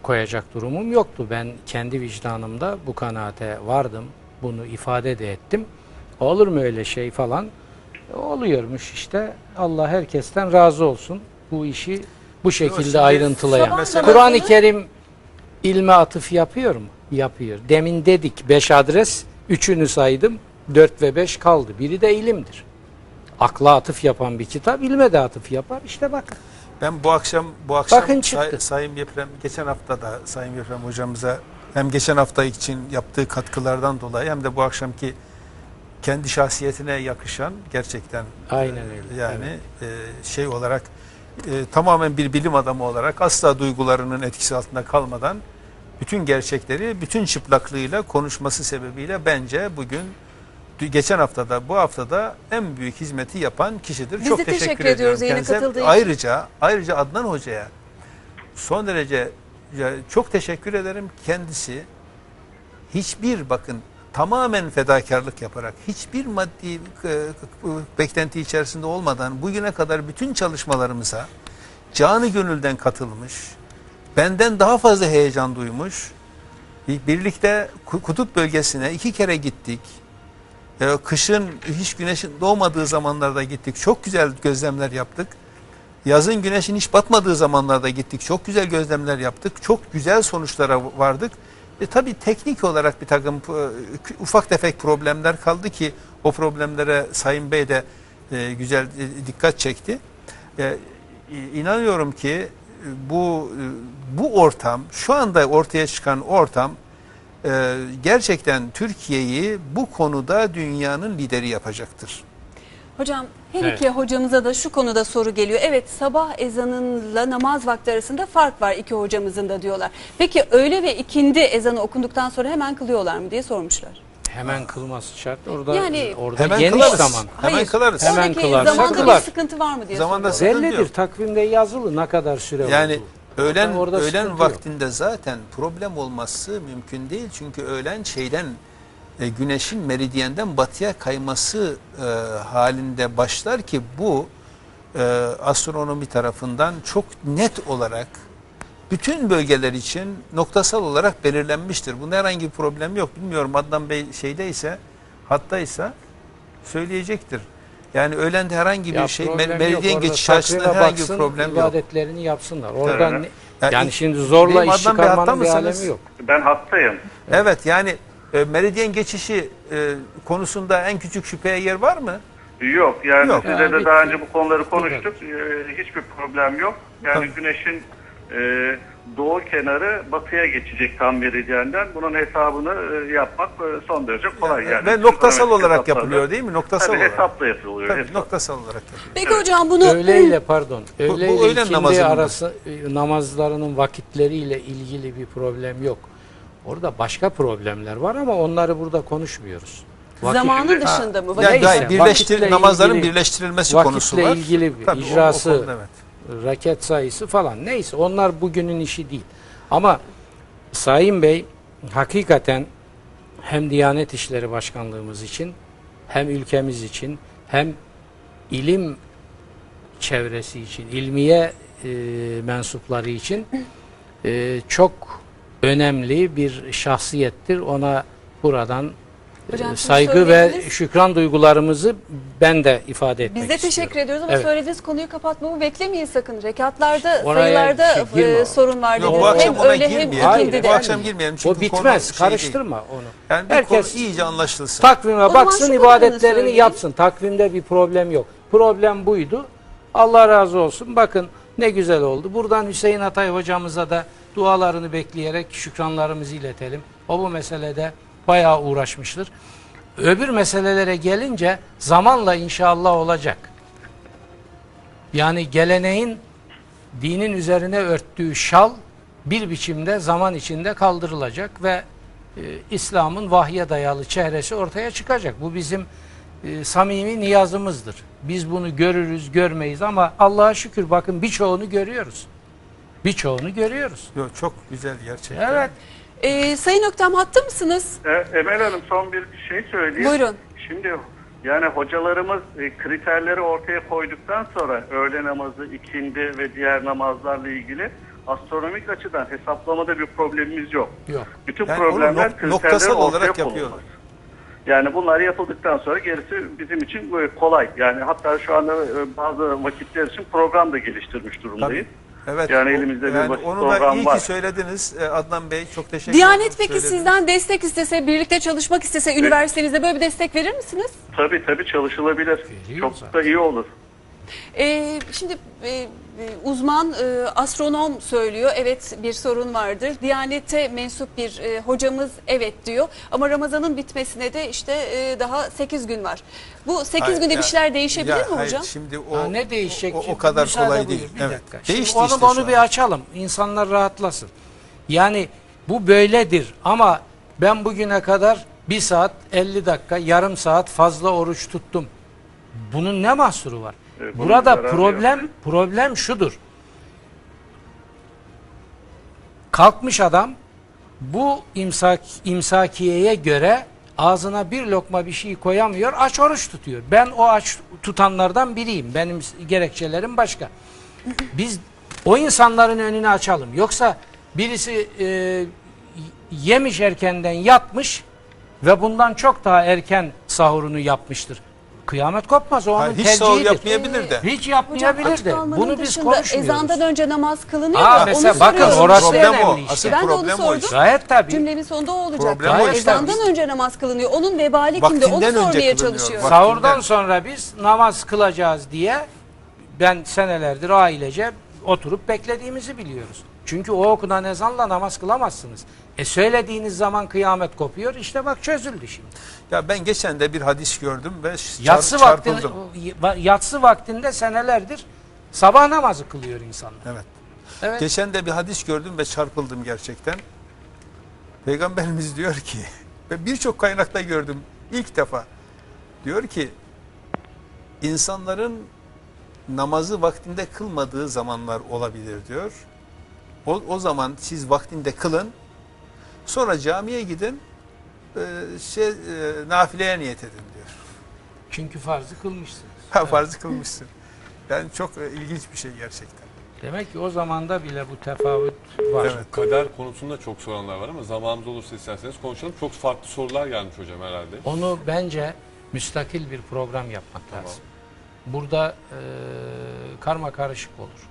koyacak durumum yoktu. Ben kendi vicdanımda bu kanaate vardım. Bunu ifade de ettim. Olur mu öyle şey falan? Oluyormuş işte. Allah herkesten razı olsun. Bu işi bu şekilde ayrıntılayan.
Mesela-
Kur'an-ı Kerim ilme atıf yapıyor mu? Yapıyor. Demin dedik 5 adres, üçünü saydım, 4 ve 5 kaldı. Biri de ilimdir. Akla atıf yapan bir kitap ilme de atıf yapar. İşte bakın.
Ben bu akşam bu akşam
Bakın
Say-
çıktı.
Sayın Yeprem geçen hafta da Sayın Yeprem hocamıza hem geçen hafta için yaptığı katkılardan dolayı hem de bu akşamki kendi şahsiyetine yakışan gerçekten
Aynen
e,
öyle,
yani e, şey olarak e, tamamen bir bilim adamı olarak asla duygularının etkisi altında kalmadan bütün gerçekleri bütün çıplaklığıyla konuşması sebebiyle bence bugün geçen haftada bu haftada en büyük hizmeti yapan kişidir.
Biz
Çok
de
teşekkür,
teşekkür ediyoruz
kendisine.
katıldığı için.
Ayrıca ayrıca Adnan Hoca'ya son derece çok teşekkür ederim. Kendisi hiçbir bakın tamamen fedakarlık yaparak hiçbir maddi e, beklenti içerisinde olmadan bugüne kadar bütün çalışmalarımıza canı gönülden katılmış. Benden daha fazla heyecan duymuş. Birlikte ku- kutup bölgesine iki kere gittik. E, Kışın hiç güneşin doğmadığı zamanlarda gittik. Çok güzel gözlemler yaptık. Yazın güneşin hiç batmadığı zamanlarda gittik. Çok güzel gözlemler yaptık. Çok güzel sonuçlara vardık. E, tabii teknik olarak bir takım e, ufak tefek problemler kaldı ki o problemlere Sayın Bey de e, güzel e, dikkat çekti. E, inanıyorum ki e, bu e, bu ortam şu anda ortaya çıkan ortam e, gerçekten Türkiye'yi bu konuda dünyanın lideri yapacaktır.
Hocam her
Evet.
iki hocamıza da şu konuda soru geliyor. Evet sabah ezanıyla namaz vakti arasında fark var iki hocamızın da diyorlar. Peki öğle ve ikindi ezanı okunduktan sonra hemen kılıyorlar mı diye sormuşlar.
Hemen kılması şart. Orada
Yani-
orada
Hemen
geniş
kılarız.
zaman.
Hemen
Hayır,
kılarız.
Hemen kılarsa
zamanda
kılar.
bir sıkıntı var mı diye
Zamanda yok.
Takvimde yazılı ne kadar süre
Yani
olduğu.
öğlen
Orada
öğlen
yok.
vaktinde zaten problem olması mümkün değil. Çünkü öğlen şeyden e, güneşin meridyenden batıya kayması e, halinde başlar ki bu e, astronomi tarafından çok net olarak bütün bölgeler için noktasal olarak belirlenmiştir. Bunda herhangi bir problem yok. Bilmiyorum Adnan Bey şeydeyse hattaysa söyleyecektir. Yani öğlende herhangi bir
Ya
şey meridyen geçiş açısından herhangi bir problem yok.
ibadetlerini yapsınlar. Orada
Evet.
ne-
Yani
yani, şimdi zorla iş çıkarmanın bir alemi yok.
Ben hastayım.
Evet yani e, meridyen geçişi e, konusunda en küçük şüpheye yer var mı?
Yok yani
Yok.
sizle
Yani
de
bitti.
daha önce bu konuları konuştuk. Ee, hiçbir problem yok. Yani güneşin e, doğu kenarı batıya geçecek tam meridyenden. Bunun hesabını e, yapmak e, son derece kolay yani.
Ve noktasal olarak
hesaplarla.
yapılıyor değil mi? Noktasal
Tabii
olarak.
hesapla yapılıyor.
Tabii,
hesap.
noktasal olarak yapılıyor.
Peki hocam bunu
Öğleyle pardon.
bu
Öğleyle
öğlen
ikindi
namazının-
arası e, namazlarının vakitleriyle ilgili bir problem yok. Orada başka problemler var ama onları burada konuşmuyoruz. Vakit-
zamanı dışında mı?
Yani
Neyse,
birleştir,
vakitle
namazların
ilgili-
birleştirilmesi konusu
vakitle
var.
ilgili bir
Tabii, o- o
icrası,
konuda evet.
raket sayısı falan neyse onlar bugünün işi değil. Ama Sayın Bey hakikaten hem Diyanet İşleri Başkanlığımız için hem ülkemiz için hem ilim çevresi için, ilmiye e, mensupları için e, çok önemli bir şahsiyettir. Ona buradan e,
Hocam
saygı ve şükran duygularımızı ben de ifade etmek
Biz de
istiyorum.
teşekkür ediyoruz ama
Evet.
söylediğiniz konuyu kapatmamı beklemeyin sakın. Rekatlarda,
Oraya
sayılarda
şey
e, sorun var dediniz.
bu akşam
Hem
ona
hem
girmeyelim.
Hayır,
ikindi
bu
de.
akşam girmeyelim çünkü
o bitmez.
konu şey değil.
Karıştırma onu.
Yani bir
Herkes
konu iyice anlaşılsın.
takvime baksın, ibadetlerini yapsın. Takvimde bir problem yok. Problem buydu. Allah razı olsun. Bakın ne güzel oldu. Buradan Hüseyin Atay hocamıza da dualarını bekleyerek şükranlarımızı iletelim. O bu meselede bayağı uğraşmıştır. Öbür meselelere gelince zamanla inşallah olacak. Yani geleneğin dinin üzerine örttüğü şal bir biçimde zaman içinde kaldırılacak ve e, İslam'ın vahye dayalı çehresi ortaya çıkacak. Bu bizim e, samimi niyazımızdır. Biz bunu görürüz, görmeyiz ama Allah'a şükür bakın birçoğunu görüyoruz. Birçoğunu görüyoruz.
Yok, çok güzel gerçekten.
Evet.
E, Sayın Öktem hatta mısınız?
E, Emel Hanım son bir şey söyleyeyim.
Buyurun.
Şimdi yani hocalarımız e, kriterleri ortaya koyduktan sonra öğle namazı, ikindi ve diğer namazlarla ilgili astronomik açıdan hesaplamada bir problemimiz yok.
Yok.
Bütün
Yani
problemler
noktasal
ortaya
olarak yapıyorlar.
Yani bunlar yapıldıktan sonra gerisi bizim için böyle kolay. Yani hatta şu anda e, bazı vakitler için program da geliştirmiş durumdayız.
Evet.
Yani elimizde bir
yani
basit
onu da
program
iyi
var.
ki söylediniz e, Adnan Bey. Çok teşekkür
Diyanet
ederim.
peki
Söylediniz.
sizden destek istese, birlikte çalışmak istese üniversitenizde böyle bir destek verir misiniz?
Tabii tabii çalışılabilir.
Veriyor
Çok da iyi olur.
Ee, şimdi e, e, uzman e, astronom söylüyor evet bir sorun vardır. Diyanete mensup bir e, hocamız evet diyor ama Ramazan'ın bitmesine de işte e, daha 8 gün var. Bu 8
Hayır,
günde
ya-
bir şeyler değişebilir
ya
mi
hayır,
hocam?
Şimdi o,
Ha, ne değişecek?
O, o kadar
müsaade
kolay
buyur,
değil.
Bir
evet.
dakika. Şimdi
Değişti
onu,
işte
onu
şu
bir
an.
açalım. İnsanlar rahatlasın. Yani Bu böyledir ama ben bugüne kadar bir saat 50 dakika yarım saat fazla oruç tuttum. Bunun ne mahsuru var?
Bunun
Burada problem problem şudur. Kalkmış adam bu imsak imsakiyeye göre ağzına bir lokma bir şey koyamıyor, aç oruç tutuyor. Ben o aç tutanlardan biriyim. Benim gerekçelerim başka. Biz o insanların önünü açalım. Yoksa birisi e, yemiş erkenden yatmış ve bundan çok daha erken sahurunu yapmıştır. Kıyamet kopmaz. O onun
Hayır, hiç sahur
tercihidir.
yapmayabilir de.
Hiç yapmayabilir de. Bunu biz
dışında
konuşmuyoruz.
ezandan önce namaz kılınıyor
Aa,
da
mesela
onu
bakın,
soruyorum.
orası
işte.
önemli
o.
işte.
Asıl
Ben de onu
problem o
sordum.
işte.
Gayet tabii.
Cümlemin sonunda o olacak.
Problem
o işte.
ezandan önce namaz kılınıyor. Onun vebali kimde? Onu
Vaktinden önce
sormaya
kılınıyor.
Sahurdan sonra biz namaz kılacağız diye ben senelerdir ailece oturup beklediğimizi biliyoruz. Çünkü o okunan ezanla namaz kılamazsınız. E söylediğiniz zaman kıyamet kopuyor. İşte bak çözüldü şimdi.
Ya ben geçen de bir hadis gördüm ve
Yatsı, vaktinde,
çarpıldım.
yatsı vaktinde senelerdir sabah namazı kılıyor insanlar.
Evet.
Evet.
Geçen de bir hadis gördüm ve çarpıldım gerçekten. Peygamberimiz diyor ki [laughs] ve birçok kaynakta gördüm ilk defa. Diyor ki insanların namazı vaktinde kılmadığı zamanlar olabilir diyor. O, o zaman siz vaktinde kılın. Sonra camiye gidin. e, şey, e, nafileye niyet edin diyor.
Çünkü farzı kılmışsınız.
Ha, farzı kılmışsın. Yani çok e, ilginç bir şey gerçekten.
Demek ki o zamanda bile bu tefavüt var.
Evet.
Kader konusunda çok soranlar var ama zamanımız olursa isterseniz konuşalım. Çok farklı sorular gelmiş hocam herhalde.
Onu bence müstakil bir program yapmak
Tamam.
lazım. Burada e, karma karışık olur.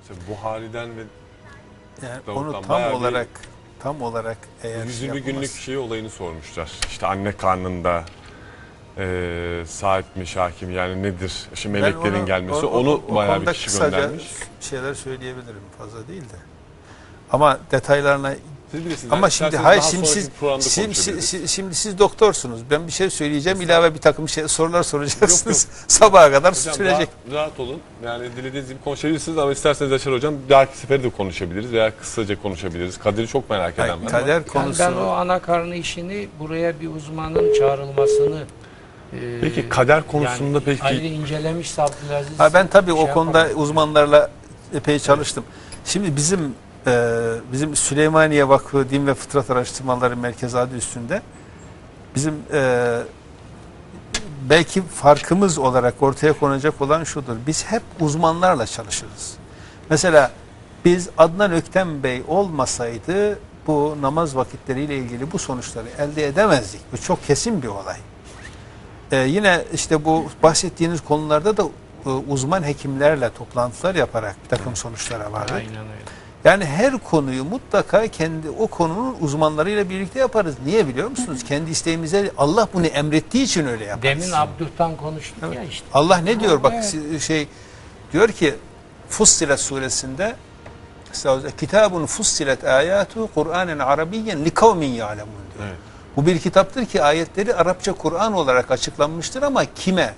Mesela Buhari'den ve
Yani
Davut'tan
onu tam
bayağı bir-
olarak tam olarak eğer
120
şey
günlük
yapılmaz-
şey olayını sormuşlar. İşte anne karnında e, sahip mi şakim yani nedir? İşte
Ben
meleklerin
onu-
gelmesi
o- o-
onu
o
bayağı bir
konuda
kişi
kısaca
göndermiş.
şeyler söyleyebilirim fazla değil de. Ama detaylarına
Siz bilirsiniz.
ama
Yani
şimdi hayır şimdi siz şimdi, şimdi siz doktorsunuz. Ben bir şey söyleyeceğim ilave bir takım şey sorular soracaksınız. [laughs] Sabaha kadar
Hocam
sürecek.
rahat, rahat olun. Yani dilediğiniz gibi konuşabilirsiniz ama isterseniz Yaşar Hocam bir dahaki sefere de konuşabiliriz veya kısaca konuşabiliriz. Kadir'i çok merak eden
Hayır,
var.
kader
Yani
konusu.
ben o ana karnı işini buraya bir uzmanın çağrılmasını e,
Peki kader konusunda
yani
peki-
ayrı incelemiş Abdülaziz.
Ha, ben tabii
şey
o konuda
yapamam.
uzmanlarla epey çalıştım. Şimdi bizim bizim Süleymaniye Vakfı Din ve Fıtrat Araştırmaları Merkezi adı üstünde bizim e, belki farkımız olarak ortaya konacak olan şudur. Biz hep uzmanlarla çalışırız. Mesela biz Adnan Öktem Bey olmasaydı bu namaz vakitleriyle ilgili bu sonuçları elde edemezdik. Bu çok kesin bir olay. Ee, yine işte bu bahsettiğiniz konularda da e, uzman hekimlerle toplantılar yaparak bir takım sonuçlara vardık.
Aynen öyle.
Yani her konuyu mutlaka kendi o konunun uzmanlarıyla birlikte yaparız. Niye biliyor musunuz? Kendi isteğimize Allah bunu emrettiği için öyle yaparız.
Demin Abdüh'tan konuştuk ya işte.
Allah ne diyor? Bak
Evet.
şey diyor ki Fussilet suresinde. Kitabun fussilet ayatu Kur'anen Arabiyyen li kavmin ya'lemun diyor.
Evet.
Bu bir kitaptır ki ayetleri Arapça Kur'an olarak açıklanmıştır ama kime?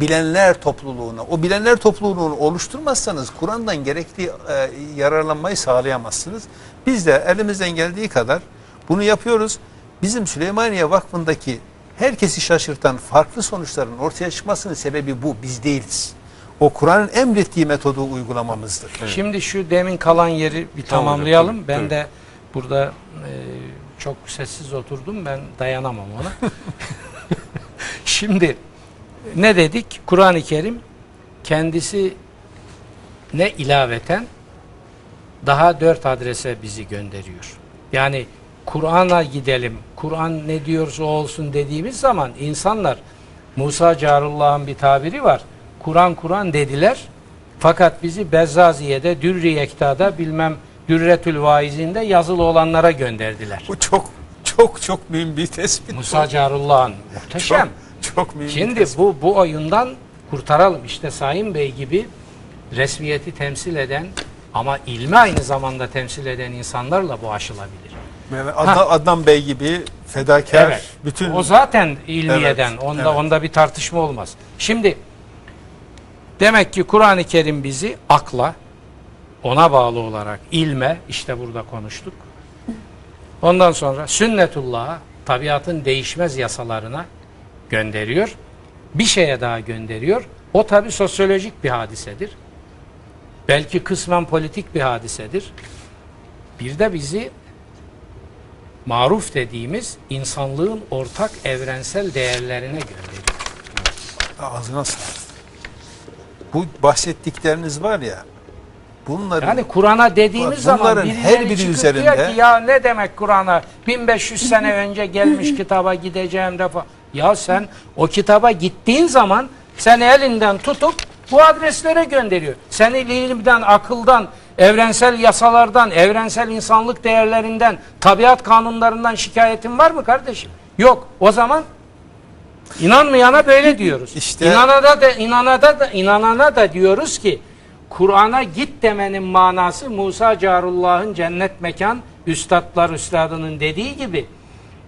Bilenler topluluğuna. O bilenler topluluğunu oluşturmazsanız Kur'an'dan gerekli e, yararlanmayı sağlayamazsınız. Biz de elimizden geldiği kadar bunu yapıyoruz. Bizim Süleymaniye Vakfı'ndaki herkesi şaşırtan farklı sonuçların ortaya çıkmasının sebebi bu. Biz değiliz. O Kur'an'ın emrettiği metodu uygulamamızdır.
Şimdi şu demin kalan yeri bir
Tamam
tamamlayalım.
tabii,
ben
tabii.
de burada e, çok sessiz oturdum. Ben dayanamam ona. [laughs] Şimdi ne dedik? Kur'an-ı Kerim kendisi ne ilaveten daha dört adrese bizi gönderiyor. Yani Kur'an'a gidelim, Kur'an ne diyorsa olsun dediğimiz zaman insanlar Musa Carullah'ın bir tabiri var. Kur'an Kur'an dediler. Fakat bizi Bezzaziye'de, Dürri Yekta'da bilmem Dürretül Vaiz'inde yazılı olanlara gönderdiler.
Bu çok çok çok mühim bir tespit.
Musa Carullah'ın muhteşem.
Çok, [laughs] çok mühim
Şimdi bu bu oyundan kurtaralım. İşte Sayın Bey gibi resmiyeti temsil eden ama ilmi aynı zamanda temsil eden insanlarla bu aşılabilir.
Yani Adnan, Adnan Bey gibi fedakar
Evet.
bütün
O zaten ilmiyeden.
Evet,
Onda
evet.
onda bir tartışma olmaz. Şimdi demek ki Kur'an-ı Kerim bizi akla ona bağlı olarak ilme işte burada konuştuk. Ondan sonra sünnetullah'a, tabiatın değişmez yasalarına gönderiyor. Bir şeye daha gönderiyor. O tabi sosyolojik bir hadisedir. Belki kısmen politik bir hadisedir. Bir de bizi maruf dediğimiz insanlığın ortak evrensel değerlerine gönderiyor.
Ağzına sağlık. Bu bahsettikleriniz var ya bunların
Yani Kur'an'a dediğimiz zaman
Bunların her biri üzerinde-
ki ya ne demek Kur'an'a 1500 sene önce gelmiş kitaba gideceğim defa. Ya sen o kitaba gittiğin zaman seni elinden tutup bu adreslere gönderiyor. Seni ilimden, akıldan, evrensel yasalardan, evrensel insanlık değerlerinden, tabiat kanunlarından şikayetin var mı kardeşim? Yok. O zaman İnanmayana böyle diyoruz.
İşte-
İnanana da inanana da inanana da diyoruz ki Kur'an'a git demenin manası Musa Carullah'ın cennet mekan üstadlar üstadının dediği gibi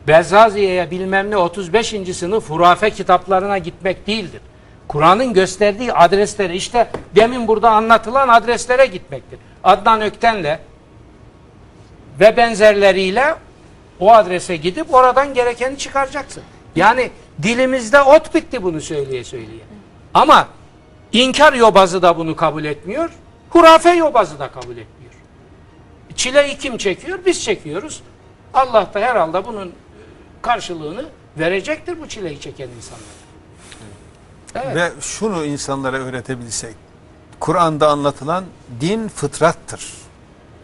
Bezaziye'ye bilmem ne 35. sınıf hurafe kitaplarına gitmek değildir. Kur'an'ın gösterdiği adreslere işte demin burada anlatılan adreslere gitmektir. Adnan Ökten'le ve benzerleriyle o adrese gidip oradan gerekeni çıkaracaksın. Yani dilimizde ot bitti bunu söyleye söyleye. Ama inkar yobazı da bunu kabul etmiyor. Hurafe yobazı da kabul etmiyor. Çileyi kim çekiyor? Biz çekiyoruz. Allah da herhalde bunun karşılığını verecektir bu çileyi çeken insanlara. Evet.
ve şunu insanlara öğretebilsek. Kur'an'da anlatılan din fıtrattır.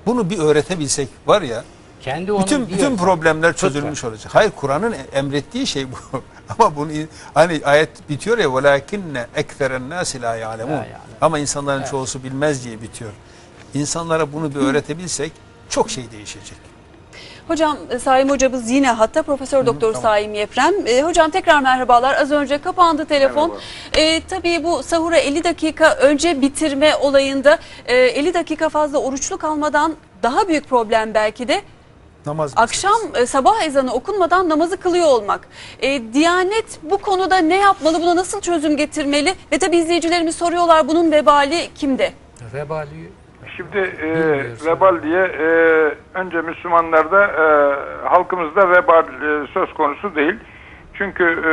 Bunu bir öğretebilsek var ya
Kendi onu
bütün bütün problemler çözülmüş olacak. Hayır Kur'an'ın emrettiği şey bu. [laughs] Ama bunu hani ayet bitiyor ya velakinne ekseren nasi la ya'lemun. Ama insanların çoğusu bilmez diye bitiyor. İnsanlara bunu bir öğretebilsek çok şey değişecek.
Hocam e, Saim hocamız yine hatta Profesör Doktor Saim Yeprem. E, hocam tekrar merhabalar. Az önce kapandı telefon. E, tabii bu sahura 50 dakika önce bitirme olayında e, 50 dakika fazla oruçlu kalmadan daha büyük problem belki de
Namaz
akşam e, sabah ezanı okunmadan namazı kılıyor olmak. E, Diyanet bu konuda ne yapmalı? Buna nasıl çözüm getirmeli? Ve tabii izleyicilerimiz soruyorlar bunun vebali kimde?
Vebali
Şimdi e, vebal diye e, önce Müslümanlarda e, halkımızda vebal e, söz konusu değil. Çünkü e,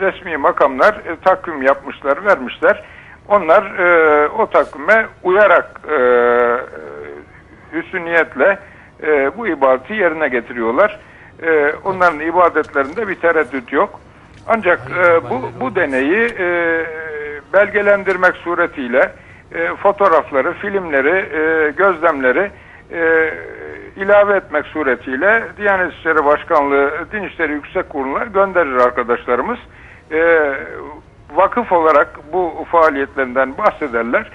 resmi makamlar e, takvim yapmışlar, vermişler. Onlar e, o takvime uyarak e, hüsnü niyetle e, bu ibadeti yerine getiriyorlar. E, onların ibadetlerinde bir tereddüt yok. Ancak e, bu, bu deneyi e, belgelendirmek suretiyle e, fotoğrafları, filmleri, e, gözlemleri e, ilave etmek suretiyle Diyanet İşleri Başkanlığı Din İşleri Yüksek Kurulu'na gönderir arkadaşlarımız. E, vakıf olarak bu faaliyetlerinden bahsederler.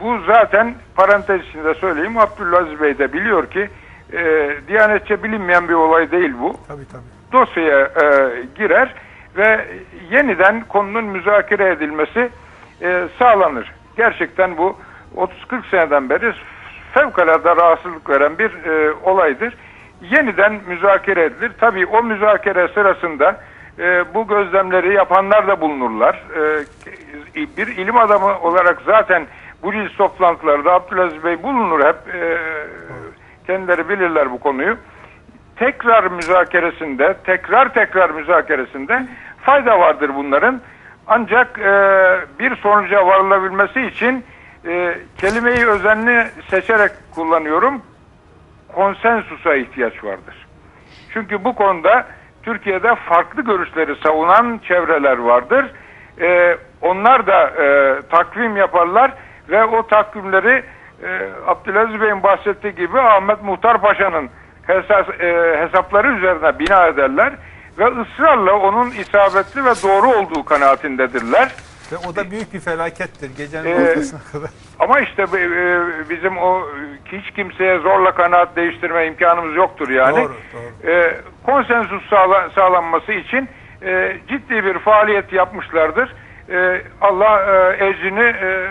Bu zaten parantez içinde söyleyeyim Abdülaziz Bey de biliyor ki e, Diyanetçe bilinmeyen bir olay değil bu
Tabii tabii.
dosyaya e, girer ve yeniden konunun müzakere edilmesi e, sağlanır. Gerçekten bu 30-40 seneden beri fevkalade rahatsızlık veren bir e, olaydır. Yeniden müzakere edilir. Tabii o müzakere sırasında e, bu gözlemleri yapanlar da bulunurlar. E, bir ilim adamı olarak zaten bu cins toplantılarda Abdülaziz Bey bulunur hep. E, kendileri bilirler bu konuyu tekrar müzakeresinde, tekrar tekrar müzakeresinde fayda vardır bunların. Ancak e, bir sonuca varılabilmesi için e, kelimeyi özenli seçerek kullanıyorum. Konsensusa ihtiyaç vardır. Çünkü bu konuda Türkiye'de farklı görüşleri savunan çevreler vardır. E, onlar da e, takvim yaparlar ve o takvimleri e, Abdülaziz Bey'in bahsettiği gibi Ahmet Muhtar Paşa'nın hesas, e, hesapları üzerine bina ederler ve ısrarla onun isabetli ve doğru olduğu kanaatindedirler.
Ve o da büyük bir felakettir gecenin
Ee,
ortasına kadar.
Ama işte e, bizim o hiç kimseye zorla kanaat değiştirme imkanımız yoktur yani.
Doğru, doğru.
E, konsensus sağla- sağlanması için e, ciddi bir faaliyet yapmışlardır. E, Allah e, ecrini e,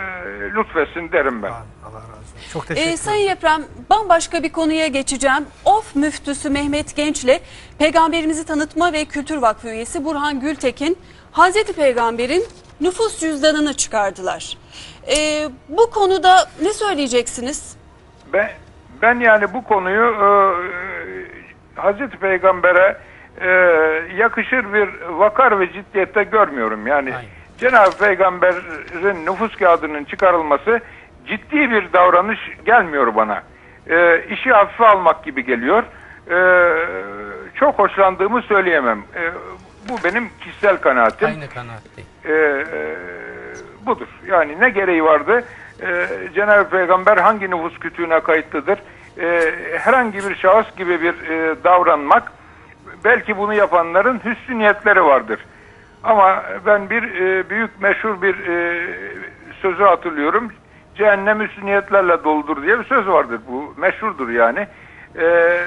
lütfetsin derim ben.
Allah razı olsun. Çok teşekkür
Ee,
ederim.
Sayın Yeprem bambaşka bir konuya geçeceğim. Of müftüsü Mehmet Genç'le Peygamberimizi Tanıtma ve Kültür Vakfı üyesi Burhan Gültekin Hazreti Peygamber'in nüfus cüzdanını çıkardılar. Ee, bu konuda ne söyleyeceksiniz?
Ben, ben yani bu konuyu e, Hazreti Peygamber'e e, yakışır bir vakar ve ciddiyette görmüyorum. Yani Cenab-ı Peygamber'in nüfus kağıdının çıkarılması ciddi bir davranış gelmiyor bana. E, işi hafife almak gibi geliyor. E, çok hoşlandığımı söyleyemem. E, bu benim kişisel kanaatim.
Aynı kanaatteyim.
E, e, budur. Yani ne gereği vardı? E, Cenab-ı Peygamber hangi nüfus kütüğüne kayıtlıdır? E, herhangi bir şahıs gibi bir e, davranmak belki bunu yapanların hüsnü niyetleri vardır. Ama ben bir e, büyük meşhur bir e, sözü hatırlıyorum. Cehennem hüsnü niyetlerle doludur diye bir söz vardır. Bu meşhurdur yani. E,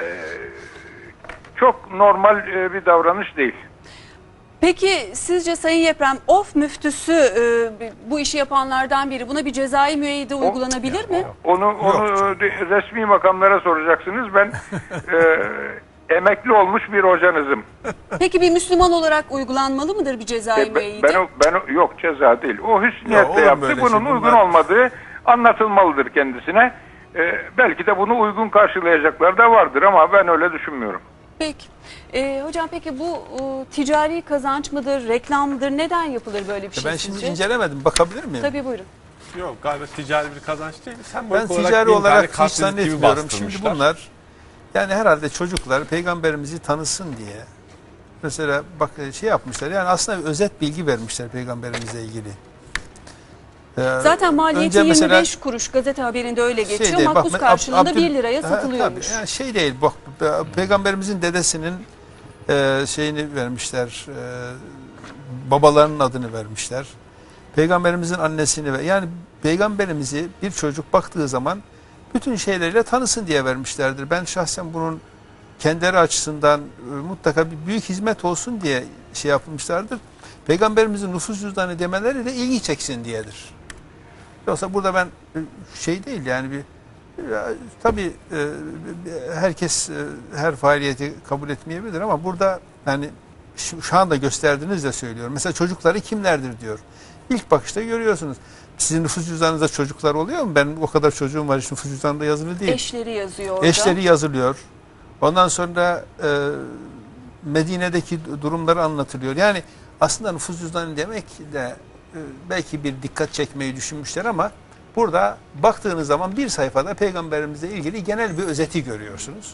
çok normal e, bir davranış değil.
Peki sizce Sayın Yeprem of müftüsü e, bu işi yapanlardan biri buna bir cezai müeyyide uygulanabilir mi?
Onu onu resmi makamlara soracaksınız. Ben [laughs] e, emekli olmuş bir hocanızım.
Peki bir Müslüman olarak uygulanmalı mıdır bir cezai
E, ben,
müeyyide?
ben, o- ben o- yok ceza değil. O hüsnü
Ya
yaptı. Bunun
şey,
uygun
bunlar-
olmadığı anlatılmalıdır kendisine. E, belki de bunu uygun karşılayacaklar da vardır ama ben öyle düşünmüyorum.
Peki. E, hocam peki bu e, ticari kazanç mıdır, reklam mıdır? Neden yapılır böyle bir şey
ben şimdi
sizce?
incelemedim. Bakabilir miyim?
Tabii buyurun.
Yok galiba ticari bir kazanç değil. Sen
Ben ticari olarak hiç zannetmiyorum. Şimdi bunlar yani herhalde çocuklar peygamberimizi tanısın diye mesela bak şey yapmışlar. Yani aslında özet bilgi vermişler peygamberimizle ilgili. Ee,
Zaten maliyeti
önce mesela
25 kuruş gazete haberinde öyle geçiyor.
şey değil, bak,
Makbuz
Ab-
karşılığında
Abdül-
1 liraya
Ha,
satılıyormuş.
tabii, yani şey değil bak pe- peygamberimizin dedesinin e, şeyini vermişler. e, babalarının adını vermişler. Peygamberimizin annesini ve yani peygamberimizi bir çocuk baktığı zaman bütün şeyleriyle tanısın diye vermişlerdir. Ben şahsen bunun kendileri açısından e, mutlaka bir büyük hizmet olsun diye şey yapılmışlardır. Peygamberimizin nüfus cüzdanı demeleri de ilgi çeksin diyedir. Yoksa burada ben e, şey değil yani bir ya, tabii e, herkes e, her faaliyeti kabul etmeyebilir ama burada yani şu, şu anda gösterdiğinizle söylüyorum. Mesela çocukları kimlerdir diyor. İlk bakışta görüyorsunuz. Sizin nüfus cüzdanınızda çocuklar oluyor mu? Benim o kadar çocuğum var hiç nüfus cüzdanında yazılı değil.
Eşleri yazıyor orada.
Eşleri yazılıyor. Ondan sonra e, Medine'deki durumları anlatılıyor. Yani aslında nüfus cüzdanı demek de belki bir dikkat çekmeyi düşünmüşler ama burada baktığınız zaman bir sayfada peygamberimizle ilgili genel bir özeti görüyorsunuz.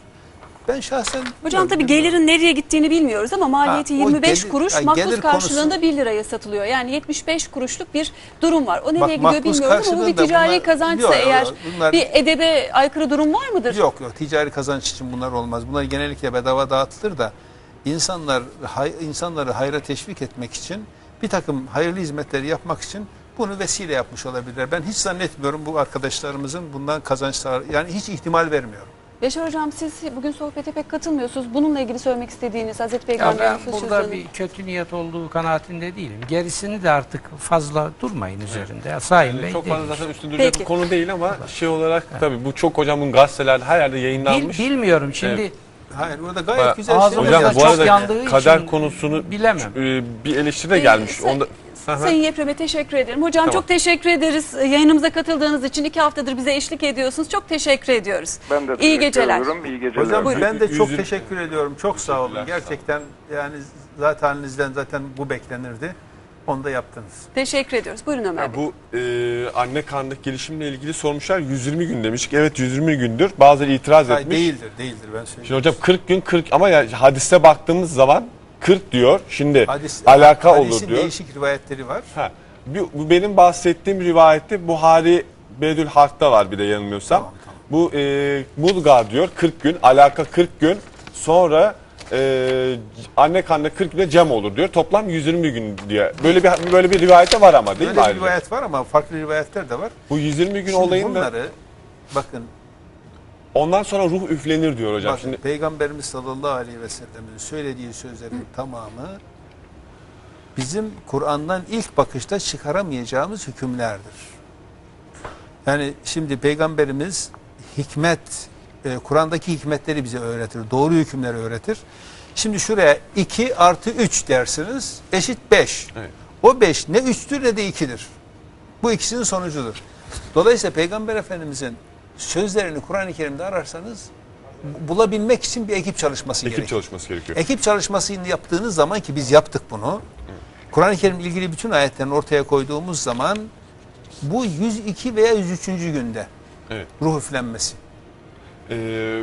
Ben şahsen
Hocam tabii gelirin nereye gittiğini bilmiyoruz ama maliyeti
Ha, o
25
gelir-
kuruş,
ha,
makbuz karşılığında
konusu-
1 liraya satılıyor. Yani 75 kuruşluk bir durum var. O nereye
Bak,
gidiyor
makbuz
bilmiyorum ama bu bir ticari
bunlar-
kazançsa
yok,
eğer
yok. Bunlar-
bir edebe aykırı durum var mıdır?
Yok yok ticari kazanç için bunlar olmaz. Bunlar genellikle bedava dağıtılır da insanlar hay, insanları hayra teşvik etmek için bir takım hayırlı hizmetleri yapmak için bunu vesile yapmış olabilirler. Ben hiç zannetmiyorum bu arkadaşlarımızın bundan kazanç sağlar. Yani hiç ihtimal vermiyorum.
Yaşar Hocam siz bugün sohbete pek katılmıyorsunuz. Bununla ilgili söylemek istediğiniz Hazreti
Ya
Peygamber'in
ben
nüfus
burada bir kötü niyet olduğu kanaatinde değilim. Gerisini de artık fazla durmayın üzerinde. Ya Sayın
Yani
Bey
çok fazla zaten üstünde duracak bir konu değil ama şey olarak tabii bu çok hocam bunun gazetelerde her yerde
Bil-
yayınlanmış.
bilmiyorum şimdi
Evet.
Hayır burada gayet
Bayağı-
güzel
Ağzımızda
şeyler
Hocam bu
çok
arada kader konusunu
bilemem.
e, bir eleştiri de
Ee,
gelmiş.
say-
Onda.
Sayın Yeprem'e teşekkür ederim. Hocam
Tamam.
çok teşekkür ederiz. Ee, Yayınımıza katıldığınız için iki haftadır bize eşlik ediyorsunuz. Çok teşekkür ediyoruz.
Ben de
İyi
teşekkür
geceler.
ediyorum. İyi geceler.
Hocam
Buyurun.
ben de çok
Üzül-
teşekkür ediyorum. Çok sağ olun. Gerçekten yani zaten halinizden zaten bu beklenirdi. Onu da yaptınız.
Teşekkür ediyoruz. Buyurun Ömer Bey.
bu e, anne karnındaki gelişimle ilgili sormuşlar 120 gün demiştik. Evet 120 gündür. Bazıları itiraz
Hayır,
etmiş.
değildir, değildir ben söyleyeyim.
Şimdi hocam 40 gün 40 ama ya hadise baktığımız zaman 40 diyor. Şimdi
Hadis-
alaka
hadisin
olur diyor.
değişik rivayetleri var.
Ha, bu, bu benim bahsettiğim rivayette Buhari Bedül Harp'ta var bir de yanılmıyorsam.
Tamam, tamam.
Bu e, Mulgar diyor 40 gün, alaka 40 gün. Sonra e, anne karnında 40 günde cem olur diyor. Toplam 120 gün diye. Böyle bir böyle bir rivayette var ama değil
Böyle
mi
bir
ayrıca?
rivayet var ama farklı rivayetler de var.
Bu 120 gün
Şimdi
olayında
bunları bakın,
ondan sonra ruh üflenir diyor hocam.
bakın
Şimdi
Peygamberimiz sallallahu aleyhi ve sellemin söylediği sözlerin tamamı bizim Kur'an'dan ilk bakışta çıkaramayacağımız hükümlerdir. Yani şimdi Peygamberimiz hikmet, e, Kur'an'daki hikmetleri bize öğretir. Doğru hükümleri öğretir. Şimdi şuraya 2 artı 3 dersiniz eşit 5.
Evet.
O 5 ne 3'tür ne de 2'dir. Bu ikisinin sonucudur. Dolayısıyla Peygamber Efendimizin sözlerini Kur'an-ı Kerim'de ararsanız bulabilmek için bir ekip çalışması
Ekip
gerekiyor.
çalışması gerekiyor.
Ekip çalışmasını yaptığınız zaman ki biz yaptık bunu. Kur'an-ı Kerim ilgili bütün ayetlerini ortaya koyduğumuz zaman bu 102 veya 103. günde
Evet.
ruh üflenmesi.
Ee,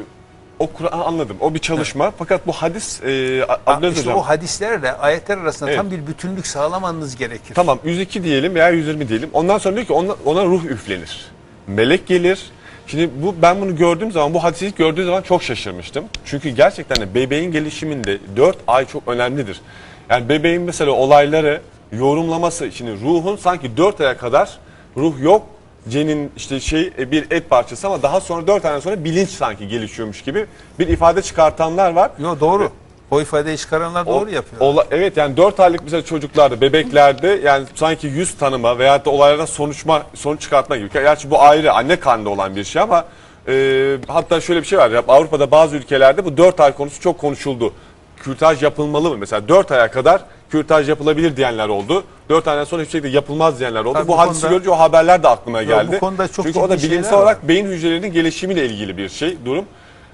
o Kur'an anladım. O bir çalışma. Fakat bu hadis e, Abdülaziz
işte
hocam.
o hadislerle ayetler arasında
Evet.
tam bir bütünlük sağlamanız gerekir.
Tamam 102 diyelim veya 120 diyelim. Ondan sonra diyor ki ona, ona ruh üflenir. Melek gelir. Şimdi bu ben bunu gördüğüm zaman bu hadisi gördüğüm zaman çok şaşırmıştım. Çünkü gerçekten de bebeğin gelişiminde 4 ay çok önemlidir. Yani bebeğin mesela olayları yorumlaması şimdi ruhun sanki 4 aya kadar ruh yok. Cenin işte şey e, bir et parçası ama daha sonra 4 aydan sonra bilinç sanki gelişiyormuş gibi bir ifade çıkartanlar var.
Yo doğru. O ifadeyi çıkaranlar doğru yapıyor.
ola- evet yani 4 aylık mesela çocuklarda, bebeklerde yani sanki yüz tanıma veyahut da olaylardan sonuçma, sonuç çıkartma gibi. Gerçi bu ayrı anne karnında olan bir şey ama e, hatta şöyle bir şey var. ya, Avrupa'da bazı ülkelerde bu 4 ay konusu çok konuşuldu. Kürtaj yapılmalı mı? Mesela 4 aya kadar kürtaj yapılabilir diyenler oldu. 4 aydan sonra hiçbir şekilde yapılmaz diyenler oldu.
Tabii
bu
bu
hadisi
konuda-
görünce o haberler de aklıma geldi.
bu konuda çok
Çünkü o da
ciddi
bilimsel
şeyler
olarak beyin hücrelerinin gelişimiyle ilgili bir şey, durum.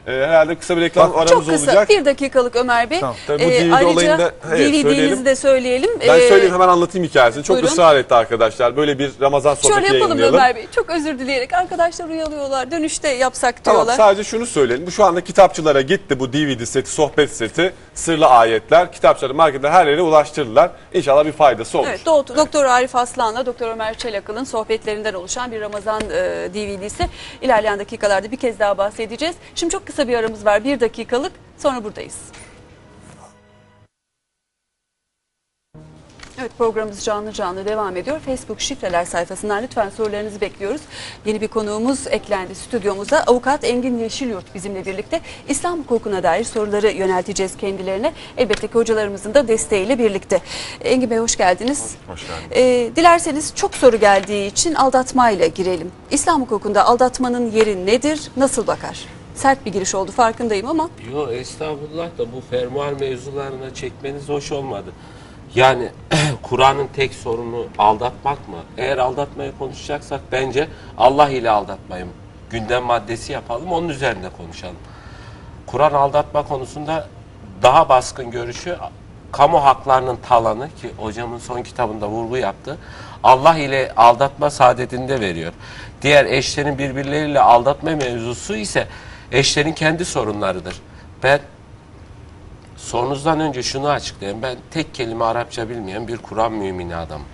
E, herhalde kısa bir reklam
Bak,
aramız
Çok kısa
olacak.
bir dakikalık Ömer Bey.
Tamam.
Tabii bu
Ee,
DVD
ayrıca
olayında- evet,
DVD'nizi de söyleyelim.
Ben
Ee,
söyleyeyim hemen anlatayım hikayesini. Çok
buyurun.
ısrar etti arkadaşlar. Böyle bir Ramazan sohbeti
Şöyle yapalım
yayınlayalım.
Ömer Bey. Çok özür dileyerek arkadaşlar uyalıyorlar. Dönüşte yapsak
Tamam
diyorlar.
sadece şunu söyleyelim. Bu şu anda kitapçılara gitti bu DVD seti, sohbet seti, sırlı ayetler. Kitapçıları, marketler her yere ulaştırdılar. İnşallah bir faydası olur.
Evet, Do- Doktor Arif Aslan'la Doktor Ömer Çelakıl'ın sohbetlerinden oluşan bir Ramazan e, DVD'si. İlerleyen dakikalarda bir kez daha bahsedeceğiz. Şimdi çok kısa bir aramız var. Bir dakikalık. Sonra buradayız. Evet programımız canlı canlı devam ediyor. Facebook şifreler sayfasından lütfen sorularınızı bekliyoruz. Yeni bir konuğumuz eklendi stüdyomuza. Avukat Engin Yeşilyurt bizimle birlikte İslam hukukuna dair soruları yönelteceğiz kendilerine. Elbette ki hocalarımızın da desteğiyle birlikte. Engin Bey hoş geldiniz.
Hoş geldiniz.
Ee, dilerseniz çok soru geldiği için aldatmayla girelim. İslam hukukunda aldatmanın yeri nedir, nasıl bakar? Sert bir giriş oldu farkındayım ama
Yo estağfurullah da bu fermuar mevzularına çekmeniz hoş olmadı. Yani [clears throat] Kur'an'ın tek sorunu aldatmak mı? Eğer aldatmayı konuşacaksak bence Allah ile aldatmayı gündem maddesi yapalım onun üzerinde konuşalım. Kur'an aldatma konusunda daha baskın görüşü kamu haklarının talanı ki hocamın son kitabında vurgu yaptı. Allah ile aldatma saadetinde veriyor. Diğer eşlerin birbirleriyle aldatma mevzusu ise eşlerin kendi sorunlarıdır. Ben sorunuzdan önce şunu açıklayayım. Ben tek kelime Arapça bilmeyen bir Kur'an mümini adamım.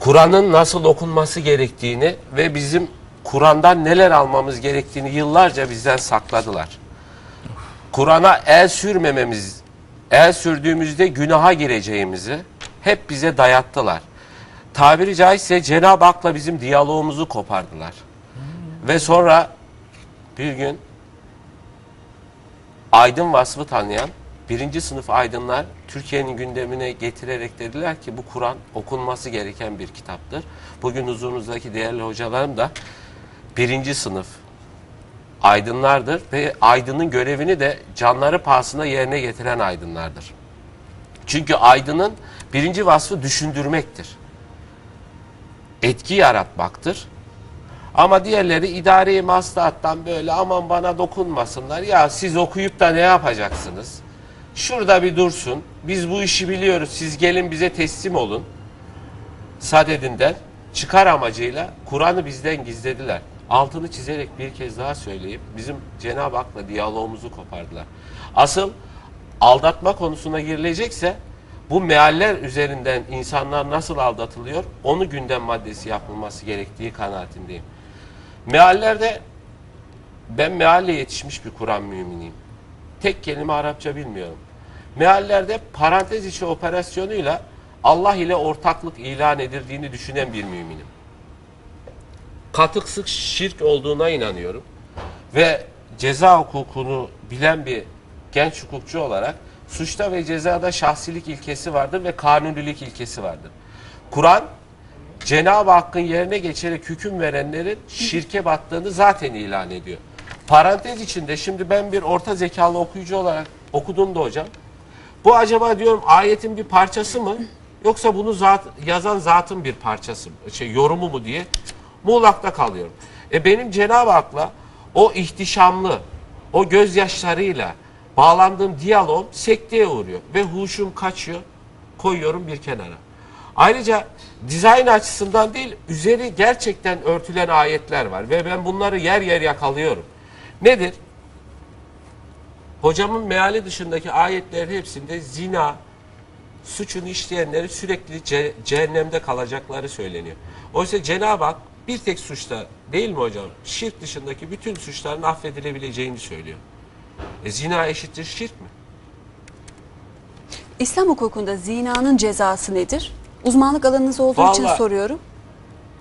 Kur'an'ın nasıl okunması gerektiğini ve bizim Kur'an'dan neler almamız gerektiğini yıllarca bizden sakladılar. Kur'an'a el sürmememiz, el sürdüğümüzde günaha gireceğimizi hep bize dayattılar. Tabiri caizse Cenab-ı Hak'la bizim diyalogumuzu kopardılar. Ve sonra bir gün aydın vasfı tanıyan birinci sınıf aydınlar Türkiye'nin gündemine getirerek dediler ki bu Kur'an okunması gereken bir kitaptır. Bugün huzurunuzdaki değerli hocalarım da birinci sınıf aydınlardır ve aydının görevini de canları pahasına yerine getiren aydınlardır. Çünkü aydının birinci vasfı düşündürmektir. Etki yaratmaktır. Ama diğerleri idari maslahattan böyle aman bana dokunmasınlar. Ya siz okuyup da ne yapacaksınız? Şurada bir dursun. Biz bu işi biliyoruz. Siz gelin bize teslim olun. Sadedinden çıkar amacıyla Kur'an'ı bizden gizlediler. Altını çizerek bir kez daha söyleyip bizim Cenab-ı Hak'la diyalogumuzu kopardılar. Asıl aldatma konusuna girilecekse bu mealler üzerinden insanlar nasıl aldatılıyor onu gündem maddesi yapılması gerektiği kanaatindeyim. Meallerde ben mealle yetişmiş bir Kur'an müminiyim. Tek kelime Arapça bilmiyorum. Meallerde parantez içi operasyonuyla Allah ile ortaklık ilan edildiğini düşünen bir müminim. Katıksız şirk olduğuna inanıyorum. Ve ceza hukukunu bilen bir genç hukukçu olarak suçta ve cezada şahsilik ilkesi vardır ve kanunilik ilkesi vardır. Kur'an Cenab-ı Hakk'ın yerine geçerek hüküm verenlerin şirke battığını zaten ilan ediyor. Parantez içinde şimdi ben bir orta zekalı okuyucu olarak okudum da hocam. Bu acaba diyorum ayetin bir parçası mı yoksa bunu zat, yazan zatın bir parçası mı, şey yorumu mu diye muğlakta kalıyorum. E benim Cenab-ı Hak'la o ihtişamlı, o gözyaşlarıyla bağlandığım diyalog sekteye uğruyor ve huşum kaçıyor koyuyorum bir kenara. Ayrıca dizayn açısından değil üzeri gerçekten örtülen ayetler var ve ben bunları yer yer yakalıyorum. Nedir? Hocamın meali dışındaki ayetlerin hepsinde zina, suçunu işleyenleri sürekli ce- cehennemde kalacakları söyleniyor. Oysa Cenab-ı Hak bir tek suçta değil mi hocam? Şirk dışındaki bütün suçların affedilebileceğini söylüyor. E, zina eşittir şirk mi?
İslam hukukunda zinanın cezası nedir? Uzmanlık alanınız olduğu için
Vallahi-
soruyorum.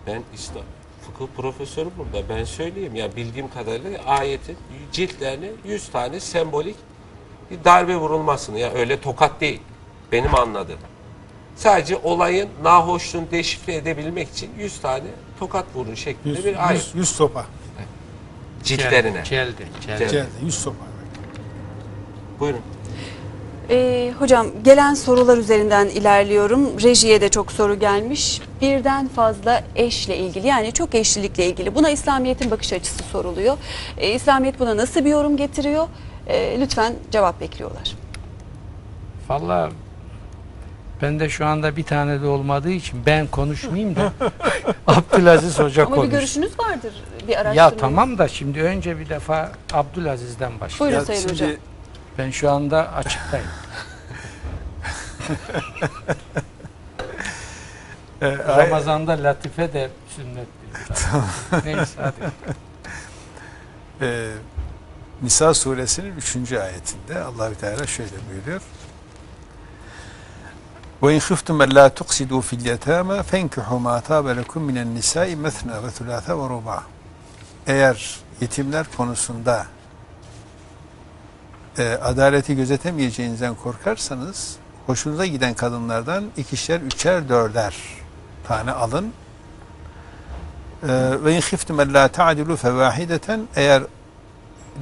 Ben İslam fıkıh profesörü burada. Ben söyleyeyim ya bildiğim kadarıyla ayetin ciltlerine 100 tane sembolik bir darbe vurulmasını ya öyle tokat değil. Benim anladığım. Sadece olayın nahoşluğunu deşifre edebilmek için 100 tane tokat vurun şeklinde
Yüz,
bir ayet.
yüz, yüz sopa.
Ciltlerine.
Celdi. Celdi.
Geldi, yüz sopa.
Buyurun.
Ee, hocam gelen sorular üzerinden ilerliyorum. Rejiye de çok soru gelmiş. Birden fazla eşle ilgili yani çok eşlilikle ilgili. Buna İslamiyet'in bakış açısı soruluyor. Ee, İslamiyet buna nasıl bir yorum getiriyor? Ee, lütfen cevap bekliyorlar.
Valla ben de şu anda bir tane de olmadığı için ben konuşmayayım da [laughs] Abdülaziz Hoca
Ama bir
konuş.
görüşünüz vardır bir araştırma.
Ya tamam da şimdi önce bir defa Abdülaziz'den
Buyurun
başlayalım.
Sayın
şimdi-
Hocam.
Ben şu anda açıktayım. [laughs]
Ee,
Ramazan'da latife de sünnettir. Neyse hadi. [laughs]
Ee, Nisa suresinin 3. ayetinde Allahü Teala şöyle buyuruyor. La tuqsidu fil yetama fenkihu ma tabe lekum minen nisa'i mesna ve thulatha ve ruba. Eğer yetimler konusunda e, adaleti gözetemeyeceğinizden korkarsanız hoşunuza giden kadınlardan ikişer, üçer, dörder tane alın. E, Ve in khiftum la ta'dilu fevahideten eğer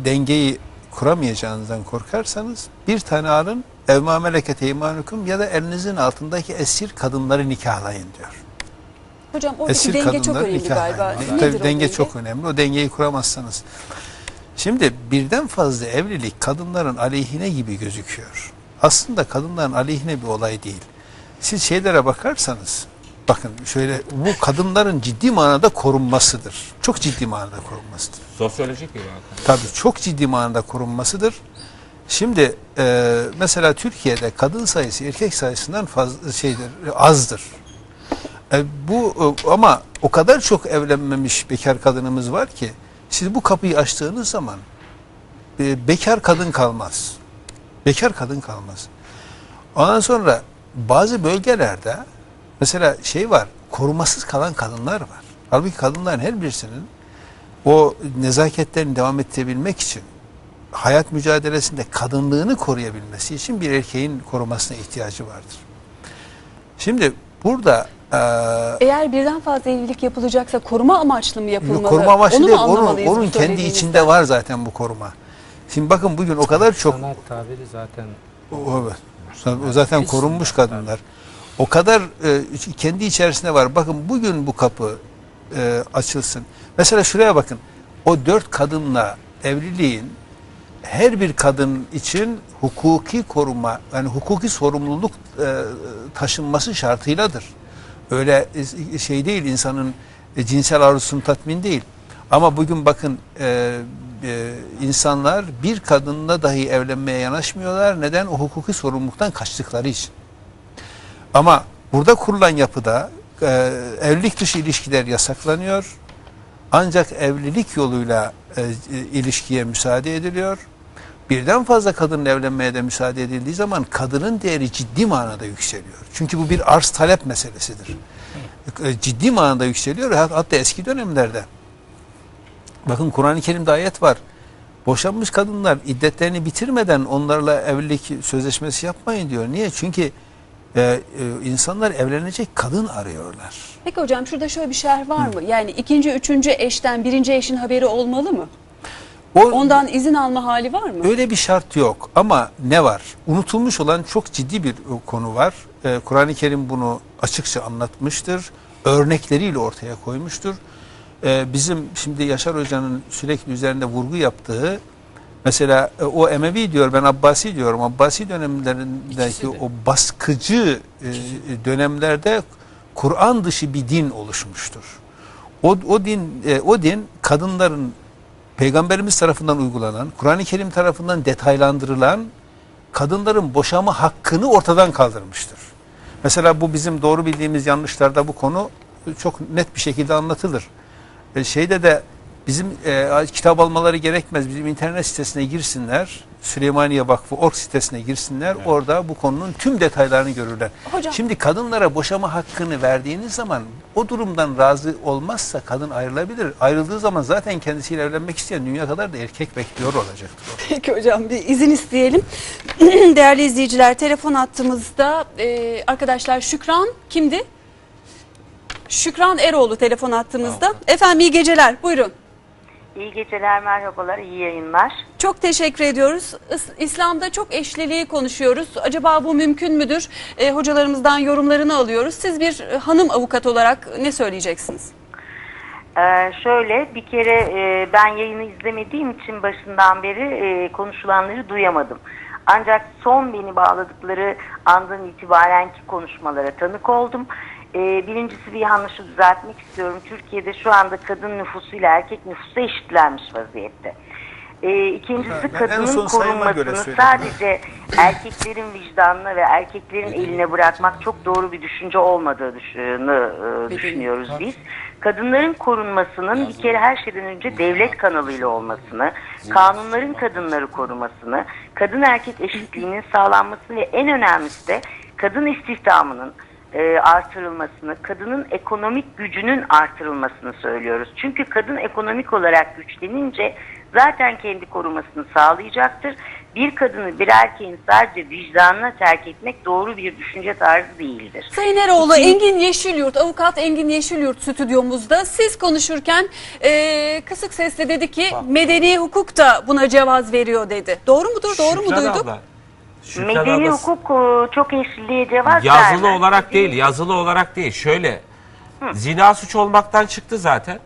dengeyi kuramayacağınızdan korkarsanız bir tane alın ev ma meleket eymanukum ya da elinizin altındaki esir kadınları nikahlayın diyor.
Hocam oradaki
Esir
denge çok önemli
nikahlayın.
galiba.
Tabii
Nedir o
denge çok önemli. O dengeyi kuramazsanız. Şimdi birden fazla evlilik kadınların aleyhine gibi gözüküyor. Aslında kadınların aleyhine bir olay değil. Siz şeylere bakarsanız bakın şöyle bu kadınların ciddi manada korunmasıdır. Çok ciddi manada korunmasıdır.
Sosyolojik bir vaka.
Tabii çok ciddi manada korunmasıdır. Şimdi e, mesela Türkiye'de kadın sayısı erkek sayısından fazla şeydir azdır. E, bu e, ama o kadar çok evlenmemiş bekar kadınımız var ki siz bu kapıyı açtığınız zaman e, bekar kadın kalmaz. Bekar kadın kalmaz. Ondan sonra bazı bölgelerde mesela şey var korumasız kalan kadınlar var. Halbuki kadınların her birisinin o nezaketlerini devam ettirebilmek için hayat mücadelesinde kadınlığını koruyabilmesi için bir erkeğin korumasına ihtiyacı vardır. Şimdi burada
Eğer birden fazla evlilik yapılacaksa koruma amaçlı mı yapılmalı?
koruma amaçlı
Onu mu
değil, onun, onun kendi içinde var zaten bu koruma. Şimdi bakın bugün o kadar çok
Sanat tabiri zaten
o, o zaten korunmuş kadınlar. O kadar e, kendi içerisinde var. Bakın bugün bu kapı e, açılsın. Mesela şuraya bakın. O dört kadınla evliliğin her bir kadın için hukuki koruma, yani hukuki sorumluluk e, taşınması şartıyladır. Öyle şey değil insanın e, cinsel arzusunu tatmin değil. Ama bugün bakın e, e, insanlar bir kadınla dahi evlenmeye yanaşmıyorlar. Neden? O hukuki sorumluluktan kaçtıkları için. Ama burada kurulan yapıda e, evlilik dışı ilişkiler yasaklanıyor. Ancak evlilik yoluyla e, e, ilişkiye müsaade ediliyor. Birden fazla kadının evlenmeye de müsaade edildiği zaman kadının değeri ciddi manada yükseliyor. Çünkü bu bir arz talep meselesidir. E, ciddi manada yükseliyor. Hat- Hatta eski dönemlerde bakın Kur'an-ı Kerim'de ayet var. Boşanmış kadınlar iddetlerini bitirmeden onlarla evlilik sözleşmesi yapmayın diyor. Niye? Çünkü e, e, insanlar evlenecek kadın arıyorlar.
Peki hocam şurada şöyle bir şerh var mı? Yani ikinci, üçüncü eşten birinci eşin haberi olmalı mı?
O,
Ondan izin alma hali var mı?
Öyle bir şart yok ama ne var? Unutulmuş olan çok ciddi bir e, konu var. Ee, Kur'an-ı Kerim bunu açıkça anlatmıştır. Örnekleriyle ortaya koymuştur. Ee, bizim şimdi Yaşar Hoca'nın sürekli üzerinde vurgu yaptığı Mesela e, o Emevi diyor ben Abbasi diyorum. Abbasi dönemlerindeki o baskıcı e, dönemlerde Kur'an dışı bir din oluşmuştur. O, o din e, o din kadınların peygamberimiz tarafından uygulanan, Kur'an-ı Kerim tarafından detaylandırılan kadınların boşama hakkını ortadan kaldırmıştır. Mesela bu bizim doğru bildiğimiz yanlışlarda bu konu çok net bir şekilde anlatılır. E, şeyde de bizim e, kitap almaları gerekmez. Bizim internet sitesine girsinler. Süleymaniye Vakfı org sitesine girsinler. Orada bu konunun tüm detaylarını görürler.
Hocam.
Şimdi kadınlara boşama hakkını verdiğiniz zaman o durumdan razı olmazsa kadın ayrılabilir. Ayrıldığı zaman zaten kendisiyle evlenmek isteyen dünya kadar da erkek bekliyor olacaktır.
Peki hocam bir izin isteyelim. [clears throat] Değerli izleyiciler telefon attığımızda e, arkadaşlar Şükran kimdi? Şükran Eroğlu telefon attığımızda. Efendim iyi geceler buyurun.
İyi geceler, merhabalar, iyi yayınlar.
Çok teşekkür ediyoruz. İs- İslam'da çok eşliliği konuşuyoruz. Acaba bu mümkün müdür? E, hocalarımızdan yorumlarını alıyoruz. Siz bir e, hanım avukat olarak ne söyleyeceksiniz?
Ee, şöyle, bir kere e, ben yayını izlemediğim için başından beri e, konuşulanları duyamadım. Ancak son beni bağladıkları andan itibarenki konuşmalara tanık oldum. Ee, birincisi bir yanlışı düzeltmek istiyorum. Türkiye'de şu anda kadın nüfusuyla erkek nüfusu eşitlenmiş vaziyette. Ee, ikincisi
Ben en
kadının korunmasını sadece erkeklerin vicdanına ve erkeklerin eline bırakmak çok doğru bir düşünce olmadığı düşünü, e, düşünüyoruz biz. Kadınların korunmasının bir kere her şeyden önce devlet kanalıyla olmasını, kanunların kadınları korumasını, kadın erkek eşitliğinin sağlanması ve en önemlisi de kadın istihdamının e, artırılmasını, kadının ekonomik gücünün artırılmasını söylüyoruz. Çünkü kadın ekonomik olarak güçlenince zaten kendi korumasını sağlayacaktır. Bir kadını bir erkeğin sadece vicdanına terk etmek doğru bir düşünce tarzı değildir.
Sayın Eroğlu,
İkinci-
Engin Yeşilyurt, avukat Engin Yeşilyurt stüdyomuzda. Siz konuşurken e, kısık sesle dedi ki medeni hukuk da buna cevaz veriyor dedi. Doğru mudur? Doğru mu
Şükran
duyduk?
abla, Şükran
Medeni
abla,
hukuk e, çok eşliliğe cevaz
yazılı
vermez.
olarak değil, yazılı olarak değil. Şöyle, zina suç olmaktan çıktı zaten.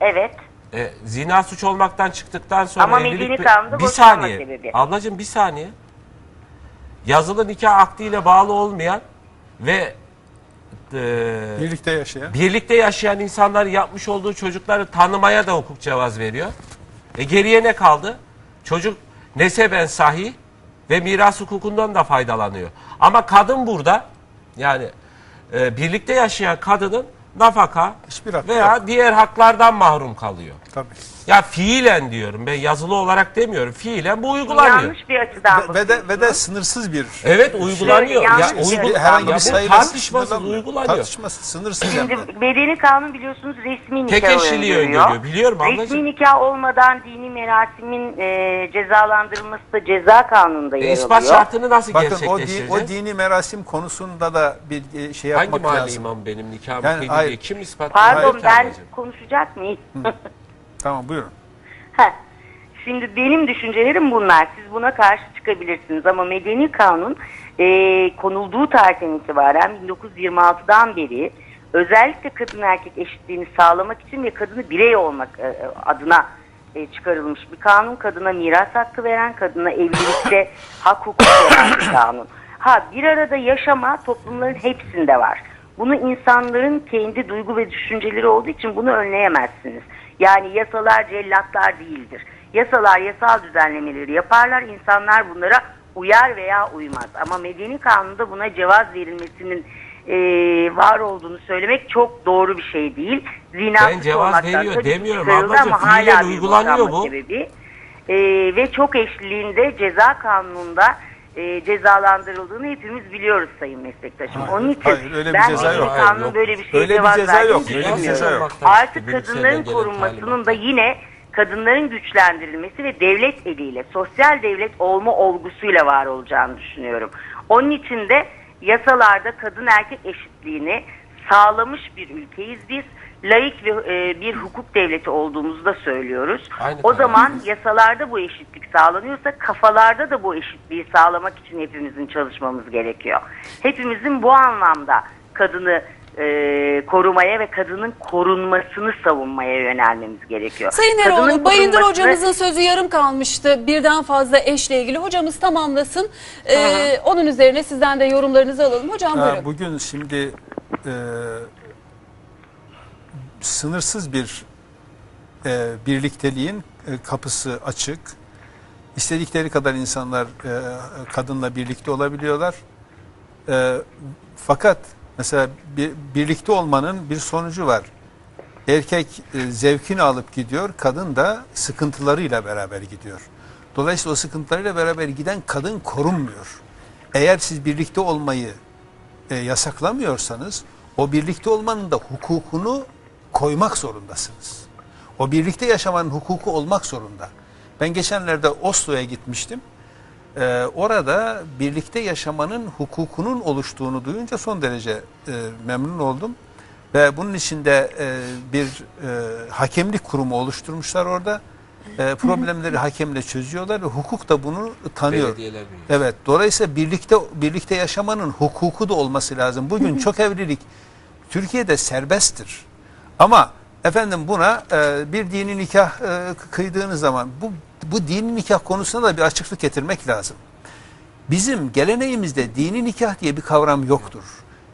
Evet.
E, zina suç olmaktan çıktıktan sonra
Ama
evlilik...
medeni kanunda
bir
boşanma
saniye.
sebebi.
Ablacığım bir saniye. Yazılı nikah akdiyle bağlı olmayan ve e,
Birlikte yaşayan.
birlikte yaşayan insanlar yapmış olduğu çocukları tanımaya da hukuk cevaz veriyor. E geriye ne kaldı? Çocuk neseben sahih ve miras hukukundan da faydalanıyor. Ama kadın burada yani e, birlikte yaşayan kadının nafaka
Hiçbir
veya
yok.
diğer haklardan mahrum kalıyor.
Tabii.
Ya fiilen diyorum ben yazılı olarak demiyorum. Fiilen bu uygulanıyor.
Yanlış bir açıdan
Ve, ve de ve de sınırsız bir
Evet uygulanıyor.
yanlış
Ya,
bir
uygu,
şey.
herhangi
ya
bir
bu
sayıda
tartışmasız
sınırlanmıyor.
uygulanıyor.
Tartışmasız sınırsız hem de.
Şimdi medeni kanun biliyorsunuz resmi nikah
Tek eşliliği öngörüyor. Biliyorum ablacığım.
Resmi nikah olmadan dini merasimin e, cezalandırılması da ceza kanununda
E,
yer
ispat
alıyor.
şartını nasıl
Bakın o, di,
gerçekleştireceğiz?
o dini merasim konusunda da bir e, şey
Hangi
yapmak
mahalle
lazım.
imamı benim nikahımı
Yani
kıydı
hayır.
diye kim ispat
Pardon
Hayır,
ben
ablacığım.
konuşacak mıyım?
Tamam buyurun.
Heh. Şimdi benim düşüncelerim bunlar. Siz buna karşı çıkabilirsiniz ama medeni kanun e, konulduğu tarihten itibaren 1926'dan beri özellikle kadın erkek eşitliğini sağlamak için ve kadını birey olmak e, adına e, çıkarılmış bir kanun. Kadına miras hakkı veren, kadına evlilikte [coughs] hak hukuku veren bir kanun. Ha bir arada yaşama toplumların hepsinde var. Bunu insanların kendi duygu ve düşünceleri olduğu için bunu önleyemezsiniz. Yani yasalar cellatlar değildir. Yasalar yasal düzenlemeleri yaparlar. İnsanlar bunlara uyar veya uymaz. Ama medeni kanunda buna cevaz verilmesinin e, var olduğunu söylemek çok doğru bir şey değil. Zina
Ben cevaz veriyor demiyorum ablacığım.
ama hala
uygulanıyor bu.
Sebebi. E, ve çok eşliğinde ceza kanununda e, cezalandırıldığını hepimiz biliyoruz sayın meslektaşım.
Hayır,
Onun için
hayır, öyle bir
ben
ceza yok.
kanunun
Yok.
böyle bir şeye
Öyle bir
cevaz
ceza
verdiğini
yok, öyle bir
düşünmüyorum.
ceza yok.
Artık
Bilimselden
kadınların korunmasının da yine kadınların güçlendirilmesi ve devlet eliyle, sosyal devlet olma olgusuyla var olacağını düşünüyorum. Onun için de yasalarda kadın erkek eşitliğini sağlamış bir ülkeyiz biz. Laik ve e, bir hukuk devleti olduğumuzu da söylüyoruz.
Aynı
o zaman yasalarda bu eşitlik sağlanıyorsa kafalarda da bu eşitliği sağlamak için hepimizin çalışmamız gerekiyor. Hepimizin bu anlamda kadını e, korumaya ve kadının korunmasını savunmaya yönelmemiz gerekiyor.
Sayın
Kadının
Eroğlu, Bayındır
korunması-
hocamızın sözü yarım kalmıştı. Birden fazla eşle ilgili. Hocamız tamamlasın. Ee, onun üzerine sizden de yorumlarınızı alalım. Hocam
Ha,
buyurun.
Bugün şimdi e, sınırsız bir e, birlikteliğin e, kapısı açık. İstedikleri kadar insanlar e, kadınla birlikte olabiliyorlar. E, fakat mesela bir, birlikte olmanın bir sonucu var. Erkek e, zevkini alıp gidiyor, kadın da sıkıntılarıyla beraber gidiyor. Dolayısıyla o sıkıntılarıyla beraber giden kadın korunmuyor. Eğer siz birlikte olmayı e, yasaklamıyorsanız o birlikte olmanın da hukukunu koymak zorundasınız. O birlikte yaşamanın hukuku olmak zorunda. Ben geçenlerde Oslo'ya gitmiştim. Ee, orada birlikte yaşamanın hukukunun oluştuğunu duyunca son derece e, memnun oldum. Ve bunun içinde e, bir e, hakemlik kurumu oluşturmuşlar orada. E, problemleri [laughs] hakemle çözüyorlar ve hukuk da bunu tanıyor. Evet. Dolayısıyla birlikte birlikte yaşamanın hukuku da olması lazım. Bugün [laughs] çok evlilik Türkiye'de serbesttir. Ama efendim buna e, bir dini nikah e, kıydığınız zaman bu bu dini nikah konusuna da bir açıklık getirmek lazım. Bizim geleneğimizde dini nikah diye bir kavram yoktur.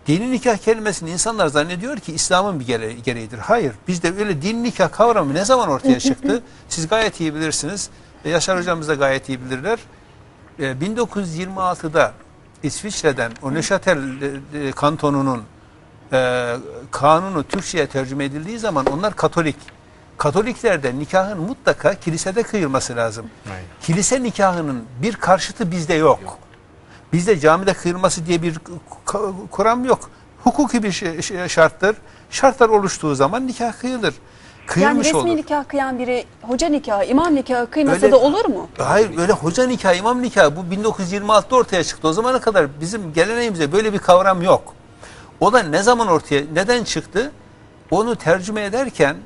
Dini nikah kelimesini insanlar zannediyor ki İslam'ın bir gere- gereğidir. Hayır. Bizde öyle dini nikah kavramı ne zaman ortaya çıktı? [laughs] Siz gayet iyi bilirsiniz. E, Yaşar hocamız da gayet iyi bilirler. E, 1926'da İsviçre'den o Neuchâtel e, e, kantonunun e, kanunu Türkçe'ye tercüme edildiği zaman onlar Katolik. Katoliklerde nikahın mutlaka kilisede kıyılması lazım. Kilise nikahının bir karşıtı bizde yok. Bizde camide kıyılması diye bir kuram yok. Hukuki bir şey- şey- şarttır. Şartlar oluştuğu zaman nikah kıyılır.
Yani
Kıyılmış
resmi
olur.
nikah kıyan biri hoca nikahı, imam nikahı kıymasa
Öyle-
da olur mu?
Hayır öyle hoca nikahı, imam nikahı bu 1926'da ortaya çıktı. O zamana kadar bizim geleneğimizde böyle bir kavram yok. O da ne zaman ortaya, neden çıktı? Onu tercüme ederken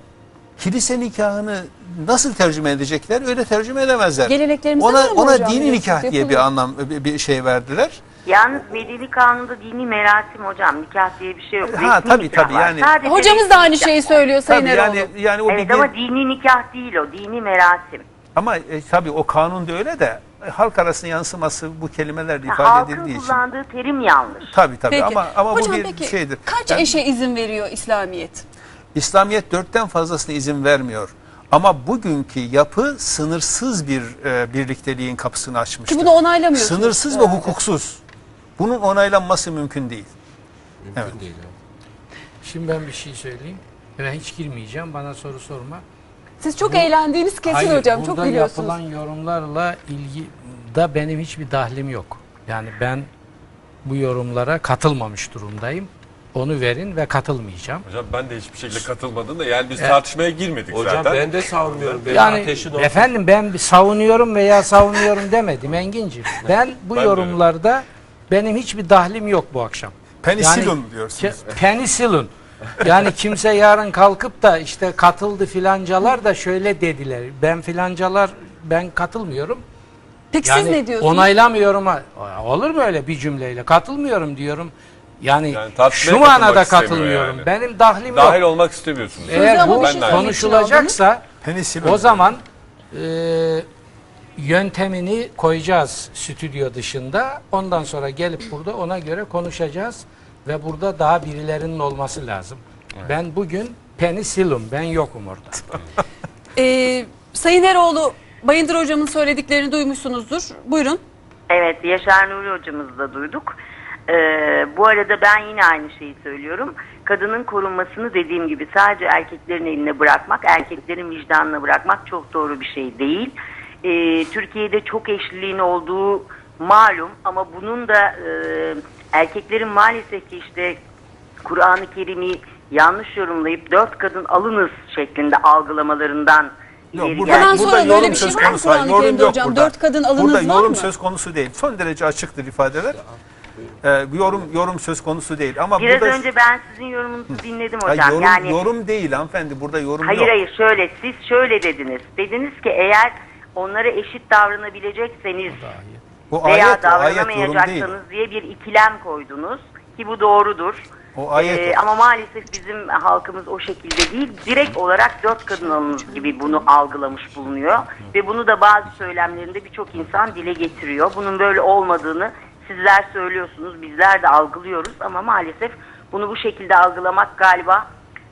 kilise nikahını nasıl tercüme edecekler? Öyle tercüme edemezler.
Geleneklerimizde
Ona,
var mı
ona
hocam?
dini nikah diye bir anlam, bir, şey verdiler.
Yalnız medeni kanunda dini merasim hocam nikah diye bir şey yok.
Ha,
Resmi
tabii, tabii,
var.
yani-
Sadece
Hocamız da aynı şeyi söylüyor Sayın
Tabii
Eroğlu.
yani, yani o
Evet
bir,
ama dini nikah değil o. Dini merasim.
Ama e, tabii o kanunda öyle de e, halk arasında yansıması bu kelimelerle ifade
halkın
edildiği için.
kullandığı terim yanlış.
Tabii tabii
Peki.
ama ama
Hocam
bu bir
peki
şeydir.
kaç
Yani-
eşe izin veriyor İslamiyet?
İslamiyet dörtten fazlasına izin vermiyor. Ama bugünkü yapı sınırsız bir e, birlikteliğin kapısını açmıştır.
Ki bunu onaylamıyorsunuz.
Sınırsız ve hukuksuz. Bunun onaylanması mümkün değil.
Mümkün
Evet.
değil. abi.
Şimdi ben bir şey söyleyeyim. Ben hiç girmeyeceğim. Bana soru sorma.
Siz çok
Bu-
eğlendiğiniz kesin
Hayır,
hocam. Çok
burada
gülüyorsunuz.
yapılan yorumlarla ilgi da benim hiçbir dahlim yok. Yani ben bu yorumlara katılmamış durumdayım. Onu verin ve katılmayacağım.
Hocam ben de hiçbir şekilde katılmadım da yani biz
Evet.
tartışmaya girmedik
Hocam
zaten.
ben de savunmuyorum. Benim
Yani
ateşin olsun.
efendim ben savunuyorum veya savunuyorum demedim Engin'ciğim. [laughs] Ben bu
Ben
yorumlarda benim hiçbir dahlim yok bu akşam.
Penicillin diyorsunuz.
Ke- Penicillin. Yani kimse yarın kalkıp da işte katıldı filancalar da şöyle dediler. Ben filancalar ben katılmıyorum.
Peki
Yani
siz ne diyorsunuz?
onaylamıyorum. ha- Olur mu öyle bir cümleyle? Katılmıyorum diyorum. Yani,
Yani
şu manada katılmıyorum.
yani.
Benim dahlim
Dahil
yok.
olmak istemiyorsunuz.
Eğer bu
bir şey
konuşulacaksa o zaman e, yöntemini koyacağız stüdyo dışında. Ondan sonra gelip burada ona göre konuşacağız ve burada daha birilerinin olması lazım. Ben bugün penicillin, ben yokum orada. [laughs]
Ee, Sayın Eroğlu, Bayındır hocamın söylediklerini duymuşsunuzdur. Buyurun.
Evet Yaşar Nuri hocamızı da duyduk. Ee, bu arada ben yine aynı şeyi söylüyorum. Kadının korunmasını dediğim gibi sadece erkeklerin eline bırakmak, erkeklerin vicdanına bırakmak çok doğru bir şey değil. Ee, Türkiye'de çok eşliliğin olduğu malum ama bunun da e, erkeklerin maalesef ki işte Kur'an-ı Kerim'i yanlış yorumlayıp dört kadın alınız şeklinde algılamalarından
Yok,
ileri
burada,
Hemen
burada
böyle
yorum
bir şey
söz
var mı
konusu. Hayır,
Kur'an-ı
yorum
Kerim'de
yok
hocam?
burada.
Dört kadın alınız
Burada
var
yorum
mı?
söz konusu değil. Son derece açıktır ifadeler. Ee, bu yorum yorum söz konusu değil. Ama
Biraz
burada
önce ben sizin yorumunuzu dinledim
Hayır,
hocam.
yorum,
yani
yorum değil hanımefendi. Burada yorum
hayır
yok.
hayır şöyle siz şöyle dediniz. Dediniz ki eğer onlara eşit davranabilecekseniz
Bu
veya
ayet,
davranamayacaksınız diye bir ikilem koydunuz. ki bu doğrudur.
O ayet
Ee, ama maalesef bizim halkımız o şekilde değil. Direkt olarak dört kadın alınır gibi bunu algılamış bulunuyor. Ve bunu da bazı söylemlerinde birçok insan dile getiriyor. Bunun böyle olmadığını sizler söylüyorsunuz, bizler de algılıyoruz. Ama maalesef bunu bu şekilde algılamak galiba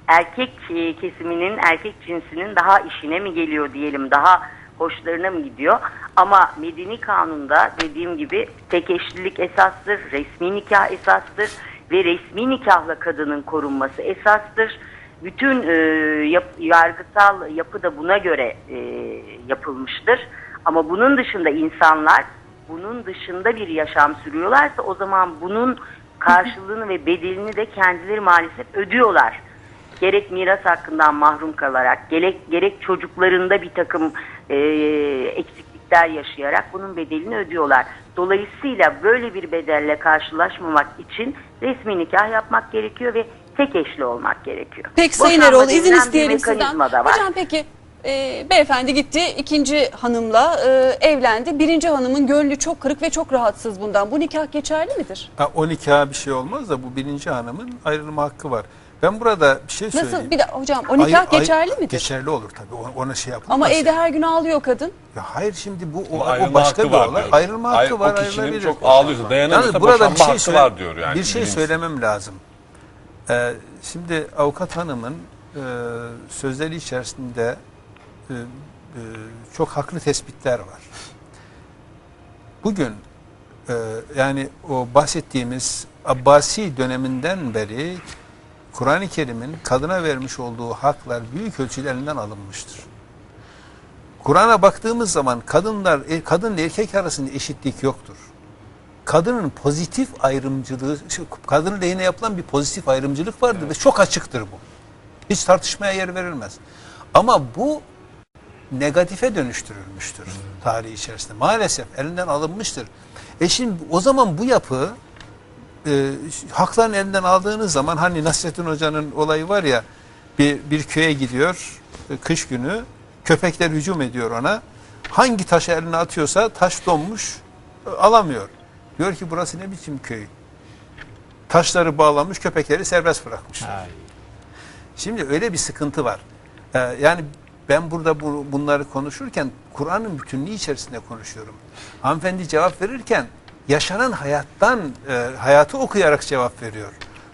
erkek e, kesiminin, erkek cinsinin daha işine mi geliyor diyelim, daha hoşlarına mı gidiyor? Ama medeni kanunda dediğim gibi tek eşlilik esastır, resmi nikah esastır ve resmi nikahla kadının korunması esastır. Bütün e, yap- yargısal yapı da buna göre e, yapılmıştır. Ama bunun dışında insanlar bunun dışında bir yaşam sürüyorlarsa o zaman bunun karşılığını ve bedelini de kendileri maalesef ödüyorlar. Gerek miras hakkından mahrum kalarak, gerek, gerek çocuklarında bir takım e, eksiklikler yaşayarak bunun bedelini ödüyorlar. Dolayısıyla böyle bir bedelle karşılaşmamak için resmi nikah yapmak gerekiyor ve tek eşli olmak gerekiyor.
Peki Sayın Erol izin isteyelim sizden.
mekanizma da var.
Hocam peki e, beyefendi gitti ikinci hanımla e, evlendi. Birinci hanımın gönlü çok kırık ve çok rahatsız bundan. Bu nikah geçerli midir?
Ha, o nikaha bir şey olmaz da bu birinci hanımın ayrılma hakkı var. Ben burada bir şey söyleyeyim.
Nasıl bir de hocam o nikah
Ay- ay-
geçerli midir?
Geçerli olur tabii. Ona, ona şey yapılmaz.
Ama evde her gün ağlıyor kadın.
Ya hayır şimdi bu o, o başka bir olay.
diyor.
Ayrılma hakkı
Hayır,
var.
o kişinin
ayrılabilir.
çok ağlıyorsa, dayanamıyorsa
Yalnız burada bir şey
hakkı
söyle-
var diyor yani
Bir şey
birincisi.
söylemem lazım. Ee, şimdi avukat hanımın e, sözleri içerisinde e, e, çok haklı tespitler var. Bugün e, yani o bahsettiğimiz Abbasi döneminden beri Kur'an-ı Kerim'in kadına vermiş olduğu haklar büyük ölçüde elinden alınmıştır. Kur'an'a baktığımız zaman kadınlar e, kadın ile erkek arasında eşitlik yoktur. Kadının pozitif ayrımcılığı, kadın lehine yapılan bir pozitif ayrımcılık vardır ve çok açıktır bu. Hiç tartışmaya yer verilmez. Ama bu negatife dönüştürülmüştür tarihi içerisinde. Maalesef elinden alınmıştır. E şimdi o zaman bu yapı e, hakların elinden aldığınız zaman hani Nasrettin Hoca'nın olayı var ya bir, bir köye gidiyor e, kış günü köpekler hücum ediyor ona. Hangi taşı eline atıyorsa taş donmuş e, alamıyor. Diyor ki burası ne biçim köy? Taşları bağlamış köpekleri serbest bırakmışlar. Şimdi öyle bir sıkıntı var. Ee, yani ben burada bu, bunları konuşurken Kur'an'ın bütünlüğü içerisinde konuşuyorum. Hanımefendi cevap verirken yaşanan hayattan e, hayatı okuyarak cevap veriyor.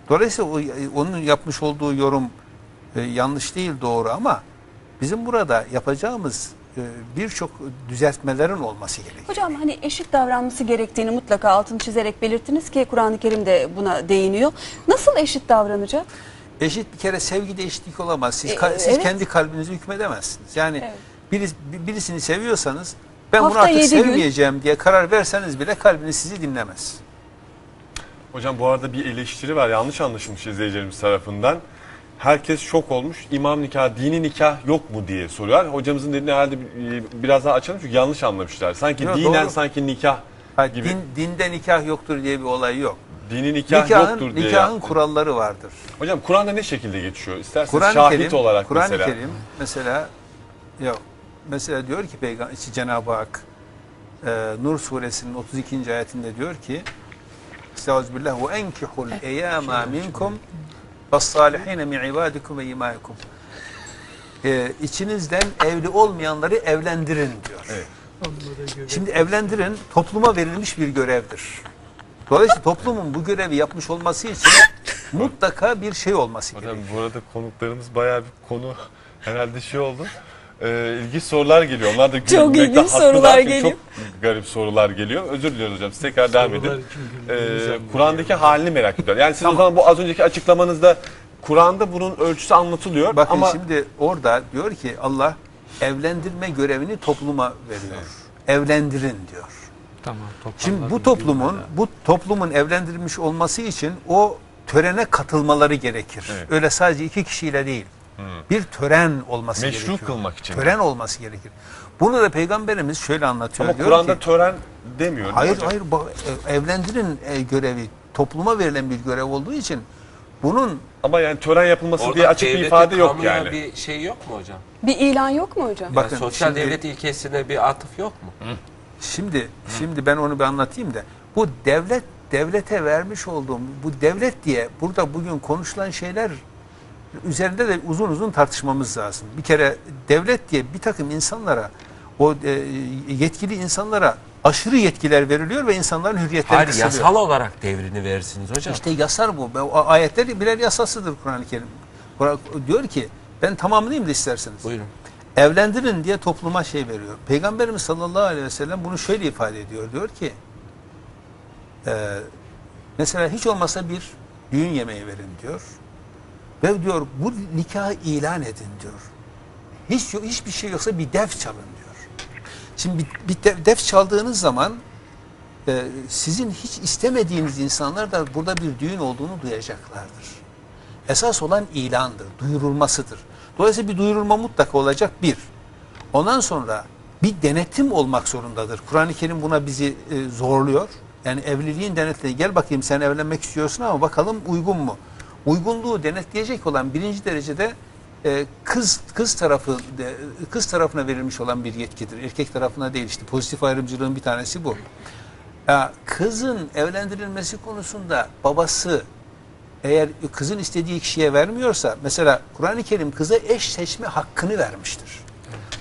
Dolayısıyla o, onun yapmış olduğu yorum e, yanlış değil doğru ama bizim burada yapacağımız e, birçok düzeltmelerin olması gerekiyor.
Hocam hani eşit davranması gerektiğini mutlaka altını çizerek belirttiniz ki Kur'an-ı Kerim de buna değiniyor. Nasıl eşit davranacak?
Eşit bir kere sevgide eşitlik olamaz. Siz,
E,
siz
evet.
kendi kalbinizi hükmedemezsiniz. Yani
Evet.
biris- bir- birisini seviyorsanız ben bunu
Hafta
artık
yedi gün.
sevmeyeceğim diye karar verseniz bile kalbiniz sizi dinlemez.
Hocam bu arada bir eleştiri var. Yanlış anlaşılmış izleyicilerimiz tarafından. Herkes şok olmuş. İmam nikah, dini nikah yok mu diye soruyorlar. Hocamızın dediğini herhalde bir- biraz daha açalım çünkü yanlış anlamışlar. Sanki
Yok,
dinen
doğru.
sanki nikah
Ha,
gibi.
din, dinde nikah yoktur diye bir olay yok.
dini nikah
nikahın
yoktur diye.
nikahın
yaptı.
kuralları vardır.
Hocam Kur'an'da ne şekilde geçiyor? İsterseniz
Kur'an-ı
şahit
Kerim,
olarak
Kur'an-ı
mesela.
Kerim mesela yok. Mesela diyor ki Peygamber Cenab-ı Hak e, Nur suresinin 32. ayetinde diyor ki Estağfirullah ve enkihul eyyama minkum ve's-salihine min ibadikum ve imaikum. E, içinizden evli olmayanları evlendirin diyor. Şimdi evlendirin topluma verilmiş bir görevdir. Dolayısıyla toplumun bu görevi yapmış olması için mutlaka bir şey olması
Hocam
gerekiyor.
bu arada konuklarımız bayağı bir konu herhalde şey oldu. Ee, ilginç sorular geliyor. Onlar da
Çok
gülmekte
ilginç
haklılar
sorular geliyor.
Çok garip sorular geliyor. Özür diliyoruz hocam. Siz tekrar devam edin. Ee, Kur'an'daki halini merak ediyorum. Yani siz o zaman bu az önceki açıklamanızda Kur'an'da bunun ölçüsü anlatılıyor
Bakın
ama
şimdi orada diyor ki Allah evlendirme görevini topluma veriyor. Evlendirin diyor.
Tamam.
Şimdi bu toplumun bu toplumun evlendirilmiş olması için o törene katılmaları gerekir.
Evet.
Öyle sadece iki kişiyle değil. Bir tören olması
Meşru
gerekiyor.
kılmak için.
Tören olması gerekir. Bunu da peygamberimiz şöyle anlatıyor.
ama
diyor
Kur'an'da tören demiyor.
Hayır hayır e, evlendirin e, görevi topluma verilen bir görev olduğu için bunun
Ama yani tören yapılması
Orada
diye açık bir ifade yok yani.
bir şey yok mu hocam?
Bir ilan yok mu hocam?
Bakın,
yani sosyal
şimdi-
devlet ilkesine bir atıf yok mu?
Şimdi şimdi ben onu bir anlatayım da bu devlet devlete vermiş olduğum bu devlet diye burada bugün konuşulan şeyler üzerinde de uzun uzun tartışmamız lazım. Bir kere devlet diye bir takım insanlara o e, yetkili insanlara aşırı yetkiler veriliyor ve insanların hürriyetleri
Hayır
kısılıyor.
yasal olarak devrini verirsiniz hocam.
İşte yasar bu. O ayetler birer yasasıdır Kur'an-ı Kerim. Kur'an- Diyor ki ben tamamlayayım da isterseniz.
Buyurun.
Evlendirin diye topluma şey veriyor. Peygamberimiz sallallahu aleyhi ve sellem bunu şöyle ifade ediyor. Diyor ki e, mesela hiç olmasa bir düğün yemeği verin diyor. Ve diyor bu nikahı ilan edin diyor. Hiç hiçbir şey yoksa bir def çalın diyor. Şimdi bir, bir def, def çaldığınız zaman e, sizin hiç istemediğiniz insanlar da burada bir düğün olduğunu duyacaklardır. Esas olan ilandır, duyurulmasıdır. Dolayısıyla bir duyurulma mutlaka olacak bir. Ondan sonra bir denetim olmak zorundadır. Kur'an-ı Kerim buna bizi e, zorluyor. Yani evliliğin denetleri gel bakayım sen evlenmek istiyorsun ama bakalım uygun mu? Uygunluğu denetleyecek olan birinci derecede e, kız kız tarafı de, kız tarafına verilmiş olan bir yetkidir. Erkek tarafına değil işte pozitif ayrımcılığın bir tanesi bu. Ya, kızın evlendirilmesi konusunda babası eğer kızın istediği kişiye vermiyorsa mesela Kur'an-ı Kerim kıza eş seçme hakkını vermiştir.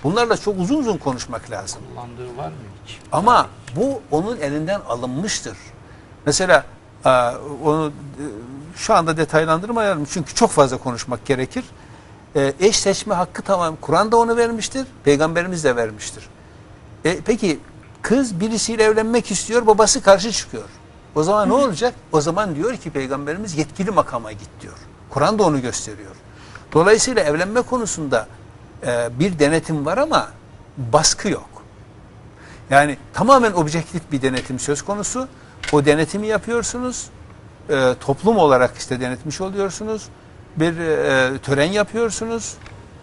Bunlarla çok uzun uzun konuşmak lazım.
Kullandığı var mı hiç?
Ama bu onun elinden alınmıştır. Mesela onu e, şu anda detaylandırmayalım çünkü çok fazla konuşmak gerekir. E, Eş seçme hakkı tamam Kur'an da onu vermiştir, Peygamberimiz de vermiştir. E, peki kız birisiyle evlenmek istiyor, babası karşı çıkıyor. O zaman ne olacak? O zaman diyor ki Peygamberimiz yetkili makama git diyor. Kur'an da onu gösteriyor. Dolayısıyla evlenme konusunda e, bir denetim var ama baskı yok. Yani tamamen objektif bir denetim söz konusu. O denetimi yapıyorsunuz. E, toplum olarak işte denetmiş oluyorsunuz. Bir e, tören yapıyorsunuz.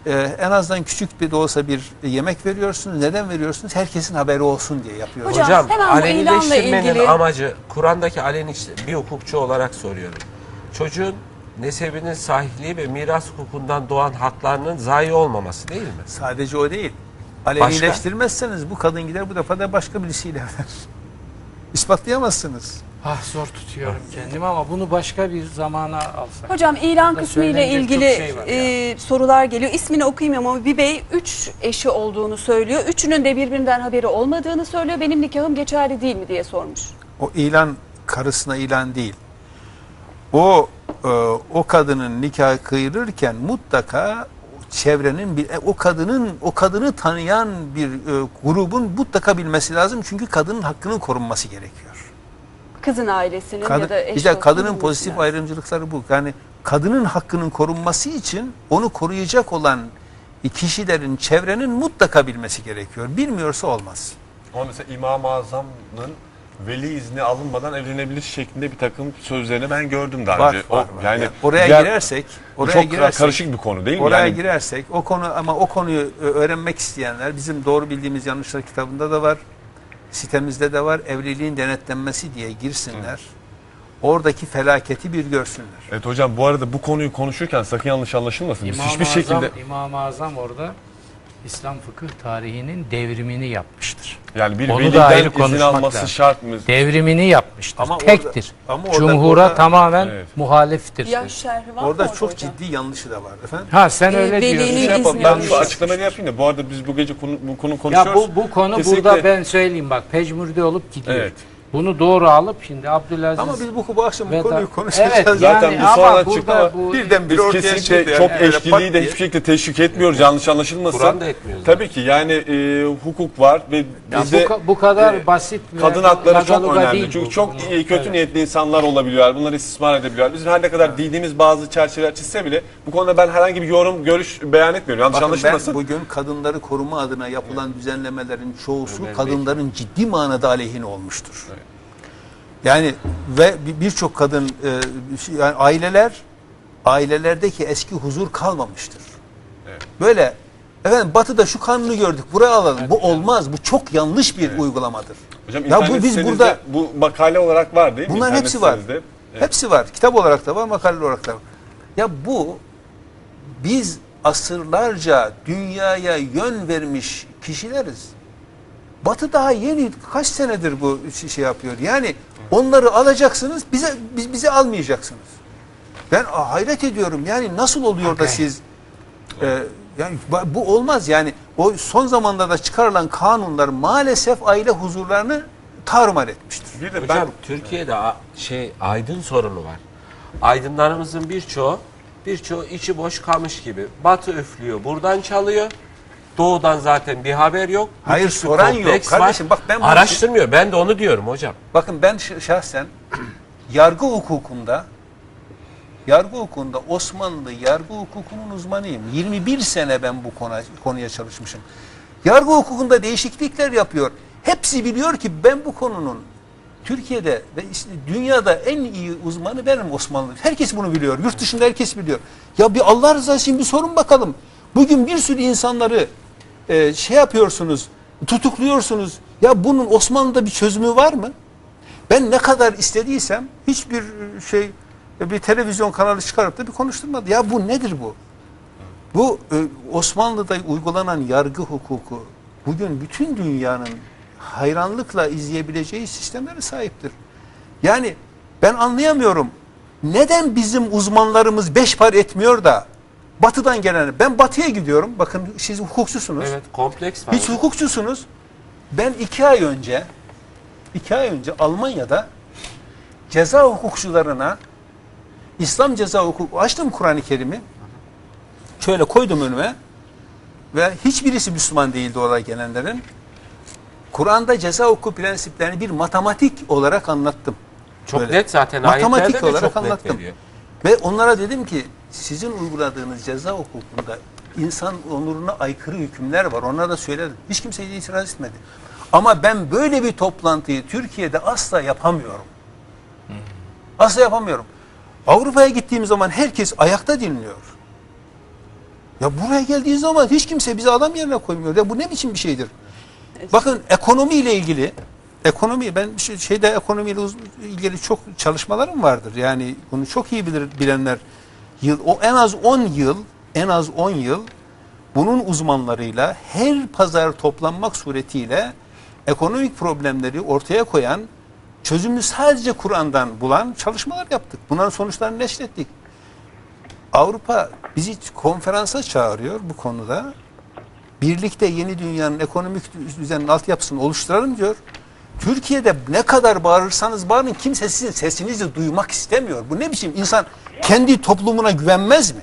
E, en azından küçük bir de olsa bir yemek veriyorsunuz. Neden veriyorsunuz? Herkesin haberi olsun diye yapıyorsunuz.
Hocam, hemen bu ilanla
alenileştirmenin
ilgili-
amacı Kur'an'daki aleni bir hukukçu olarak soruyorum. Çocuğun nesebinin sahipliği ve miras hukukundan doğan haklarının zayi olmaması değil mi?
Sadece o değil. Alenileştirmezseniz bu kadın gider bu defa da başka birisiyle [laughs] evlenir. İspatlayamazsınız.
Ah zor tutuyorum kendimi ama bunu başka bir zamana alsak.
Hocam ilan
Burada
kısmı ile
söylenecek
ilgili
çok şey var
e, sorular geliyor. İsmini okuyayım ama bir bey 3 eşi olduğunu söylüyor. Üçünün de birbirinden haberi olmadığını söylüyor. Benim nikahım geçerli değil mi diye sormuş.
O ilan karısına ilan değil. O e, o kadının nikahı kıyılırken mutlaka çevrenin bir e, o kadının o kadını tanıyan bir e, grubun mutlaka bilmesi lazım çünkü kadının hakkının korunması gerekiyor.
Kızın ailesinin
Kadın,
ya da eş
bir de
dostunun
kadının pozitif
lazım.
ayrımcılıkları bu. Yani kadının hakkının korunması için onu koruyacak olan kişilerin, çevrenin mutlaka bilmesi gerekiyor. Bilmiyorsa olmaz.
Ama mesela İmam-ı Azam'ın veli izni alınmadan evlenebilir şeklinde bir takım sözlerini ben gördüm daha
Var,
önce.
var,
O,
var.
Yani
Yani oraya
diğer-
girersek, oraya
çok
girersek-
karışık bir konu değil mi?
Oraya
yani,
girersek o konu ama o konuyu ö- öğrenmek isteyenler bizim doğru bildiğimiz yanlışlar kitabında da var. Sitemizde de var. Evliliğin denetlenmesi diye girsinler. Oradaki felaketi bir görsünler.
Evet hocam bu arada bu konuyu konuşurken sakın yanlış anlaşılmasın. Biz
İmam-ı
hiçbir şekilde
Azam, İmam-ı Azam orada İslam fıkıh tarihinin devrimini yapmıştır.
yani bir
Onu da ayrı
izin
konuşmak
alması
lazım.
şart mı?
Devrimini yapmıştır.
Ama orada-
Tektir.
ama orada-
Cumhura
orada-
tamamen
Evet.
muhaliftir.
Yaş şerhi var mı
Orada
orada
çok ciddi yanlışı da var efendim.
Ha sen
Ee,
öyle
velinin
diyorsun.
Şey yapalım, ben şu açıklamayı yapayım da bu arada biz bu gece konu, bu konu
Ya
konuşuyoruz.
bu, bu konu
Kesinlikle-
burada ben söyleyeyim bak pecmürde olup gidiyor.
Evet.
Bunu doğru alıp şimdi Abdülaziz
Ama biz bu, bu akşam bu konuyu konuşacağız.
Evet,
Zaten
yani
bu sonradan çıktı ama
bu-
birden bir ortaya
kesinlikle
çıktı.
çok
yani. Böyle
eşliliği
pat
de hiçbir şekilde teşvik etmiyoruz yanlış anlaşılmasın.
Kur'an da etmiyor
Tabii ki yani e, hukuk var ve bizde
bu, ka- bu kadar
e,
basit
kadın hakları çok önemli.
değil
Çünkü
bu.
çok
Bunu-
iyi, kötü
evet.
niyetli insanlar olabiliyorlar. Bunları istismar edebiliyorlar. Bizim her ne kadar dinimiz bazı çerçeveler çizse bile bu konuda ben herhangi bir yorum, görüş beyan etmiyorum. Yanlış
Bakın
anlaşılmasın.
ben bugün kadınları koruma adına yapılan düzenlemelerin çoğusu kadınların ciddi manada aleyhine olmuştur. Yani ve bir- birçok kadın e, şey- yani aileler ailelerdeki eski huzur kalmamıştır. Böyle efendim batıda şu kanunu gördük buraya alalım. bu olmaz. Bu çok yanlış bir uygulamadır.
Hocam
ya bu biz burada
bu makale olarak var değil mi?
Bunların hepsi var.
Evet.
Hepsi var. Kitap olarak da var, makale olarak da var. Ya bu biz asırlarca dünyaya yön vermiş kişileriz. Batı daha yeni kaç senedir bu şey yapıyor. Yani Onları alacaksınız, bize biz, bize almayacaksınız. Ben hayret ediyorum. Yani nasıl oluyor da siz e, yani bu olmaz yani o son zamanlarda çıkarılan kanunlar maalesef aile huzurlarını tarumar etmiştir.
Bir de
Hocam
ben
Türkiye'de a- şey aydın sorunu var. Aydınlarımızın birçoğu birçoğu içi boş kamış gibi. Batı üflüyor, buradan çalıyor. Doğudan zaten bir haber yok.
Hayır,
Müthiş bir
soran yok.
kompleks var.
Kardeşim, bak ben bunu-
araştırmıyor. Ben de onu diyorum hocam.
Bakın ben ş- şahsen [clears throat] yargı hukukunda yargı hukukunda Osmanlı yargı hukukunun uzmanıyım. 21 sene ben bu konu, konuya çalışmışım. Yargı hukukunda değişiklikler yapıyor. Hepsi biliyor ki ben bu konunun Türkiye'de ve işte dünyada en iyi uzmanı benim Osmanlı. Herkes bunu biliyor. Yurt dışında herkes biliyor. Ya bir Allah rızası için bir sorun bakalım. Bugün bir sürü insanları e, şey yapıyorsunuz, tutukluyorsunuz. Ya bunun Osmanlı'da bir çözümü var mı? Ben ne kadar istediysem hiçbir şey bir televizyon kanalı çıkarıp da bir konuşturmadı. Ya bu nedir bu? Bu e, Osmanlı'da uygulanan yargı hukuku bugün bütün dünyanın hayranlıkla izleyebileceği sistemlere sahiptir. Yani ben anlayamıyorum. Neden bizim uzmanlarımız beş par etmiyor da batıdan gelen ben batıya gidiyorum. Bakın siz hukukçusunuz.
Evet, kompleks var.
Hiç hukukçusunuz. Ben iki ay önce iki ay önce Almanya'da ceza hukukçularına İslam ceza hukuku açtım Kur'an-ı Kerim'i. Şöyle koydum önüme ve hiçbirisi Müslüman değildi oraya gelenlerin. Kur'an'da ceza hukuku prensiplerini bir matematik olarak anlattım.
Çok
Böyle.
net zaten
Matematik
ayetlerde de
olarak
net
anlattım.
veriyor.
Ve onlara dedim ki sizin uyguladığınız ceza hukukunda insan onuruna aykırı hükümler var. Onlara da söyledim. Hiç kimse itiraz etmedi. Ama ben böyle bir toplantıyı Türkiye'de asla yapamıyorum. Asla yapamıyorum. Avrupa'ya gittiğim zaman herkes ayakta dinliyor. Ya buraya geldiği zaman hiç kimse bizi adam yerine koymuyor. Ya bu ne biçim bir şeydir? Bakın ekonomiyle ilgili ekonomi ben şeyde ekonomiyle ilgili çok çalışmalarım vardır. Yani bunu çok iyi bilir bilenler yıl o en az 10 yıl en az 10 yıl bunun uzmanlarıyla her pazar toplanmak suretiyle ekonomik problemleri ortaya koyan çözümü sadece Kur'an'dan bulan çalışmalar yaptık. Bunların sonuçlarını neşrettik. Avrupa bizi konferansa çağırıyor bu konuda. Birlikte yeni dünyanın ekonomik düzenin altyapısını oluşturalım diyor. Türkiye'de ne kadar bağırırsanız bağırın kimse sizin sesinizi duymak istemiyor. Bu ne biçim insan kendi toplumuna güvenmez mi?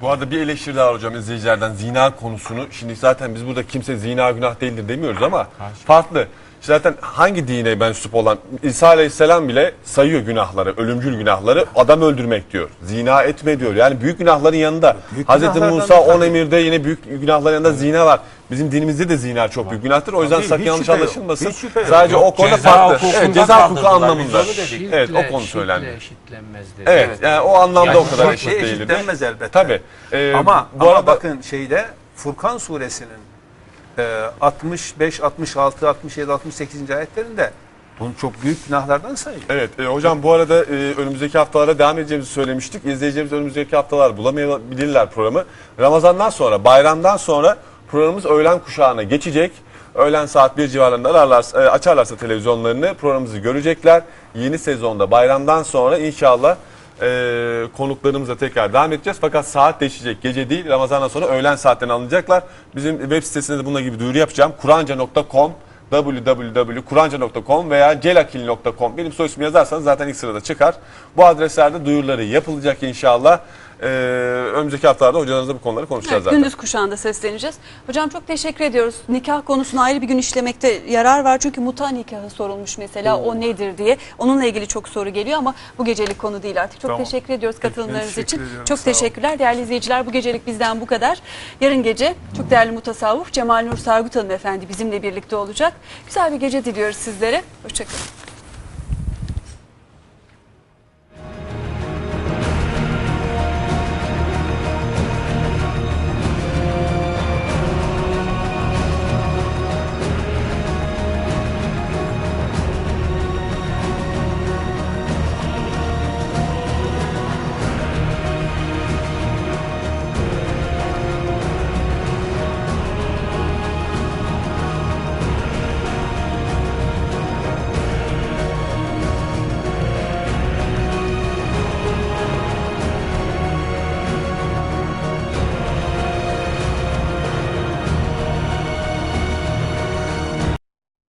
Bu arada bir eleştiri daha hocam izleyicilerden zina konusunu. Şimdi zaten biz burada kimse zina günah değildir demiyoruz ama farklı. Zaten hangi dine mensup olan İsa Aleyhisselam bile sayıyor günahları, ölümcül günahları. Adam öldürmek diyor. Zina etme diyor. Yani büyük günahların yanında.
Büyük
Hazreti Musa
tabii.
10 emirde yine büyük günahların yanında zina var. Bizim dinimizde de zina çok büyük günahtır. O yüzden
Tabii,
sakın
hiç
yanlış
şüphe yok.
anlaşılmasın.
Hiç şüphe yok.
Sadece o konuda
ceza
farklı. Evet, ceza hukuku
kaldırdılar.
anlamında.
Biz onu dedik.
Evet, o
Şiddetle-
konu söylendi.
şiddetle eşitlenmez dedi.
Evet, yani o anlamda
Yani
o kadar
bu
eşit
şey eşitlenmez elbette.
Tabii. Ee,
ama
bu
ama
arada
bakın şeyde Furkan suresinin e, 65, 66, 67, 68. ayetlerinde bunu çok büyük günahlardan sayıyor.
Evet e, hocam bu arada e, önümüzdeki haftalara devam edeceğimizi söylemiştik. İzleyicilerimiz önümüzdeki haftalar bulamayabilirler programı. Ramazandan sonra, bayramdan sonra programımız öğlen kuşağına geçecek. Öğlen saat 1 civarlarında ararlarsa, e, açarlarsa televizyonlarını programımızı görecekler. Yeni sezonda bayramdan sonra inşallah e, konuklarımıza tekrar devam edeceğiz. Fakat saat değişecek. Gece değil Ramazandan sonra öğlen saatlerine alınacaklar. Bizim web sitesinde de bununla gibi duyuru yapacağım. Kuranca.com www.kuranca.com veya celakil.com benim soy ismimi yazarsanız zaten ilk sırada çıkar. Bu adreslerde duyuruları yapılacak inşallah. Ee, önümüzdeki haftalarda hocalarınızla bu konuları konuşacağız
Evet,
zaten.
gündüz kuşağında sesleneceğiz. Hocam çok teşekkür ediyoruz. Nikah konusunu ayrı bir gün işlemekte yarar var. Çünkü muta nikahı sorulmuş mesela o nedir diye. Onunla ilgili çok soru geliyor ama bu gecelik konu değil artık. Çok
Tamam.
teşekkür ediyoruz katılımlarınız
teşekkür
için.
ediyorum,
Çok
olun.
teşekkürler değerli izleyiciler. Bu gecelik bizden bu kadar. Yarın gece çok değerli mutasavvuf Cemal Nur Sargut Hanım efendi bizimle birlikte olacak. Güzel bir gece diliyoruz sizlere. Hoşçakalın.